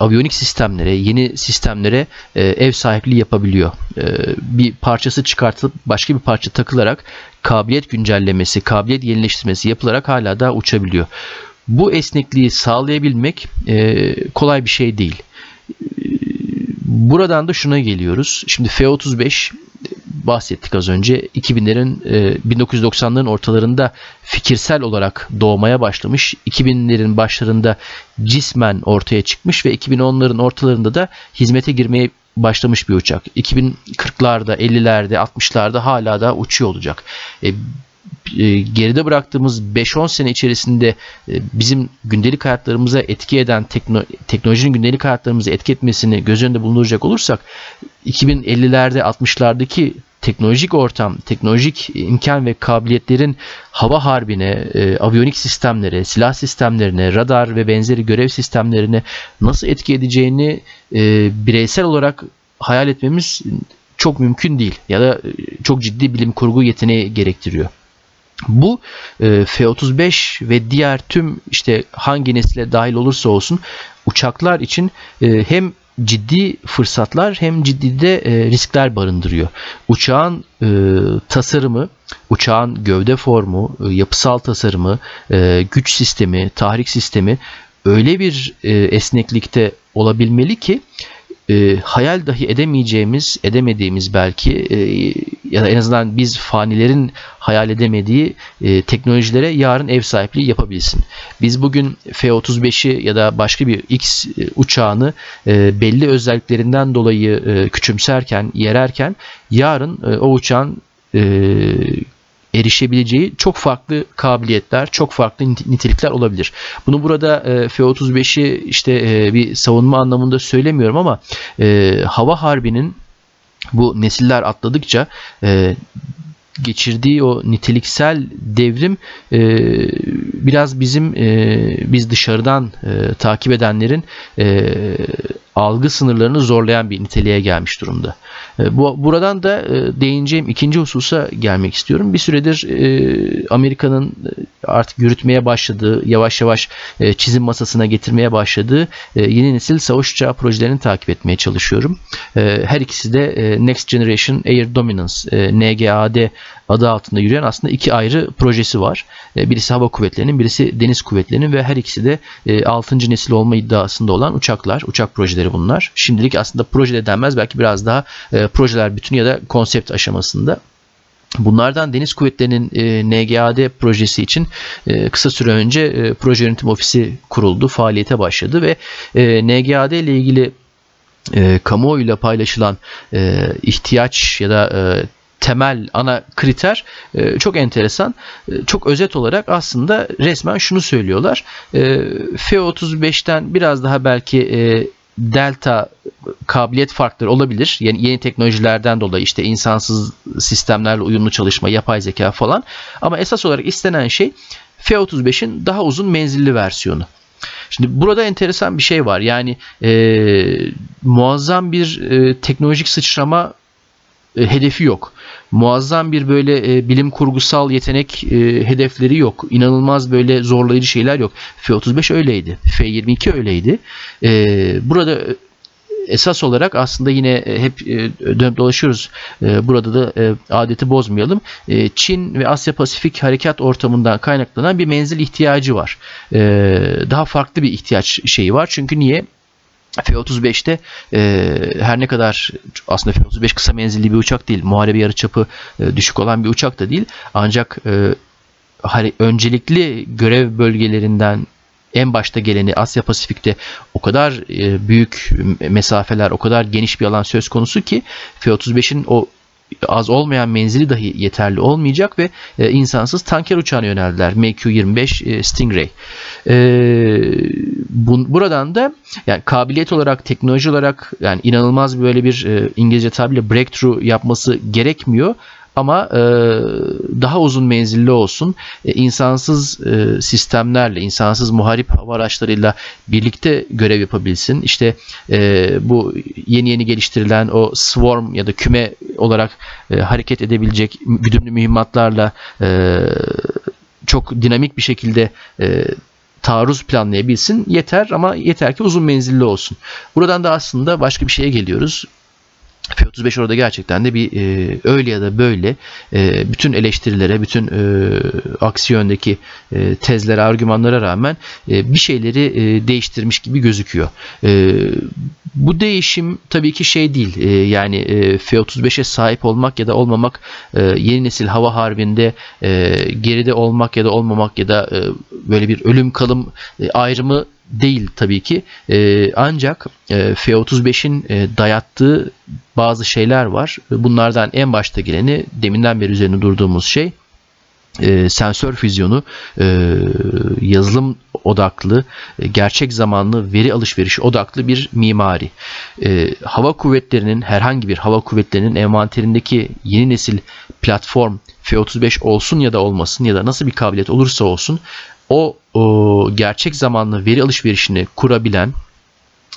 aviyonik sistemlere, yeni sistemlere e, ev sahipliği yapabiliyor. E, bir parçası çıkartılıp başka bir parça takılarak kabiliyet güncellemesi, kabiliyet yenileştirmesi yapılarak hala da uçabiliyor. Bu esnekliği sağlayabilmek e, kolay bir şey değil. Buradan da şuna geliyoruz. Şimdi F-35 bahsettik az önce. 2000'lerin 1990'ların ortalarında fikirsel olarak doğmaya başlamış. 2000'lerin başlarında cismen ortaya çıkmış ve 2010'ların ortalarında da hizmete girmeye başlamış bir uçak. 2040'larda, 50'lerde, 60'larda hala da uçuyor olacak. E, e, geride bıraktığımız 5-10 sene içerisinde e, bizim gündelik hayatlarımıza etki eden tekno, teknolojinin gündelik hayatlarımıza etki etmesini göz önünde bulunduracak olursak 2050'lerde 60'lardaki teknolojik ortam, teknolojik imkan ve kabiliyetlerin hava harbine, e, aviyonik sistemlere, silah sistemlerine, radar ve benzeri görev sistemlerine nasıl etki edeceğini e, bireysel olarak hayal etmemiz çok mümkün değil ya da e, çok ciddi bilim kurgu yeteneği gerektiriyor. Bu e, F-35 ve diğer tüm işte hangi nesile dahil olursa olsun uçaklar için e, hem ciddi fırsatlar hem ciddi de e, riskler barındırıyor. Uçağın e, tasarımı, uçağın gövde formu, e, yapısal tasarımı, e, güç sistemi, tahrik sistemi öyle bir e, esneklikte olabilmeli ki e, hayal dahi edemeyeceğimiz, edemediğimiz belki e, ya da en azından biz fanilerin hayal edemediği e, teknolojilere yarın ev sahipliği yapabilsin. Biz bugün F-35'i ya da başka bir X e, uçağını e, belli özelliklerinden dolayı e, küçümserken, yererken yarın e, o uçağın e, erişebileceği çok farklı kabiliyetler, çok farklı nitelikler olabilir. Bunu burada e, F-35'i işte e, bir savunma anlamında söylemiyorum ama e, hava harbinin bu nesiller atladıkça geçirdiği o niteliksel devrim biraz bizim biz dışarıdan takip edenlerin algı sınırlarını zorlayan bir niteliğe gelmiş durumda. E, bu buradan da e, değineceğim ikinci hususa gelmek istiyorum. Bir süredir e, Amerika'nın artık yürütmeye başladığı, yavaş yavaş çizim masasına getirmeye başladığı yeni nesil savaş uçağı projelerini takip etmeye çalışıyorum. Her ikisi de Next Generation Air Dominance, NGAD adı altında yürüyen aslında iki ayrı projesi var. E, birisi hava kuvvetlerinin, birisi deniz kuvvetlerinin ve her ikisi de e, 6. nesil olma iddiasında olan uçaklar, uçak projeleri bunlar. Şimdilik aslında proje de denmez belki biraz daha e, projeler bütün ya da konsept aşamasında. Bunlardan Deniz Kuvvetleri'nin e, NGAD projesi için e, kısa süre önce e, proje yönetim ofisi kuruldu, faaliyete başladı ve e, NGAD ile ilgili e, kamuoyuyla paylaşılan e, ihtiyaç ya da e, temel ana kriter e, çok enteresan. E, çok özet olarak aslında resmen şunu söylüyorlar. E, F-35'ten biraz daha belki delta kabiliyet farkları olabilir. Yani yeni teknolojilerden dolayı işte insansız sistemlerle uyumlu çalışma, yapay zeka falan. Ama esas olarak istenen şey F-35'in daha uzun menzilli versiyonu. Şimdi burada enteresan bir şey var. Yani e, muazzam bir e, teknolojik sıçrama e, hedefi yok. Muazzam bir böyle e, bilim kurgusal yetenek e, hedefleri yok. İnanılmaz böyle zorlayıcı şeyler yok. F-35 öyleydi. F-22 öyleydi. E, burada esas olarak aslında yine e, hep e, dönüp dolaşıyoruz. E, burada da adeti bozmayalım. Çin ve Asya Pasifik harekat ortamından kaynaklanan bir menzil ihtiyacı var. Daha farklı bir ihtiyaç şeyi var. Çünkü niye? F-35'te e, her ne kadar aslında F-35 kısa menzilli bir uçak değil, muharebe yarıçapı e, düşük olan bir uçak da değil. Ancak e, öncelikli görev bölgelerinden en başta geleni Asya Pasifik'te o kadar e, büyük mesafeler, o kadar geniş bir alan söz konusu ki F-35'in o az olmayan menzili dahi yeterli olmayacak ve e, insansız tanker uçağına yöneldiler. MQ-25 e, Stingray. E, bu, buradan da yani kabiliyet olarak, teknoloji olarak yani inanılmaz böyle bir e, İngilizce tabirle breakthrough yapması gerekmiyor. Ama e, daha uzun menzilli olsun. E, insansız e, sistemlerle, insansız muharip hava araçlarıyla birlikte görev yapabilsin. İşte e, bu yeni yeni geliştirilen o swarm ya da küme olarak e, hareket edebilecek güdümlü mühimmatlarla e, çok dinamik bir şekilde e, taarruz planlayabilsin yeter ama yeter ki uzun menzilli olsun. Buradan da aslında başka bir şeye geliyoruz. F-35 orada gerçekten de bir e, öyle ya da böyle e, bütün eleştirilere, bütün e, aksi yöndeki e, tezlere, argümanlara rağmen e, bir şeyleri e, değiştirmiş gibi gözüküyor. E, bu değişim tabii ki şey değil. E, yani e, F-35'e sahip olmak ya da olmamak e, yeni nesil hava harbinde e, geride olmak ya da olmamak ya da e, böyle bir ölüm kalım e, ayrımı değil tabii ki. E, ancak e, F-35'in e, dayattığı bazı şeyler var. Bunlardan en başta geleni deminden beri üzerine durduğumuz şey e, sensör füzyonu, e, yazılım odaklı, e, gerçek zamanlı veri alışverişi odaklı bir mimari. E, hava kuvvetlerinin herhangi bir hava kuvvetlerinin envanterindeki yeni nesil platform F-35 olsun ya da olmasın ya da nasıl bir kabiliyet olursa olsun o, o gerçek zamanlı veri alışverişini kurabilen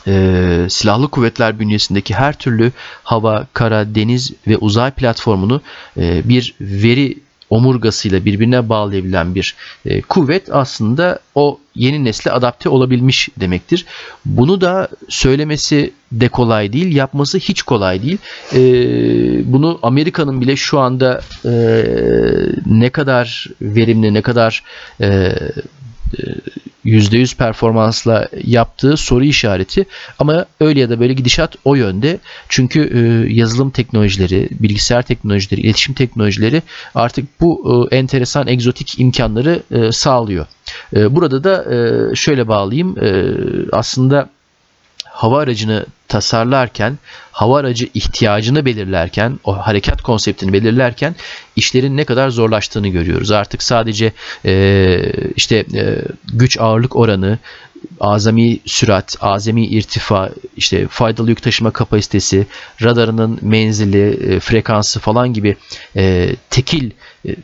e, silahlı kuvvetler bünyesindeki her türlü hava, kara, deniz ve uzay platformunu e, bir veri omurgasıyla birbirine bağlayabilen bir e, kuvvet aslında o yeni nesle adapte olabilmiş demektir. Bunu da söylemesi de kolay değil, yapması hiç kolay değil. E, bunu Amerika'nın bile şu anda e, ne kadar verimli, ne kadar e, %100 performansla yaptığı soru işareti ama öyle ya da böyle gidişat o yönde. Çünkü e, yazılım teknolojileri, bilgisayar teknolojileri, iletişim teknolojileri artık bu e, enteresan egzotik imkanları e, sağlıyor. E, burada da e, şöyle bağlayayım. E, aslında hava aracını tasarlarken, hava aracı ihtiyacını belirlerken, o harekat konseptini belirlerken işlerin ne kadar zorlaştığını görüyoruz. Artık sadece e, işte e, güç ağırlık oranı, azami sürat, azami irtifa, işte faydalı yük taşıma kapasitesi, radarının menzili, e, frekansı falan gibi e, tekil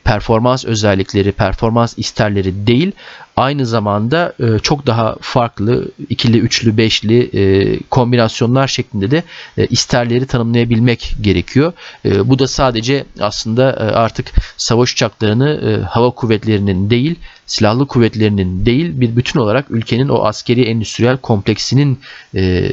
performans özellikleri, performans isterleri değil, aynı zamanda e, çok daha farklı ikili, üçlü, beşli e, kombinasyonlar şeklinde de e, isterleri tanımlayabilmek gerekiyor. E, bu da sadece aslında e, artık savaş uçaklarını e, hava kuvvetlerinin değil, silahlı kuvvetlerinin değil bir bütün olarak ülkenin o askeri endüstriyel kompleksinin e,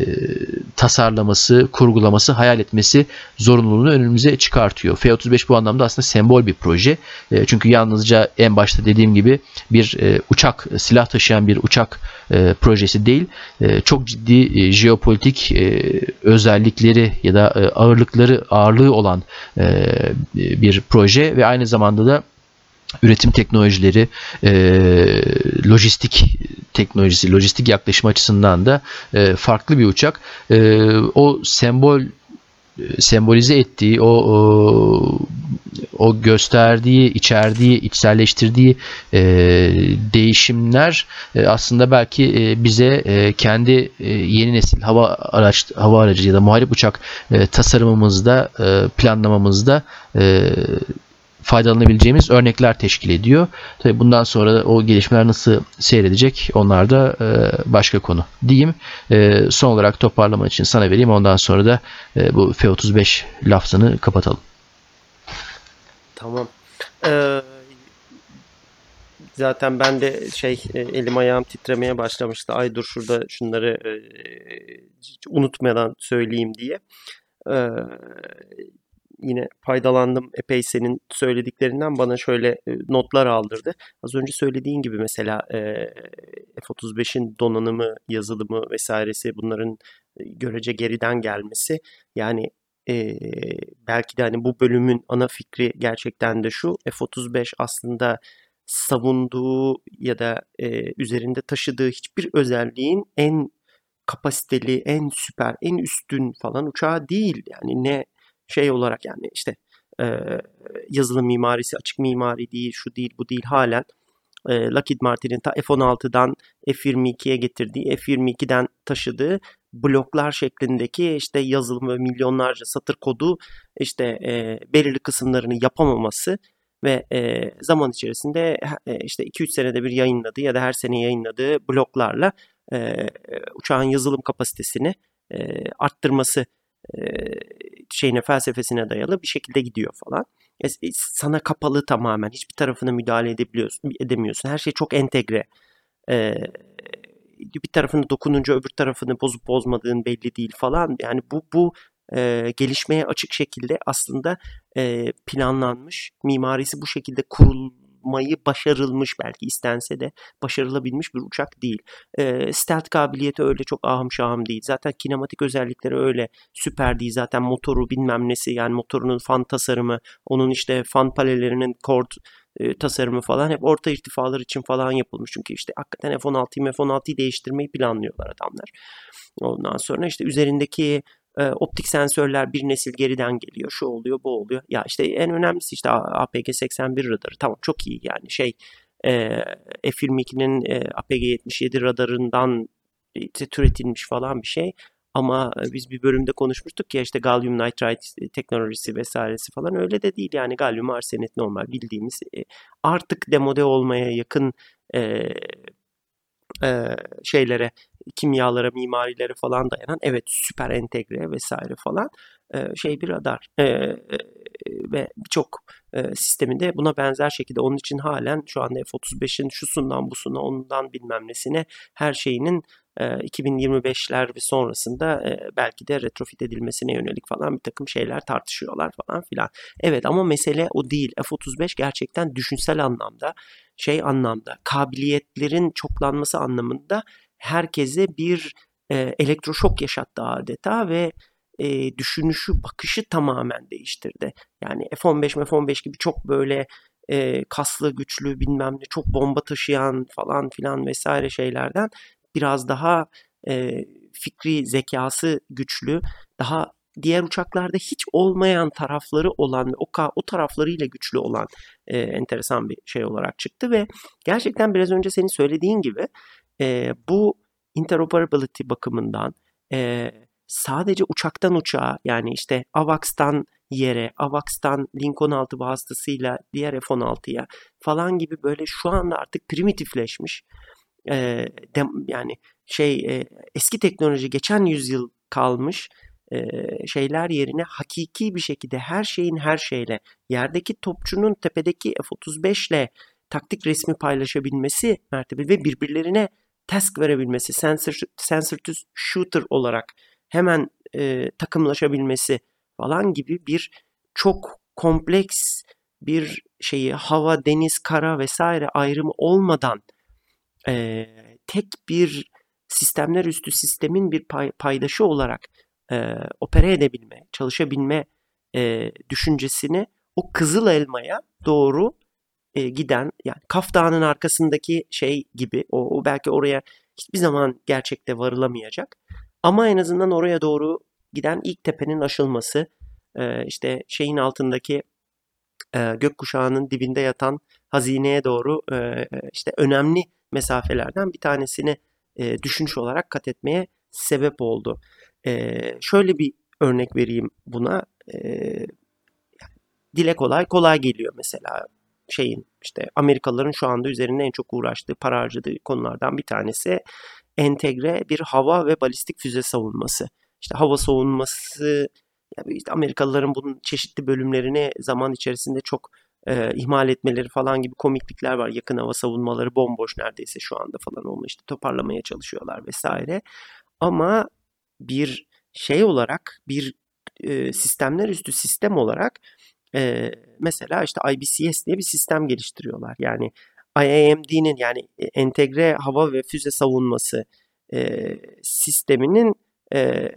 tasarlaması, kurgulaması, hayal etmesi zorunluluğunu önümüze çıkartıyor. F-35 bu anlamda aslında sembol bir proje. E, çünkü yalnızca en başta dediğim gibi bir e, uçak, silah taşıyan bir uçak e, projesi değil. E, çok ciddi e, jeopolitik e, özellikleri ya da e, ağırlıkları ağırlığı olan e, bir proje ve aynı zamanda da üretim teknolojileri, e, lojistik teknolojisi, lojistik yaklaşım açısından da e, farklı bir uçak. E, o sembol sembolize ettiği, o, o, o gösterdiği, içerdiği, içselleştirdiği e, değişimler e, aslında belki e, bize e, kendi e, yeni nesil hava araç hava aracı ya da muharip uçak e, tasarımımızda, e, planlamamızda e, faydalanabileceğimiz örnekler teşkil ediyor. Tabi bundan sonra o gelişmeler nasıl seyredecek onlar da e, başka konu diyeyim. E, son olarak toparlama için sana vereyim ondan sonra da e, bu F-35 lafzını kapatalım. Tamam. Ee, zaten ben de şey elim ayağım titremeye başlamıştı. Ay dur şurada şunları e, unutmadan söyleyeyim diye. Ee, yine faydalandım epey senin söylediklerinden bana şöyle e, notlar aldırdı. Az önce söylediğin gibi mesela e, F-35'in donanımı, yazılımı vesairesi bunların e, görece geriden gelmesi yani belki de hani bu bölümün ana fikri gerçekten de şu F-35 aslında savunduğu ya da üzerinde taşıdığı hiçbir özelliğin en kapasiteli, en süper, en üstün falan uçağı değil. Yani ne şey olarak yani işte e, yazılım mimarisi, açık mimari değil, şu değil, bu değil halen e, Lockheed Martin'in ta F-16'dan F-22'ye getirdiği, F-22'den taşıdığı bloklar şeklindeki işte yazılım ve milyonlarca satır kodu işte e, belirli kısımlarını yapamaması ve e, zaman içerisinde e, işte 2-3 senede bir yayınladığı ya da her sene yayınladığı bloklarla e, uçağın yazılım kapasitesini e, arttırması şeyine felsefesine dayalı bir şekilde gidiyor falan. E, e, sana kapalı tamamen hiçbir tarafına müdahale edebiliyorsun edemiyorsun. Her şey çok entegre. Bir tarafını dokununca öbür tarafını bozup bozmadığın belli değil falan. Yani bu bu e, gelişmeye açık şekilde aslında e, planlanmış, mimarisi bu şekilde kurulmayı başarılmış belki istense de başarılabilmiş bir uçak değil. E, stealth kabiliyeti öyle çok ahım şahım değil. Zaten kinematik özellikleri öyle süper değil. Zaten motoru bilmem nesi yani motorunun fan tasarımı, onun işte fan palelerinin kord tasarımı falan hep orta irtifalar için falan yapılmış. Çünkü işte hakikaten F-16'yı F-16'yı değiştirmeyi planlıyorlar adamlar. Ondan sonra işte üzerindeki e, optik sensörler bir nesil geriden geliyor. Şu oluyor, bu oluyor. Ya işte en önemlisi işte APG-81 radarı. Tamam çok iyi yani şey e, F-22'nin e, APG-77 radarından işte, türetilmiş falan bir şey. Ama biz bir bölümde konuşmuştuk ya işte galyum nitride teknolojisi vesairesi falan öyle de değil yani galyum arsenet normal bildiğimiz artık demode olmaya yakın e, e, şeylere kimyalara, mimarilere falan dayanan evet süper entegre vesaire falan e, şey bir radar e, e, ve birçok e, sisteminde buna benzer şekilde onun için halen şu anda F-35'in şusundan busuna ondan bilmem nesine her şeyinin 2025'ler ve sonrasında belki de retrofit edilmesine yönelik falan bir takım şeyler tartışıyorlar falan filan. Evet ama mesele o değil. F-35 gerçekten düşünsel anlamda şey anlamda kabiliyetlerin çoklanması anlamında herkese bir e, elektroşok yaşattı adeta ve e, düşünüşü, bakışı tamamen değiştirdi. Yani F-15, F-15 gibi çok böyle e, kaslı, güçlü bilmem ne çok bomba taşıyan falan filan vesaire şeylerden biraz daha e, fikri zekası güçlü, daha diğer uçaklarda hiç olmayan tarafları olan ve o, o taraflarıyla güçlü olan e, enteresan bir şey olarak çıktı ve gerçekten biraz önce senin söylediğin gibi e, bu interoperability bakımından e, sadece uçaktan uçağa yani işte AVAX'tan yere, AVAX'tan Lincoln 6 vasıtasıyla diğer F-16'ya falan gibi böyle şu anda artık primitifleşmiş e, de, yani şey e, eski teknoloji geçen yüzyıl kalmış şeyler yerine hakiki bir şekilde her şeyin her şeyle yerdeki topçunun tepedeki F-35 ile taktik resmi paylaşabilmesi mertebe ve birbirlerine task verebilmesi, sensor, sensor to shooter olarak hemen e, takımlaşabilmesi falan gibi bir çok kompleks bir şeyi hava, deniz, kara vesaire ayrımı olmadan e, tek bir sistemler üstü sistemin bir pay, paydaşı olarak e, opere edebilme, çalışabilme e, düşüncesini o kızıl elmaya doğru e, giden yani Kaf arkasındaki şey gibi o, o belki oraya hiçbir zaman gerçekte varılamayacak. Ama en azından oraya doğru giden ilk tepenin aşılması e, işte şeyin altındaki e, gökkuşağının dibinde yatan hazineye doğru e, işte önemli mesafelerden bir tanesini e, düşünüş olarak kat etmeye sebep oldu. E, şöyle bir örnek vereyim buna. E, dile kolay kolay geliyor mesela şeyin işte Amerikalıların şu anda üzerinde en çok uğraştığı, para harcadığı konulardan bir tanesi entegre bir hava ve balistik füze savunması. İşte hava savunması yani işte Amerikalıların bunun çeşitli bölümlerini zaman içerisinde çok e, ihmal etmeleri falan gibi komiklikler var. Yakın hava savunmaları bomboş neredeyse şu anda falan onu işte toparlamaya çalışıyorlar vesaire. Ama bir şey olarak bir e, sistemler üstü sistem olarak e, mesela işte IBCS diye bir sistem geliştiriyorlar. Yani IAMD'nin yani entegre hava ve füze savunması e, sisteminin e,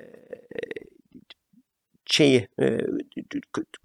şeyi e,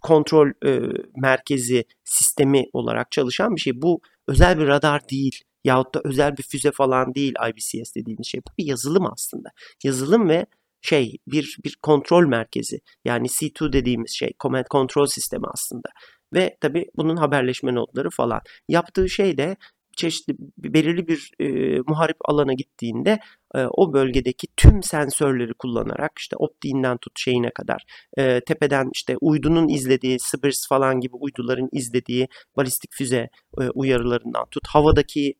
kontrol e, merkezi sistemi olarak çalışan bir şey. Bu özel bir radar değil yahut da özel bir füze falan değil IBCS dediğimiz şey. Bu bir yazılım aslında. Yazılım ve şey bir bir kontrol merkezi yani C2 dediğimiz şey command control sistemi aslında. Ve tabi bunun haberleşme nodları falan. Yaptığı şey de çeşitli belirli bir e, muharip alana gittiğinde e, o bölgedeki tüm sensörleri kullanarak işte optiğinden tut şeyine kadar e, tepeden işte uydunun izlediği Sibers falan gibi uyduların izlediği balistik füze e, uyarılarından tut havadaki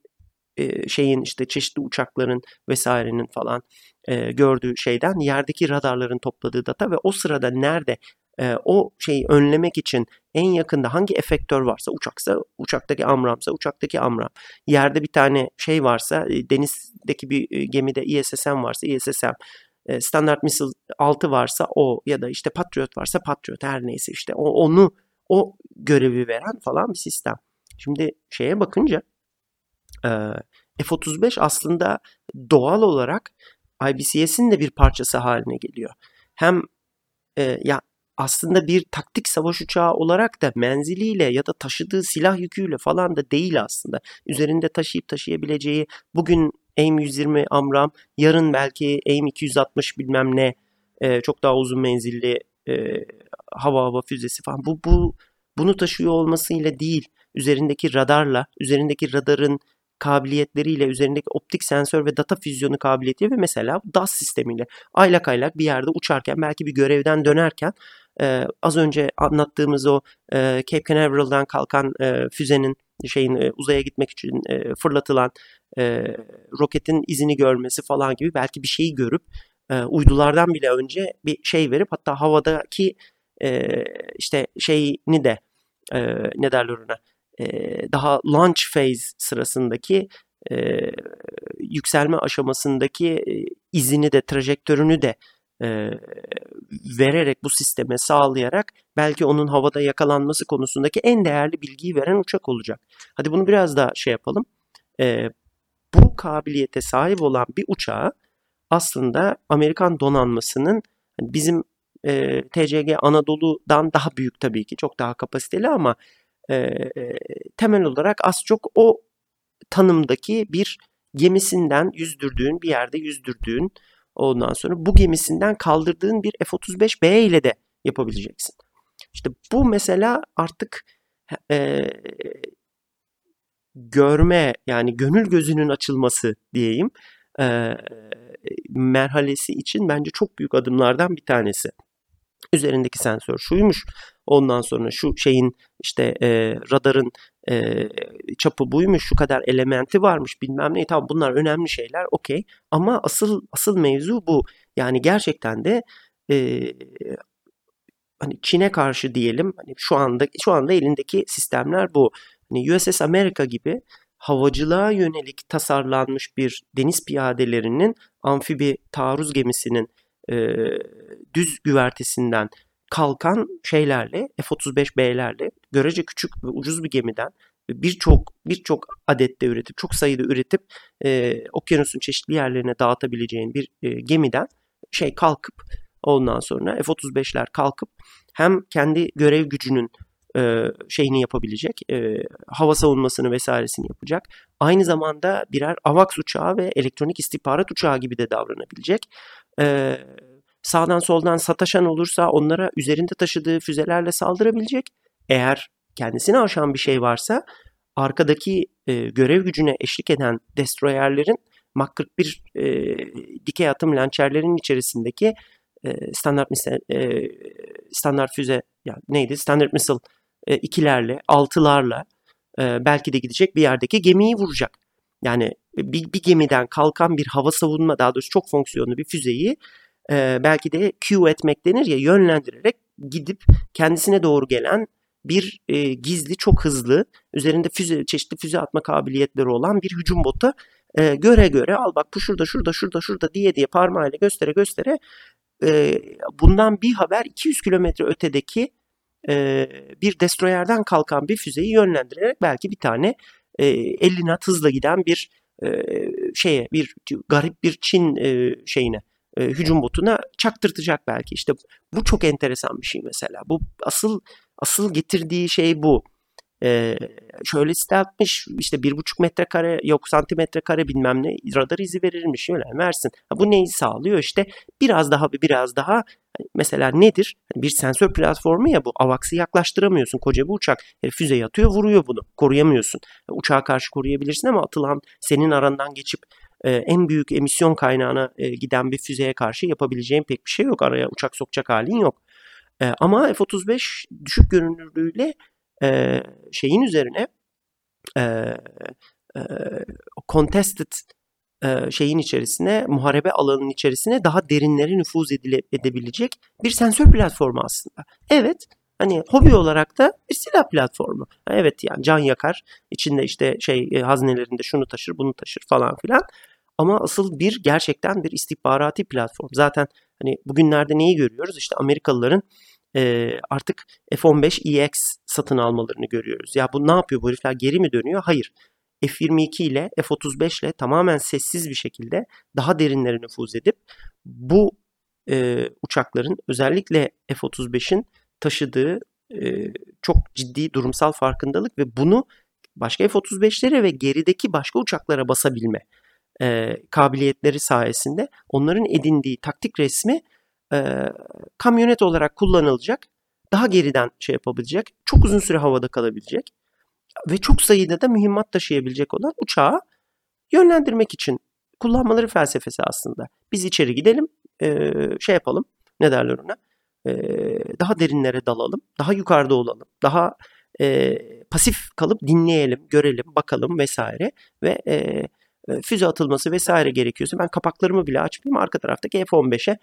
şeyin işte çeşitli uçakların vesairenin falan gördüğü şeyden yerdeki radarların topladığı data ve o sırada nerede o şeyi önlemek için en yakında hangi efektör varsa uçaksa uçaktaki amramsa uçaktaki amram yerde bir tane şey varsa denizdeki bir gemide ISSM varsa ISSM standart missile 6 varsa o ya da işte Patriot varsa Patriot her neyse işte onu o görevi veren falan bir sistem. Şimdi şeye bakınca F-35 aslında doğal olarak IBCS'in de bir parçası haline geliyor. Hem e, ya aslında bir taktik savaş uçağı olarak da menziliyle ya da taşıdığı silah yüküyle falan da değil aslında. Üzerinde taşıyıp taşıyabileceği bugün AIM-120 Amram, yarın belki AIM-260 bilmem ne e, çok daha uzun menzilli e, hava hava füzesi falan. Bu, bu bunu taşıyor olmasıyla değil, üzerindeki radarla, üzerindeki radarın kabiliyetleriyle, üzerindeki optik sensör ve data füzyonu kabiliyeti ve mesela DAS sistemiyle aylak aylak bir yerde uçarken belki bir görevden dönerken e, az önce anlattığımız o e, Cape Canaveral'dan kalkan e, füzenin şeyin e, uzaya gitmek için e, fırlatılan e, roketin izini görmesi falan gibi belki bir şeyi görüp e, uydulardan bile önce bir şey verip hatta havadaki e, işte şeyini de e, ne derler ona e, daha launch phase sırasındaki e, yükselme aşamasındaki izini de trajektörünü de e, vererek bu sisteme sağlayarak belki onun havada yakalanması konusundaki en değerli bilgiyi veren uçak olacak. Hadi bunu biraz daha şey yapalım. E, bu kabiliyete sahip olan bir uçağı aslında Amerikan donanmasının hani bizim e, TCG Anadolu'dan daha büyük tabii ki çok daha kapasiteli ama e, temel olarak az çok o tanımdaki bir gemisinden yüzdürdüğün bir yerde yüzdürdüğün ondan sonra bu gemisinden kaldırdığın bir F-35B ile de yapabileceksin. İşte bu mesela artık e, görme yani gönül gözünün açılması diyeyim e, merhalesi için bence çok büyük adımlardan bir tanesi. Üzerindeki sensör şuymuş. Ondan sonra şu şeyin işte e, radarın e, çapı buymuş, şu kadar elementi varmış bilmem ne. Tamam bunlar önemli şeyler okey. Ama asıl asıl mevzu bu. Yani gerçekten de e, hani Çin'e karşı diyelim hani şu anda şu anda elindeki sistemler bu. Hani USS Amerika gibi havacılığa yönelik tasarlanmış bir deniz piyadelerinin amfibi taarruz gemisinin e, düz güvertesinden kalkan şeylerle F-35B'lerle görece küçük ve ucuz bir gemiden birçok birçok adette üretip çok sayıda üretip e, okyanusun çeşitli yerlerine dağıtabileceğin bir e, gemiden şey kalkıp ondan sonra F-35'ler kalkıp hem kendi görev gücünün e, şeyini yapabilecek, e, hava savunmasını vesairesini yapacak. Aynı zamanda birer AVAX uçağı ve elektronik istihbarat uçağı gibi de davranabilecek. E, sağdan soldan sataşan olursa onlara üzerinde taşıdığı füzelerle saldırabilecek. Eğer kendisini aşan bir şey varsa arkadaki e, görev gücüne eşlik eden destroyerlerin Mach 41 e, dikey atım lançerlerin içerisindeki e, standart misal, e, standart füze yani neydi? Standart missile e, ikilerle, altılarla e, belki de gidecek bir yerdeki gemiyi vuracak. Yani bir, bir gemiden kalkan bir hava savunma daha doğrusu çok fonksiyonlu bir füzeyi e, belki de cue etmek denir ya yönlendirerek gidip kendisine doğru gelen bir e, gizli çok hızlı üzerinde füze çeşitli füze atma kabiliyetleri olan bir hücum botu e, göre göre al bak bu şurada şurada şurada şurada diye diye parmağıyla göstere göstere e, bundan bir haber 200 kilometre ötedeki e, bir destroyerden kalkan bir füzeyi yönlendirerek belki bir tane e, 50 knot hızla giden bir e, şeye bir garip bir Çin e, şeyine e, hücum botuna çaktırtacak belki. İşte bu çok enteresan bir şey mesela. Bu asıl asıl getirdiği şey bu. e, şöyle stealthmiş işte bir buçuk metrekare yok santimetre kare bilmem ne radar izi verirmiş öyle versin. Ha, bu neyi sağlıyor işte biraz daha biraz daha hani mesela nedir? Hani bir sensör platformu ya bu. AVAX'ı yaklaştıramıyorsun. Koca bir uçak. Füze yatıyor vuruyor bunu. Koruyamıyorsun. Uçağa karşı koruyabilirsin ama atılan senin arandan geçip e, en büyük emisyon kaynağına e, giden bir füzeye karşı yapabileceğin pek bir şey yok. Araya uçak sokacak halin yok. E, ama F-35 düşük görünürlüğüyle şeyin üzerine contested şeyin içerisine, muharebe alanının içerisine daha derinlere nüfuz edile, edebilecek bir sensör platformu aslında. Evet, hani hobi olarak da bir silah platformu. Evet yani can yakar, içinde işte şey e, haznelerinde şunu taşır, bunu taşır falan filan. Ama asıl bir gerçekten bir istihbarati platform. Zaten hani bugünlerde neyi görüyoruz? İşte Amerikalıların e, artık F-15EX satın almalarını görüyoruz. Ya bu ne yapıyor bu herifler geri mi dönüyor? Hayır. F-22 ile F-35 ile tamamen sessiz bir şekilde daha derinlere nüfuz edip bu e, uçakların özellikle F-35'in taşıdığı e, çok ciddi durumsal farkındalık ve bunu başka F-35'lere ve gerideki başka uçaklara basabilme e, kabiliyetleri sayesinde onların edindiği taktik resmi e, kamyonet olarak kullanılacak, daha geriden şey yapabilecek, çok uzun süre havada kalabilecek ve çok sayıda da mühimmat taşıyabilecek olan uçağı yönlendirmek için kullanmaları felsefesi aslında. Biz içeri gidelim, e, şey yapalım, ne derler ona, e, daha derinlere dalalım, daha yukarıda olalım, daha e, pasif kalıp dinleyelim, görelim, bakalım vesaire ve e, füze atılması vesaire gerekiyorsa ben kapaklarımı bile açmayayım arka taraftaki F-15'e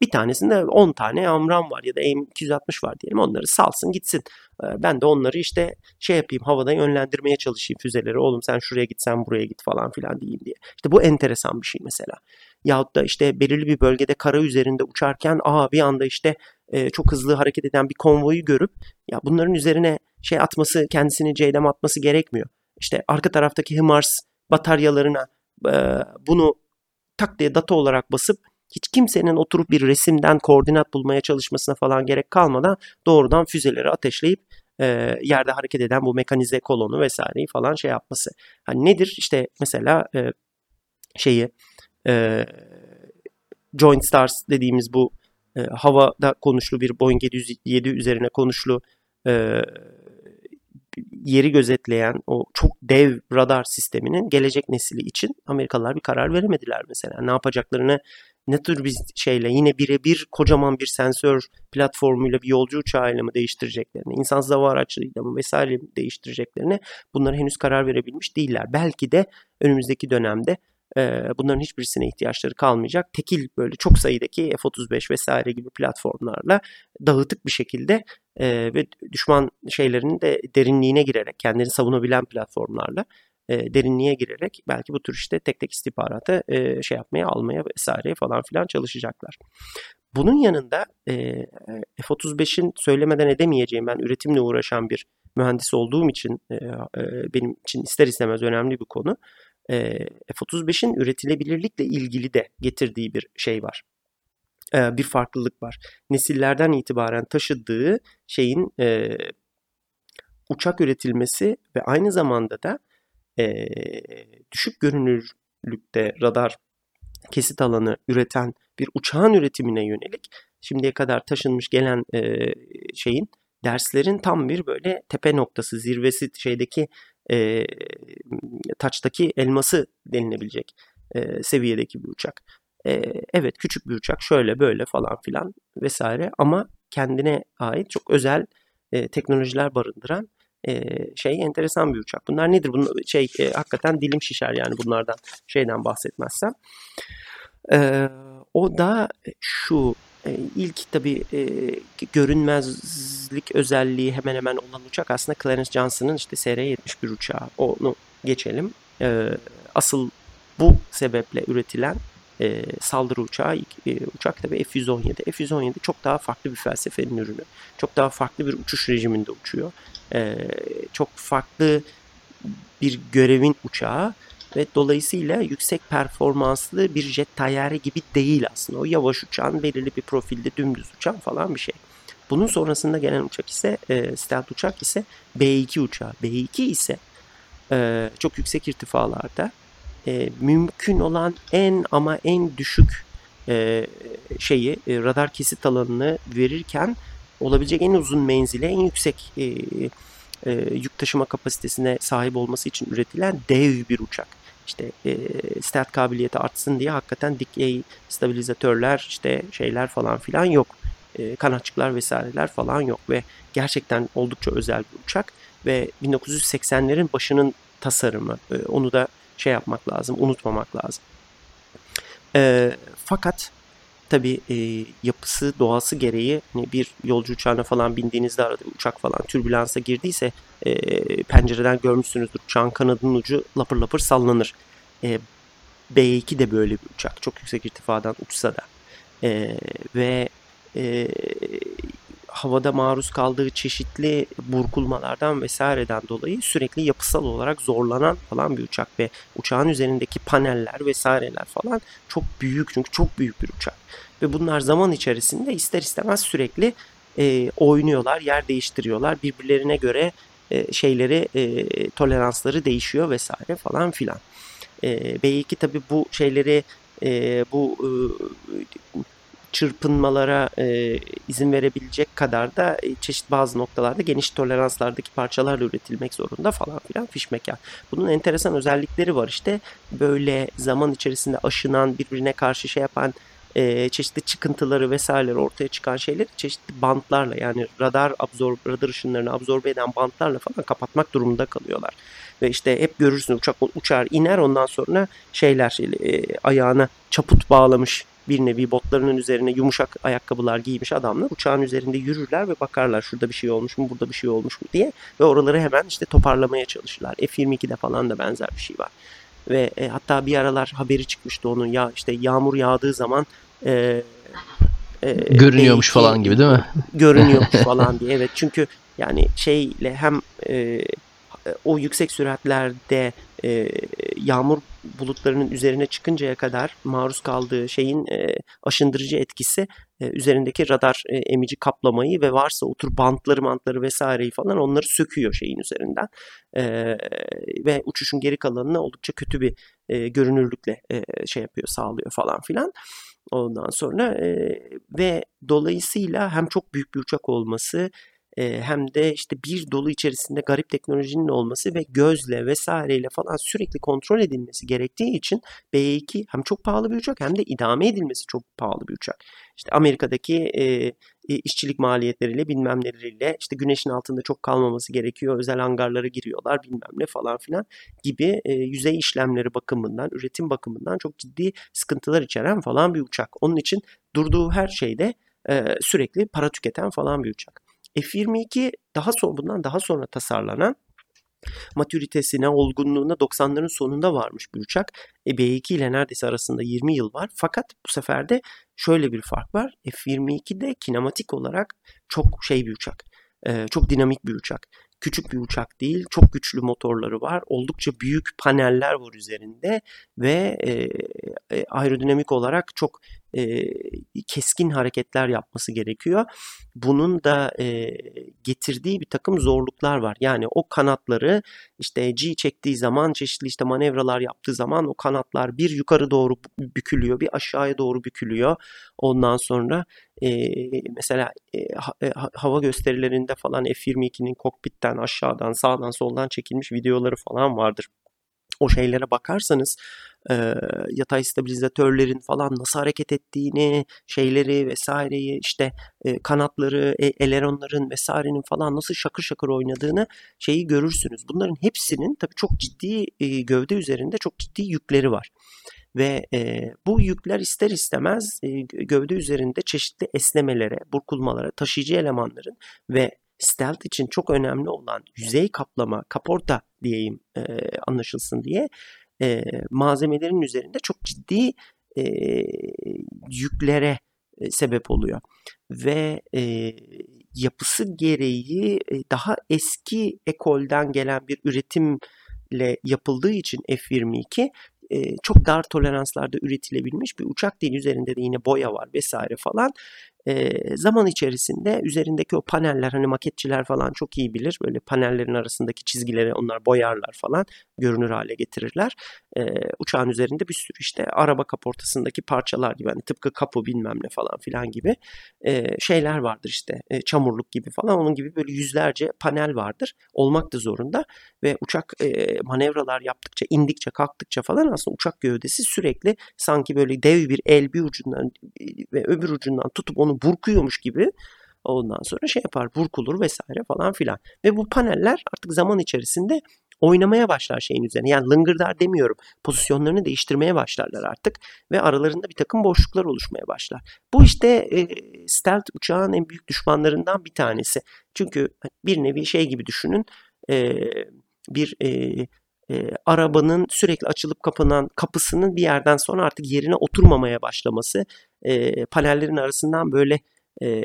bir tanesinde 10 tane Amram var ya da M260 var diyelim onları salsın gitsin. Ben de onları işte şey yapayım havada yönlendirmeye çalışayım füzeleri. Oğlum sen şuraya git sen buraya git falan filan diyeyim diye. İşte bu enteresan bir şey mesela. Yahut da işte belirli bir bölgede kara üzerinde uçarken aa bir anda işte çok hızlı hareket eden bir konvoyu görüp ya bunların üzerine şey atması kendisini ceydem atması gerekmiyor. İşte arka taraftaki HIMARS bataryalarına bunu tak diye data olarak basıp hiç kimsenin oturup bir resimden koordinat bulmaya çalışmasına falan gerek kalmadan doğrudan füzeleri ateşleyip e, yerde hareket eden bu mekanize kolonu vesaireyi falan şey yapması. Hani nedir? İşte mesela e, şeyi e, Joint Stars dediğimiz bu e, havada konuşlu bir Boeing 707 üzerine konuşlu e, yeri gözetleyen o çok dev radar sisteminin gelecek nesili için Amerikalılar bir karar veremediler mesela. Ne yapacaklarını ne tür bir şeyle yine birebir kocaman bir sensör platformuyla bir yolcu uçağıyla mı değiştireceklerini, insansız hava araçlarıyla mı vesaire değiştireceklerini bunlara henüz karar verebilmiş değiller. Belki de önümüzdeki dönemde e, bunların hiçbirisine ihtiyaçları kalmayacak. Tekil böyle çok sayıdaki F-35 vesaire gibi platformlarla dağıtık bir şekilde e, ve düşman şeylerinin de derinliğine girerek kendini savunabilen platformlarla e, derinliğe girerek belki bu tür işte tek tek istihbaratı e, şey yapmaya almaya vesaire falan filan çalışacaklar. Bunun yanında e, F-35'in söylemeden edemeyeceğim ben üretimle uğraşan bir mühendis olduğum için benim için ister istemez önemli bir konu. E, F-35'in üretilebilirlikle ilgili de getirdiği bir şey var. Bir farklılık var. Nesillerden itibaren taşıdığı şeyin uçak üretilmesi ve aynı zamanda da düşük görünürlükte radar kesit alanı üreten bir uçağın üretimine yönelik şimdiye kadar taşınmış gelen şeyin derslerin tam bir böyle tepe noktası zirvesi şeydeki e, taçtaki elması denilebilecek e, seviyedeki bir uçak. E, evet küçük bir uçak şöyle böyle falan filan vesaire ama kendine ait çok özel e, teknolojiler barındıran e, şey enteresan bir uçak. Bunlar nedir? Bunlar, şey e, hakikaten dilim şişer yani bunlardan şeyden bahsetmezsem. E, o da şu e, ilk tabi e, görünmezlik özelliği hemen hemen olan uçak aslında Clarence Johnson'ın işte SR-71 uçağı. Onu geçelim. E, asıl bu sebeple üretilen e, saldırı uçağı e, uçak tabi F-117. F-117 çok daha farklı bir felsefenin ürünü. Çok daha farklı bir uçuş rejiminde uçuyor e, çok farklı bir görevin uçağı ve dolayısıyla yüksek performanslı bir jet tayyare gibi değil aslında. O yavaş uçan, belirli bir profilde dümdüz uçan falan bir şey. Bunun sonrasında gelen uçak ise e, stealth uçak ise B2 uçağı. B2 ise e, çok yüksek irtifalarda e, mümkün olan en ama en düşük e, şeyi e, radar kesit alanını verirken olabilecek en uzun menzile en yüksek e, e, yük taşıma kapasitesine sahip olması için üretilen dev bir uçak. İşte e, stealth kabiliyeti artsın diye hakikaten dikey stabilizatörler işte şeyler falan filan yok. E, kanatçıklar vesaireler falan yok ve gerçekten oldukça özel bir uçak ve 1980'lerin başının tasarımı. E, onu da şey yapmak lazım, unutmamak lazım. E, fakat tabi e, yapısı, doğası gereği hani bir yolcu uçağına falan bindiğinizde arada uçak falan türbülansa girdiyse e, pencereden görmüşsünüzdür. Uçağın kanadının ucu lapır lapır sallanır. E, B2 de böyle bir uçak. Çok yüksek irtifadan uçsa da. E, ve e, havada maruz kaldığı çeşitli burkulmalardan vesaireden dolayı sürekli yapısal olarak zorlanan falan bir uçak ve uçağın üzerindeki paneller vesaireler falan çok büyük çünkü çok büyük bir uçak ve bunlar zaman içerisinde ister istemez sürekli e, oynuyorlar, yer değiştiriyorlar birbirlerine göre e, şeyleri e, toleransları değişiyor vesaire falan filan. E, B2 tabi bu şeyleri e, bu e, çırpınmalara e, izin verebilecek kadar da e, çeşit bazı noktalarda geniş toleranslardaki parçalarla üretilmek zorunda falan filan fiş mekan. Bunun enteresan özellikleri var işte böyle zaman içerisinde aşınan birbirine karşı şey yapan e, çeşitli çıkıntıları vesaireleri ortaya çıkan şeyleri çeşitli bantlarla yani radar absorb radar ışınlarını absorbe eden bantlarla falan kapatmak durumunda kalıyorlar. Ve işte hep görürsün uçak uçar iner ondan sonra şeyler e, ayağına çaput bağlamış bir nevi botlarının üzerine yumuşak ayakkabılar giymiş adamlar uçağın üzerinde yürürler ve bakarlar şurada bir şey olmuş mu burada bir şey olmuş mu diye ve oraları hemen işte toparlamaya çalışırlar. F-22'de falan da benzer bir şey var. Ve e, hatta bir aralar haberi çıkmıştı onun ya işte yağmur yağdığı zaman e, e, görünüyormuş belki, falan gibi değil mi? Görünüyormuş falan diye. Evet çünkü yani şeyle hem e, o yüksek süratlerde e, yağmur bulutlarının üzerine çıkıncaya kadar maruz kaldığı şeyin e, aşındırıcı etkisi e, üzerindeki radar e, emici kaplamayı ve varsa otur bantları mantları vesaireyi falan onları söküyor şeyin üzerinden e, ve uçuşun geri kalanını oldukça kötü bir e, görünürlükle e, şey yapıyor sağlıyor falan filan. Ondan sonra e, ve dolayısıyla hem çok büyük bir uçak olması e, hem de işte bir dolu içerisinde garip teknolojinin olması ve gözle vesaireyle falan sürekli kontrol edilmesi gerektiği için B2 hem çok pahalı bir uçak hem de idame edilmesi çok pahalı bir uçak. İşte Amerika'daki e, işçilik maliyetleriyle bilmem neleriyle işte güneşin altında çok kalmaması gerekiyor. Özel hangarlara giriyorlar bilmem ne falan filan gibi e, yüzey işlemleri bakımından, üretim bakımından çok ciddi sıkıntılar içeren falan bir uçak. Onun için durduğu her şeyde e, sürekli para tüketen falan bir uçak. F-22 daha sonra bundan daha sonra tasarlanan matüritesine, olgunluğuna 90'ların sonunda varmış bir uçak. E, B2 ile neredeyse arasında 20 yıl var. Fakat bu sefer de şöyle bir fark var. F-22'de kinematik olarak çok şey bir uçak. E, çok dinamik bir uçak küçük bir uçak değil. Çok güçlü motorları var. Oldukça büyük paneller var üzerinde ve e, e, aerodinamik olarak çok e, keskin hareketler yapması gerekiyor. Bunun da e, getirdiği bir takım zorluklar var. Yani o kanatları işte G çektiği zaman çeşitli işte manevralar yaptığı zaman o kanatlar bir yukarı doğru bükülüyor, bir aşağıya doğru bükülüyor. Ondan sonra e, mesela e, ha, hava gösterilerinde falan F-22'nin kokpitten aşağıdan sağdan soldan çekilmiş videoları falan vardır. O şeylere bakarsanız e, yatay stabilizatörlerin falan nasıl hareket ettiğini, şeyleri vesaireyi işte e, kanatları, e, eleronların vesairenin falan nasıl şakır şakır oynadığını şeyi görürsünüz. Bunların hepsinin tabii çok ciddi e, gövde üzerinde çok ciddi yükleri var ve e, bu yükler ister istemez e, gövde üzerinde çeşitli esnemelere, burkulmalara, taşıyıcı elemanların ve stealth için çok önemli olan yüzey kaplama, kaporta diyeyim e, anlaşılsın diye e, malzemelerin üzerinde çok ciddi e, yüklere sebep oluyor. Ve e, yapısı gereği e, daha eski ekolden gelen bir üretimle yapıldığı için F-22 e, çok dar toleranslarda üretilebilmiş bir uçak değil. Üzerinde de yine boya var vesaire falan. E, zaman içerisinde üzerindeki o paneller hani maketçiler falan çok iyi bilir. Böyle panellerin arasındaki çizgileri onlar boyarlar falan görünür hale getirirler. E, uçağın üzerinde bir sürü işte araba kaportasındaki parçalar gibi hani tıpkı kapı bilmem ne falan filan gibi e, şeyler vardır işte e, çamurluk gibi falan onun gibi böyle yüzlerce panel vardır. Olmak da zorunda ve uçak e, manevralar yaptıkça indikçe kalktıkça falan aslında uçak gövdesi sürekli sanki böyle dev bir el bir ucundan ve öbür ucundan tutup onu burkuyormuş gibi ondan sonra şey yapar burkulur vesaire falan filan. Ve bu paneller artık zaman içerisinde oynamaya başlar şeyin üzerine. Yani lıngırdar demiyorum. Pozisyonlarını değiştirmeye başlarlar artık ve aralarında bir takım boşluklar oluşmaya başlar. Bu işte e, stealth uçağın en büyük düşmanlarından bir tanesi. Çünkü bir nevi şey gibi düşünün. E, bir e, e, arabanın sürekli açılıp kapanan kapısının bir yerden sonra artık yerine oturmamaya başlaması, e, panellerin arasından böyle e,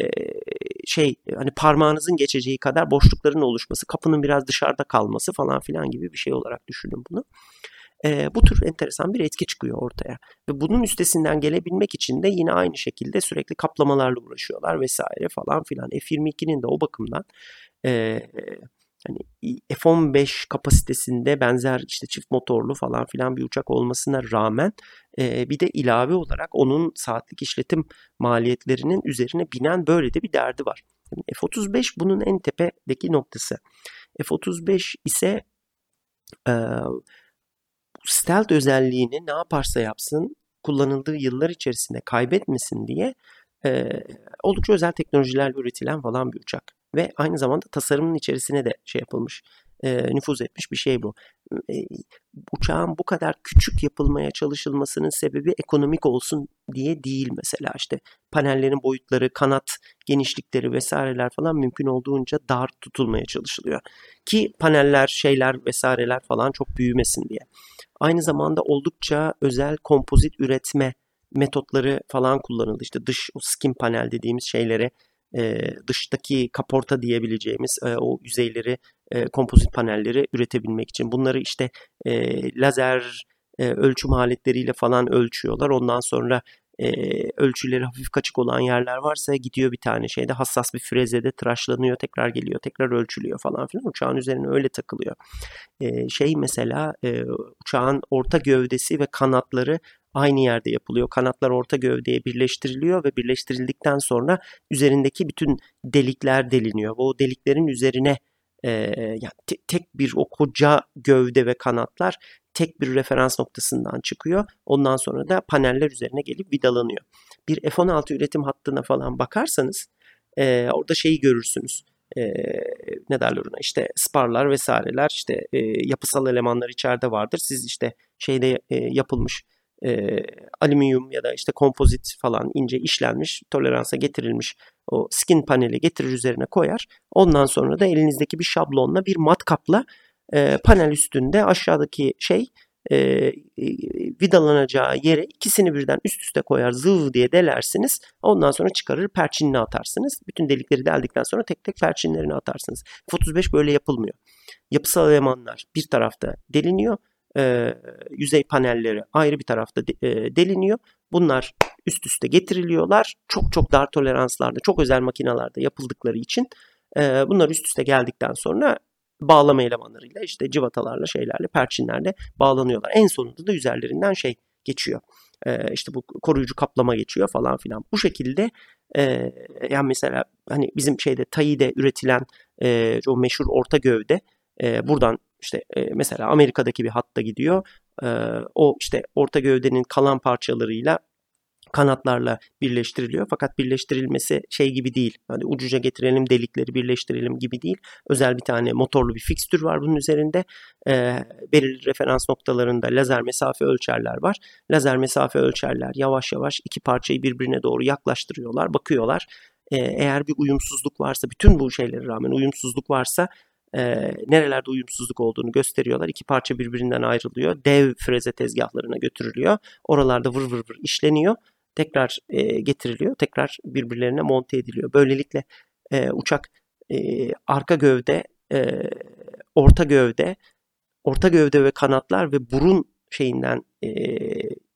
şey hani parmağınızın geçeceği kadar boşlukların oluşması, kapının biraz dışarıda kalması falan filan gibi bir şey olarak düşünün bunu. E, bu tür enteresan bir etki çıkıyor ortaya. Ve bunun üstesinden gelebilmek için de yine aynı şekilde sürekli kaplamalarla uğraşıyorlar vesaire falan filan. F-22'nin de o bakımdan e, hani F-15 kapasitesinde benzer işte çift motorlu falan filan bir uçak olmasına rağmen e, bir de ilave olarak onun saatlik işletim maliyetlerinin üzerine binen böyle de bir derdi var. Yani F-35 bunun en tepedeki noktası. F-35 ise e, stealth özelliğini ne yaparsa yapsın kullanıldığı yıllar içerisinde kaybetmesin diye e, oldukça özel teknolojilerle üretilen falan bir uçak ve aynı zamanda tasarımın içerisine de şey yapılmış, e, nüfuz etmiş bir şey bu. E, uçağın bu kadar küçük yapılmaya çalışılmasının sebebi ekonomik olsun diye değil mesela işte panellerin boyutları, kanat genişlikleri vesaireler falan mümkün olduğunca dar tutulmaya çalışılıyor. Ki paneller, şeyler vesaireler falan çok büyümesin diye. Aynı zamanda oldukça özel kompozit üretme metotları falan kullanıldı. İşte dış o skin panel dediğimiz şeyleri dıştaki kaporta diyebileceğimiz o yüzeyleri, kompozit panelleri üretebilmek için. Bunları işte e, lazer ölçüm aletleriyle falan ölçüyorlar. Ondan sonra ölçüleri hafif kaçık olan yerler varsa gidiyor bir tane şeyde hassas bir frezede tıraşlanıyor tekrar geliyor tekrar ölçülüyor falan filan uçağın üzerine öyle takılıyor. Şey mesela uçağın orta gövdesi ve kanatları aynı yerde yapılıyor. Kanatlar orta gövdeye birleştiriliyor ve birleştirildikten sonra üzerindeki bütün delikler deliniyor. O deliklerin üzerine e, yani te, tek bir o koca gövde ve kanatlar tek bir referans noktasından çıkıyor. Ondan sonra da paneller üzerine gelip vidalanıyor. Bir F-16 üretim hattına falan bakarsanız e, orada şeyi görürsünüz. E, ne derler ona işte sparlar vesaireler işte e, yapısal elemanlar içeride vardır. Siz işte şeyde e, yapılmış e, alüminyum ya da işte kompozit falan ince işlenmiş, toleransa getirilmiş o skin paneli getirir üzerine koyar. Ondan sonra da elinizdeki bir şablonla bir matkapla e, panel üstünde aşağıdaki şey e, e, vidalanacağı yere ikisini birden üst üste koyar zıv diye delersiniz. Ondan sonra çıkarır perçinini atarsınız. Bütün delikleri deldikten sonra tek tek perçinlerini atarsınız. F-35 böyle yapılmıyor. Yapısal elemanlar bir tarafta deliniyor e, yüzey panelleri ayrı bir tarafta de, e, deliniyor. Bunlar üst üste getiriliyorlar. Çok çok dar toleranslarda, çok özel makinalarda yapıldıkları için e, bunlar üst üste geldikten sonra bağlama elemanlarıyla işte civatalarla şeylerle perçinlerle bağlanıyorlar. En sonunda da üzerlerinden şey geçiyor. E, işte bu koruyucu kaplama geçiyor falan filan. Bu şekilde e, yani mesela hani bizim şeyde Tayi'de üretilen e, o meşhur orta gövde e, buradan işte e, mesela Amerika'daki bir hatta gidiyor. E, o işte orta gövdenin kalan parçalarıyla kanatlarla birleştiriliyor. Fakat birleştirilmesi şey gibi değil. Hani ucuca getirelim delikleri birleştirelim gibi değil. Özel bir tane motorlu bir fikstür var bunun üzerinde. E, belirli referans noktalarında lazer mesafe ölçerler var. Lazer mesafe ölçerler yavaş yavaş iki parçayı birbirine doğru yaklaştırıyorlar. Bakıyorlar. E, eğer bir uyumsuzluk varsa bütün bu şeylere rağmen uyumsuzluk varsa e, nerelerde uyumsuzluk olduğunu gösteriyorlar. İki parça birbirinden ayrılıyor. Dev freze tezgahlarına götürülüyor. Oralarda vır vır vır işleniyor. Tekrar e, getiriliyor. Tekrar birbirlerine monte ediliyor. Böylelikle e, uçak e, arka gövde, e, orta gövde, orta gövde ve kanatlar ve burun şeyinden e,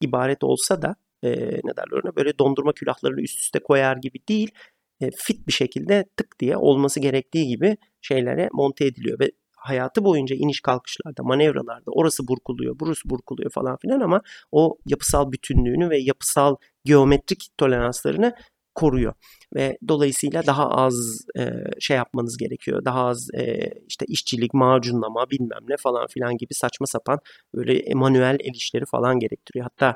ibaret olsa da e, ne derler ona böyle dondurma külahlarını üst üste koyar gibi değil. E, fit bir şekilde tık diye olması gerektiği gibi şeylere monte ediliyor ve hayatı boyunca iniş kalkışlarda, manevralarda orası burkuluyor, burası burkuluyor falan filan ama o yapısal bütünlüğünü ve yapısal geometrik toleranslarını koruyor ve dolayısıyla daha az e, şey yapmanız gerekiyor. Daha az e, işte işçilik, macunlama bilmem ne falan filan gibi saçma sapan böyle manuel el işleri falan gerektiriyor. Hatta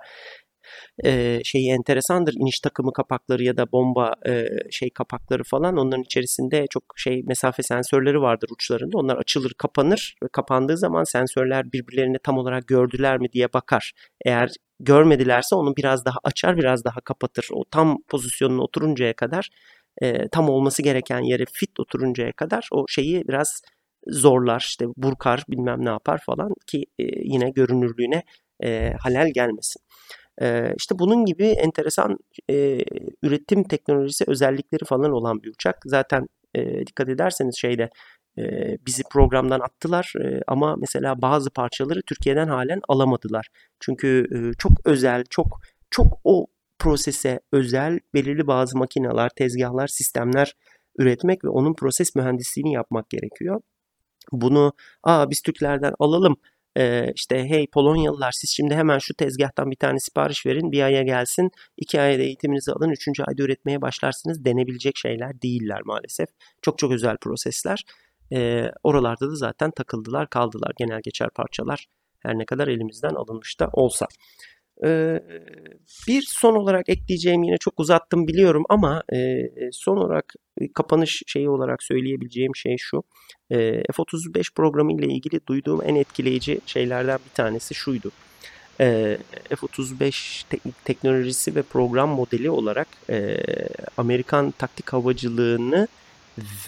e, şeyi enteresandır iniş takımı kapakları ya da bomba e, şey kapakları falan onların içerisinde çok şey mesafe sensörleri vardır uçlarında. Onlar açılır kapanır ve kapandığı zaman sensörler birbirlerini tam olarak gördüler mi diye bakar. Eğer görmedilerse onu biraz daha açar biraz daha kapatır. O tam pozisyonuna oturuncaya kadar e, tam olması gereken yere fit oturuncaya kadar o şeyi biraz zorlar işte burkar bilmem ne yapar falan ki e, yine görünürlüğüne e, halel gelmesin. E, işte bunun gibi enteresan üretim teknolojisi özellikleri falan olan bir uçak. Zaten dikkat ederseniz şeyde e, bizi programdan attılar ama mesela bazı parçaları Türkiye'den halen alamadılar. Çünkü çok özel, çok çok o prosese özel belirli bazı makineler, tezgahlar, sistemler üretmek ve onun proses mühendisliğini yapmak gerekiyor. Bunu aa biz Türklerden alalım ee, işte hey Polonyalılar siz şimdi hemen şu tezgahtan bir tane sipariş verin bir aya gelsin iki ayda eğitiminizi alın üçüncü ayda üretmeye başlarsınız denebilecek şeyler değiller maalesef. Çok çok özel prosesler. Ee, oralarda da zaten takıldılar kaldılar genel geçer parçalar her ne kadar elimizden alınmış da olsa. Bir son olarak ekleyeceğim yine çok uzattım biliyorum ama son olarak kapanış şeyi olarak söyleyebileceğim şey şu. F-35 programı ile ilgili duyduğum en etkileyici şeylerden bir tanesi şuydu. F-35 teknolojisi ve program modeli olarak Amerikan taktik havacılığını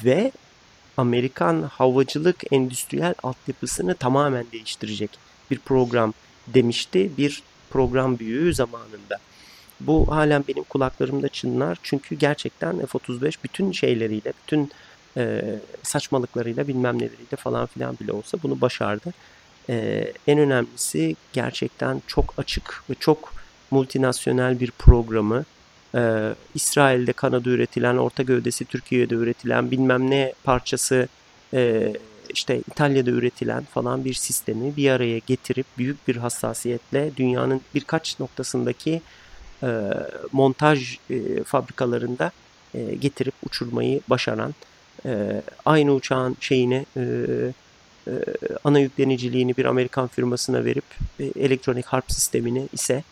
ve Amerikan havacılık endüstriyel altyapısını tamamen değiştirecek bir program demişti. Bir program büyüğü zamanında. Bu halen benim kulaklarımda çınlar çünkü gerçekten F-35 bütün şeyleriyle, bütün e, saçmalıklarıyla bilmem neleriyle falan filan bile olsa bunu başardı. E, en önemlisi gerçekten çok açık ve çok multinasyonel bir programı e, İsrail'de Kanada üretilen, orta gövdesi Türkiye'de üretilen bilmem ne parçası e, işte İtalya'da üretilen falan bir sistemi bir araya getirip büyük bir hassasiyetle dünyanın birkaç noktasındaki e, montaj e, fabrikalarında e, getirip uçurmayı başaran e, aynı uçağın şeyini e, e, ana yükleniciliğini bir Amerikan firmasına verip e, elektronik harp sistemini ise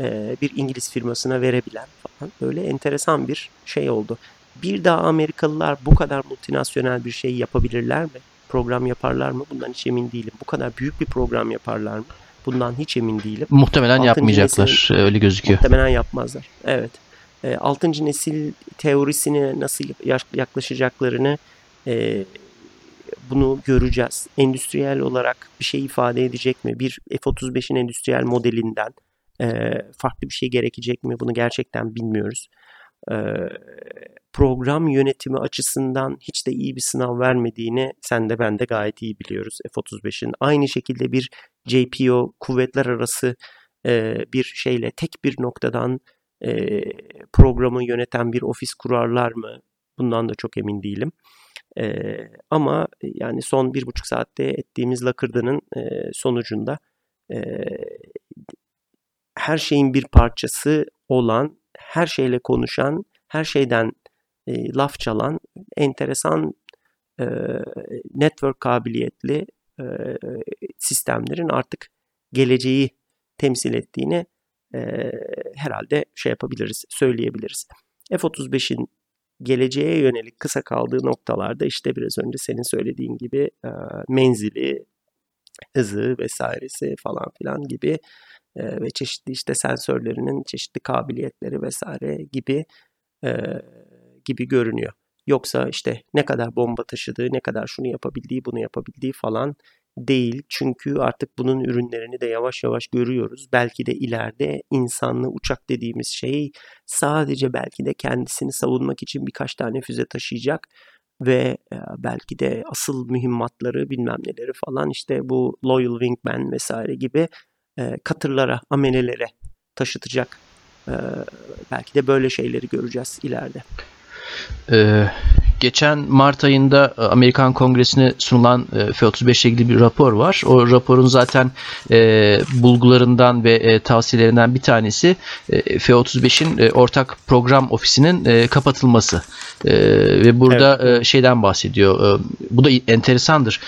e, bir İngiliz firmasına verebilen falan böyle enteresan bir şey oldu. Bir daha Amerikalılar bu kadar multinasyonel bir şey yapabilirler mi? Program yaparlar mı? Bundan hiç emin değilim. Bu kadar büyük bir program yaparlar mı? Bundan hiç emin değilim. Muhtemelen Altıncı yapmayacaklar. Nesil, öyle gözüküyor. Muhtemelen yapmazlar. Evet. E, altıncı nesil teorisine nasıl yaklaşacaklarını e, bunu göreceğiz. Endüstriyel olarak bir şey ifade edecek mi? Bir F-35'in endüstriyel modelinden e, farklı bir şey gerekecek mi? Bunu gerçekten bilmiyoruz. E, program yönetimi açısından hiç de iyi bir sınav vermediğini sen de ben de gayet iyi biliyoruz F-35'in. Aynı şekilde bir JPO kuvvetler arası e, bir şeyle tek bir noktadan e, programı yöneten bir ofis kurarlar mı? Bundan da çok emin değilim. E, ama yani son bir buçuk saatte ettiğimiz lakırdanın sonucunda her şeyin bir parçası olan, her şeyle konuşan, her şeyden e, laf çalan, enteresan e, network kabiliyetli e, sistemlerin artık geleceği temsil ettiğini e, herhalde şey yapabiliriz, söyleyebiliriz. F-35'in geleceğe yönelik kısa kaldığı noktalarda işte biraz önce senin söylediğin gibi e, menzili, hızı vesairesi falan filan gibi ve çeşitli işte sensörlerinin çeşitli kabiliyetleri vesaire gibi gibi görünüyor. Yoksa işte ne kadar bomba taşıdığı, ne kadar şunu yapabildiği, bunu yapabildiği falan değil. Çünkü artık bunun ürünlerini de yavaş yavaş görüyoruz. Belki de ileride insanlı uçak dediğimiz şey sadece belki de kendisini savunmak için birkaç tane füze taşıyacak ve belki de asıl mühimmatları bilmem neleri falan işte bu Loyal Wingman vesaire gibi e, katırlara, amelelere taşıtacak E, belki de böyle şeyleri göreceğiz ileride. Ee, geçen Mart ayında e, Amerikan Kongresi'ne sunulan e, F-35 ile ilgili bir rapor var. O raporun zaten e, bulgularından ve tavsiyelerinden bir tanesi e, F-35'in e, ortak program ofisinin kapatılması. Ve burada evet. şeyden bahsediyor. Bu da enteresandır.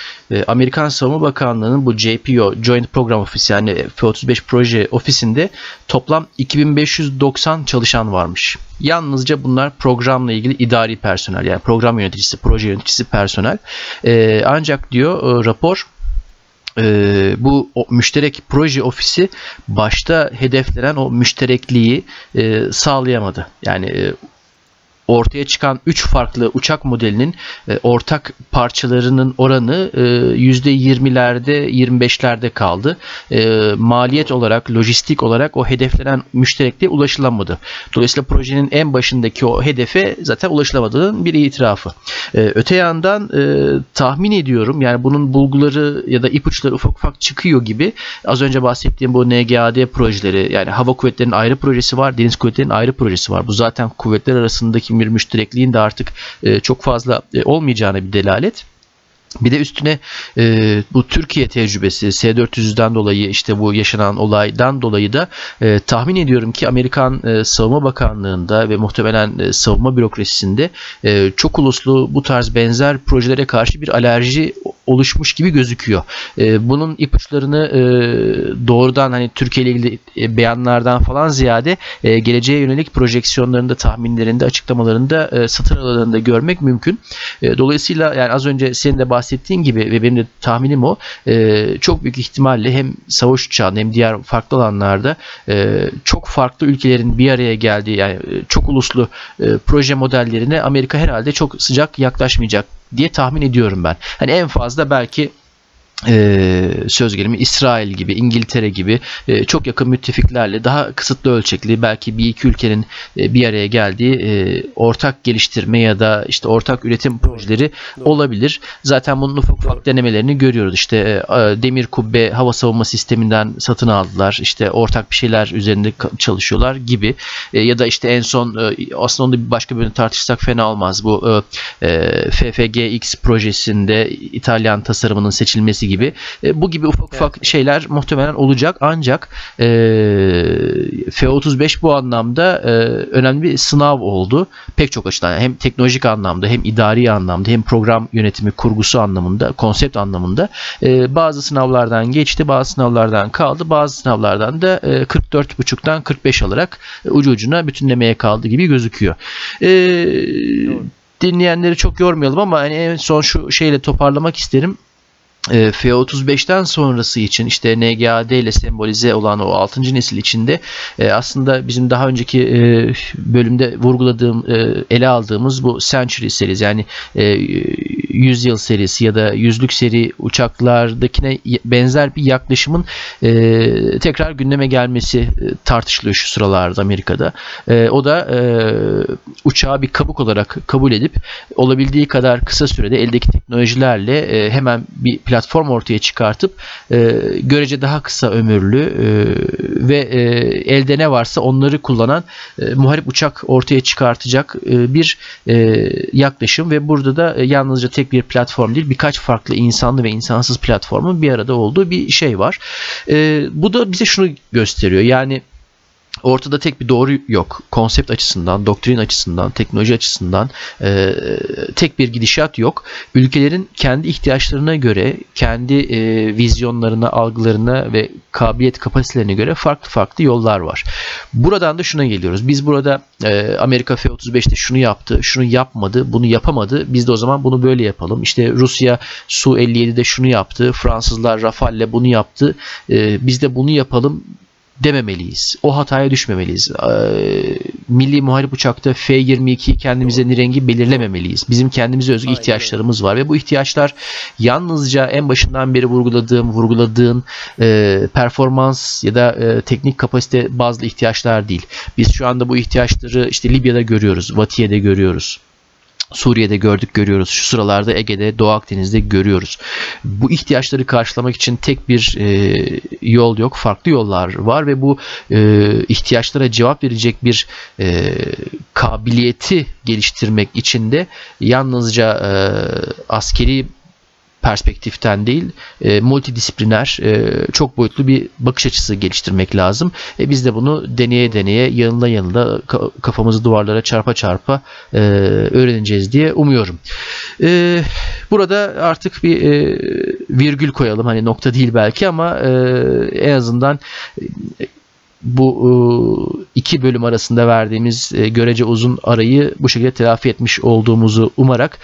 Amerikan Savunma Bakanlığı'nın bu JPO, Joint Program Office yani F-35 proje ofisinde toplam 2590 çalışan varmış. Yalnızca bunlar programla ilgili idari personel yani program yöneticisi, proje yöneticisi personel. E, ancak diyor e, rapor e, bu o, müşterek proje ofisi başta hedeflenen o müşterekliği e, sağlayamadı. Yani e, ortaya çıkan 3 farklı uçak modelinin e, ortak parçalarının oranı e, %20'lerde 25'lerde kaldı. E, maliyet olarak, lojistik olarak o hedeflenen müşterekliğe ulaşılamadı. Dolayısıyla projenin en başındaki o hedefe zaten ulaşılamadığının bir itirafı. E, öte yandan e, tahmin ediyorum yani bunun bulguları ya da ipuçları ufak ufak çıkıyor gibi. Az önce bahsettiğim bu NGAD projeleri yani hava kuvvetlerinin ayrı projesi var, deniz kuvvetlerinin ayrı projesi var. Bu zaten kuvvetler arasındaki bir müşterekliğin de artık e, çok fazla e, olmayacağına bir delalet. Bir de üstüne e, bu Türkiye tecrübesi S-400'den dolayı işte bu yaşanan olaydan dolayı da e, tahmin ediyorum ki Amerikan e, Savunma Bakanlığı'nda ve muhtemelen e, savunma bürokrasisinde e, çok uluslu bu tarz benzer projelere karşı bir alerji oluşmuş gibi gözüküyor. E, bunun ipuçlarını e, doğrudan hani Türkiye ile ilgili e, beyanlardan falan ziyade e, geleceğe yönelik projeksiyonlarında, tahminlerinde, açıklamalarında e, satır aralarında görmek mümkün. E, dolayısıyla yani az önce senin de bahsettiğin gibi ve benim de tahminim o e, çok büyük ihtimalle hem savaş uçağında hem diğer farklı alanlarda e, çok farklı ülkelerin bir araya geldiği yani e, çok uluslu e, proje modellerine Amerika herhalde çok sıcak yaklaşmayacak diye tahmin ediyorum ben. Hani en fazla belki e, söz gelimi İsrail gibi, İngiltere gibi e, çok yakın müttefiklerle daha kısıtlı ölçekli belki bir iki ülkenin e, bir araya geldiği e, ortak geliştirme ya da işte ortak üretim projeleri Doğru. olabilir. Zaten bunun ufak ufak Doğru. denemelerini görüyoruz. İşte e, demir kubbe hava savunma sisteminden satın aldılar. İşte ortak bir şeyler üzerinde çalışıyorlar gibi. E, ya da işte en son e, aslında onu da başka bir tartışsak fena olmaz. Bu e, e FFGX projesinde İtalyan tasarımının seçilmesi gibi gibi e, bu gibi ufak ufak evet. şeyler muhtemelen olacak ancak e, F-35 bu anlamda e, önemli bir sınav oldu. Pek çok açıdan hem teknolojik anlamda hem idari anlamda hem program yönetimi kurgusu anlamında konsept anlamında e, bazı sınavlardan geçti bazı sınavlardan kaldı bazı sınavlardan da e, 44.5'tan 45 alarak e, ucu ucuna bütünlemeye kaldı gibi gözüküyor. E, dinleyenleri çok yormayalım ama hani en son şu şeyle toparlamak isterim. E, F-35'ten sonrası için işte NGAD ile sembolize olan o 6. nesil içinde e, aslında bizim daha önceki e, bölümde vurguladığım ele aldığımız bu Century serisi yani 100 yıl serisi ya da yüzlük seri uçaklardakine benzer bir yaklaşımın tekrar gündeme gelmesi tartışılıyor şu sıralarda Amerika'da. O da uçağı bir kabuk olarak kabul edip olabildiği kadar kısa sürede eldeki teknolojilerle hemen bir platform ortaya çıkartıp e, görece daha kısa ömürlü e, ve e, elde ne varsa onları kullanan e, muharip uçak ortaya çıkartacak e, bir e, yaklaşım ve burada da e, yalnızca tek bir platform değil birkaç farklı insanlı ve insansız platformun bir arada olduğu bir şey var. E, bu da bize şunu gösteriyor yani ortada tek bir doğru yok. Konsept açısından, doktrin açısından, teknoloji açısından e, tek bir gidişat yok. Ülkelerin kendi ihtiyaçlarına göre, kendi e, vizyonlarına, algılarına ve kabiliyet kapasitelerine göre farklı farklı yollar var. Buradan da şuna geliyoruz. Biz burada e, Amerika F-35'te şunu yaptı, şunu yapmadı, bunu yapamadı. Biz de o zaman bunu böyle yapalım. İşte Rusya Su-57'de şunu yaptı, Fransızlar Rafale'le bunu yaptı. E, biz de bunu yapalım dememeliyiz. O hataya düşmemeliyiz. Ee, milli muharip uçakta F-22 kendimize rengi belirlememeliyiz. Bizim kendimize özgü Aynen. ihtiyaçlarımız var ve bu ihtiyaçlar yalnızca en başından beri vurguladığım, vurguladığın e, performans ya da e, teknik kapasite bazlı ihtiyaçlar değil. Biz şu anda bu ihtiyaçları işte Libya'da görüyoruz, Vatiye'de görüyoruz. Suriye'de gördük görüyoruz. Şu sıralarda Ege'de, Doğu Akdeniz'de görüyoruz. Bu ihtiyaçları karşılamak için tek bir e, yol yok. Farklı yollar var ve bu e, ihtiyaçlara cevap verecek bir e, kabiliyeti geliştirmek için de yalnızca e, askeri perspektiften değil e, multidisipliner e, çok boyutlu bir bakış açısı geliştirmek lazım. E, biz de bunu deneye deneye yanında yanında kafamızı duvarlara çarpa çarpa e, öğreneceğiz diye umuyorum. E, burada artık bir e, virgül koyalım hani nokta değil belki ama e, en azından e, bu e, iki bölüm arasında verdiğimiz e, görece uzun arayı bu şekilde telafi etmiş olduğumuzu umarak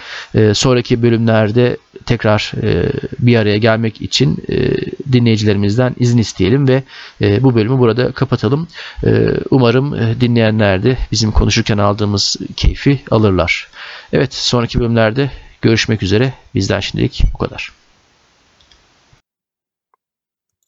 sonraki bölümlerde tekrar bir araya gelmek için dinleyicilerimizden izin isteyelim ve bu bölümü burada kapatalım. Umarım dinleyenler de bizim konuşurken aldığımız keyfi alırlar. Evet sonraki bölümlerde görüşmek üzere. Bizden şimdilik bu kadar.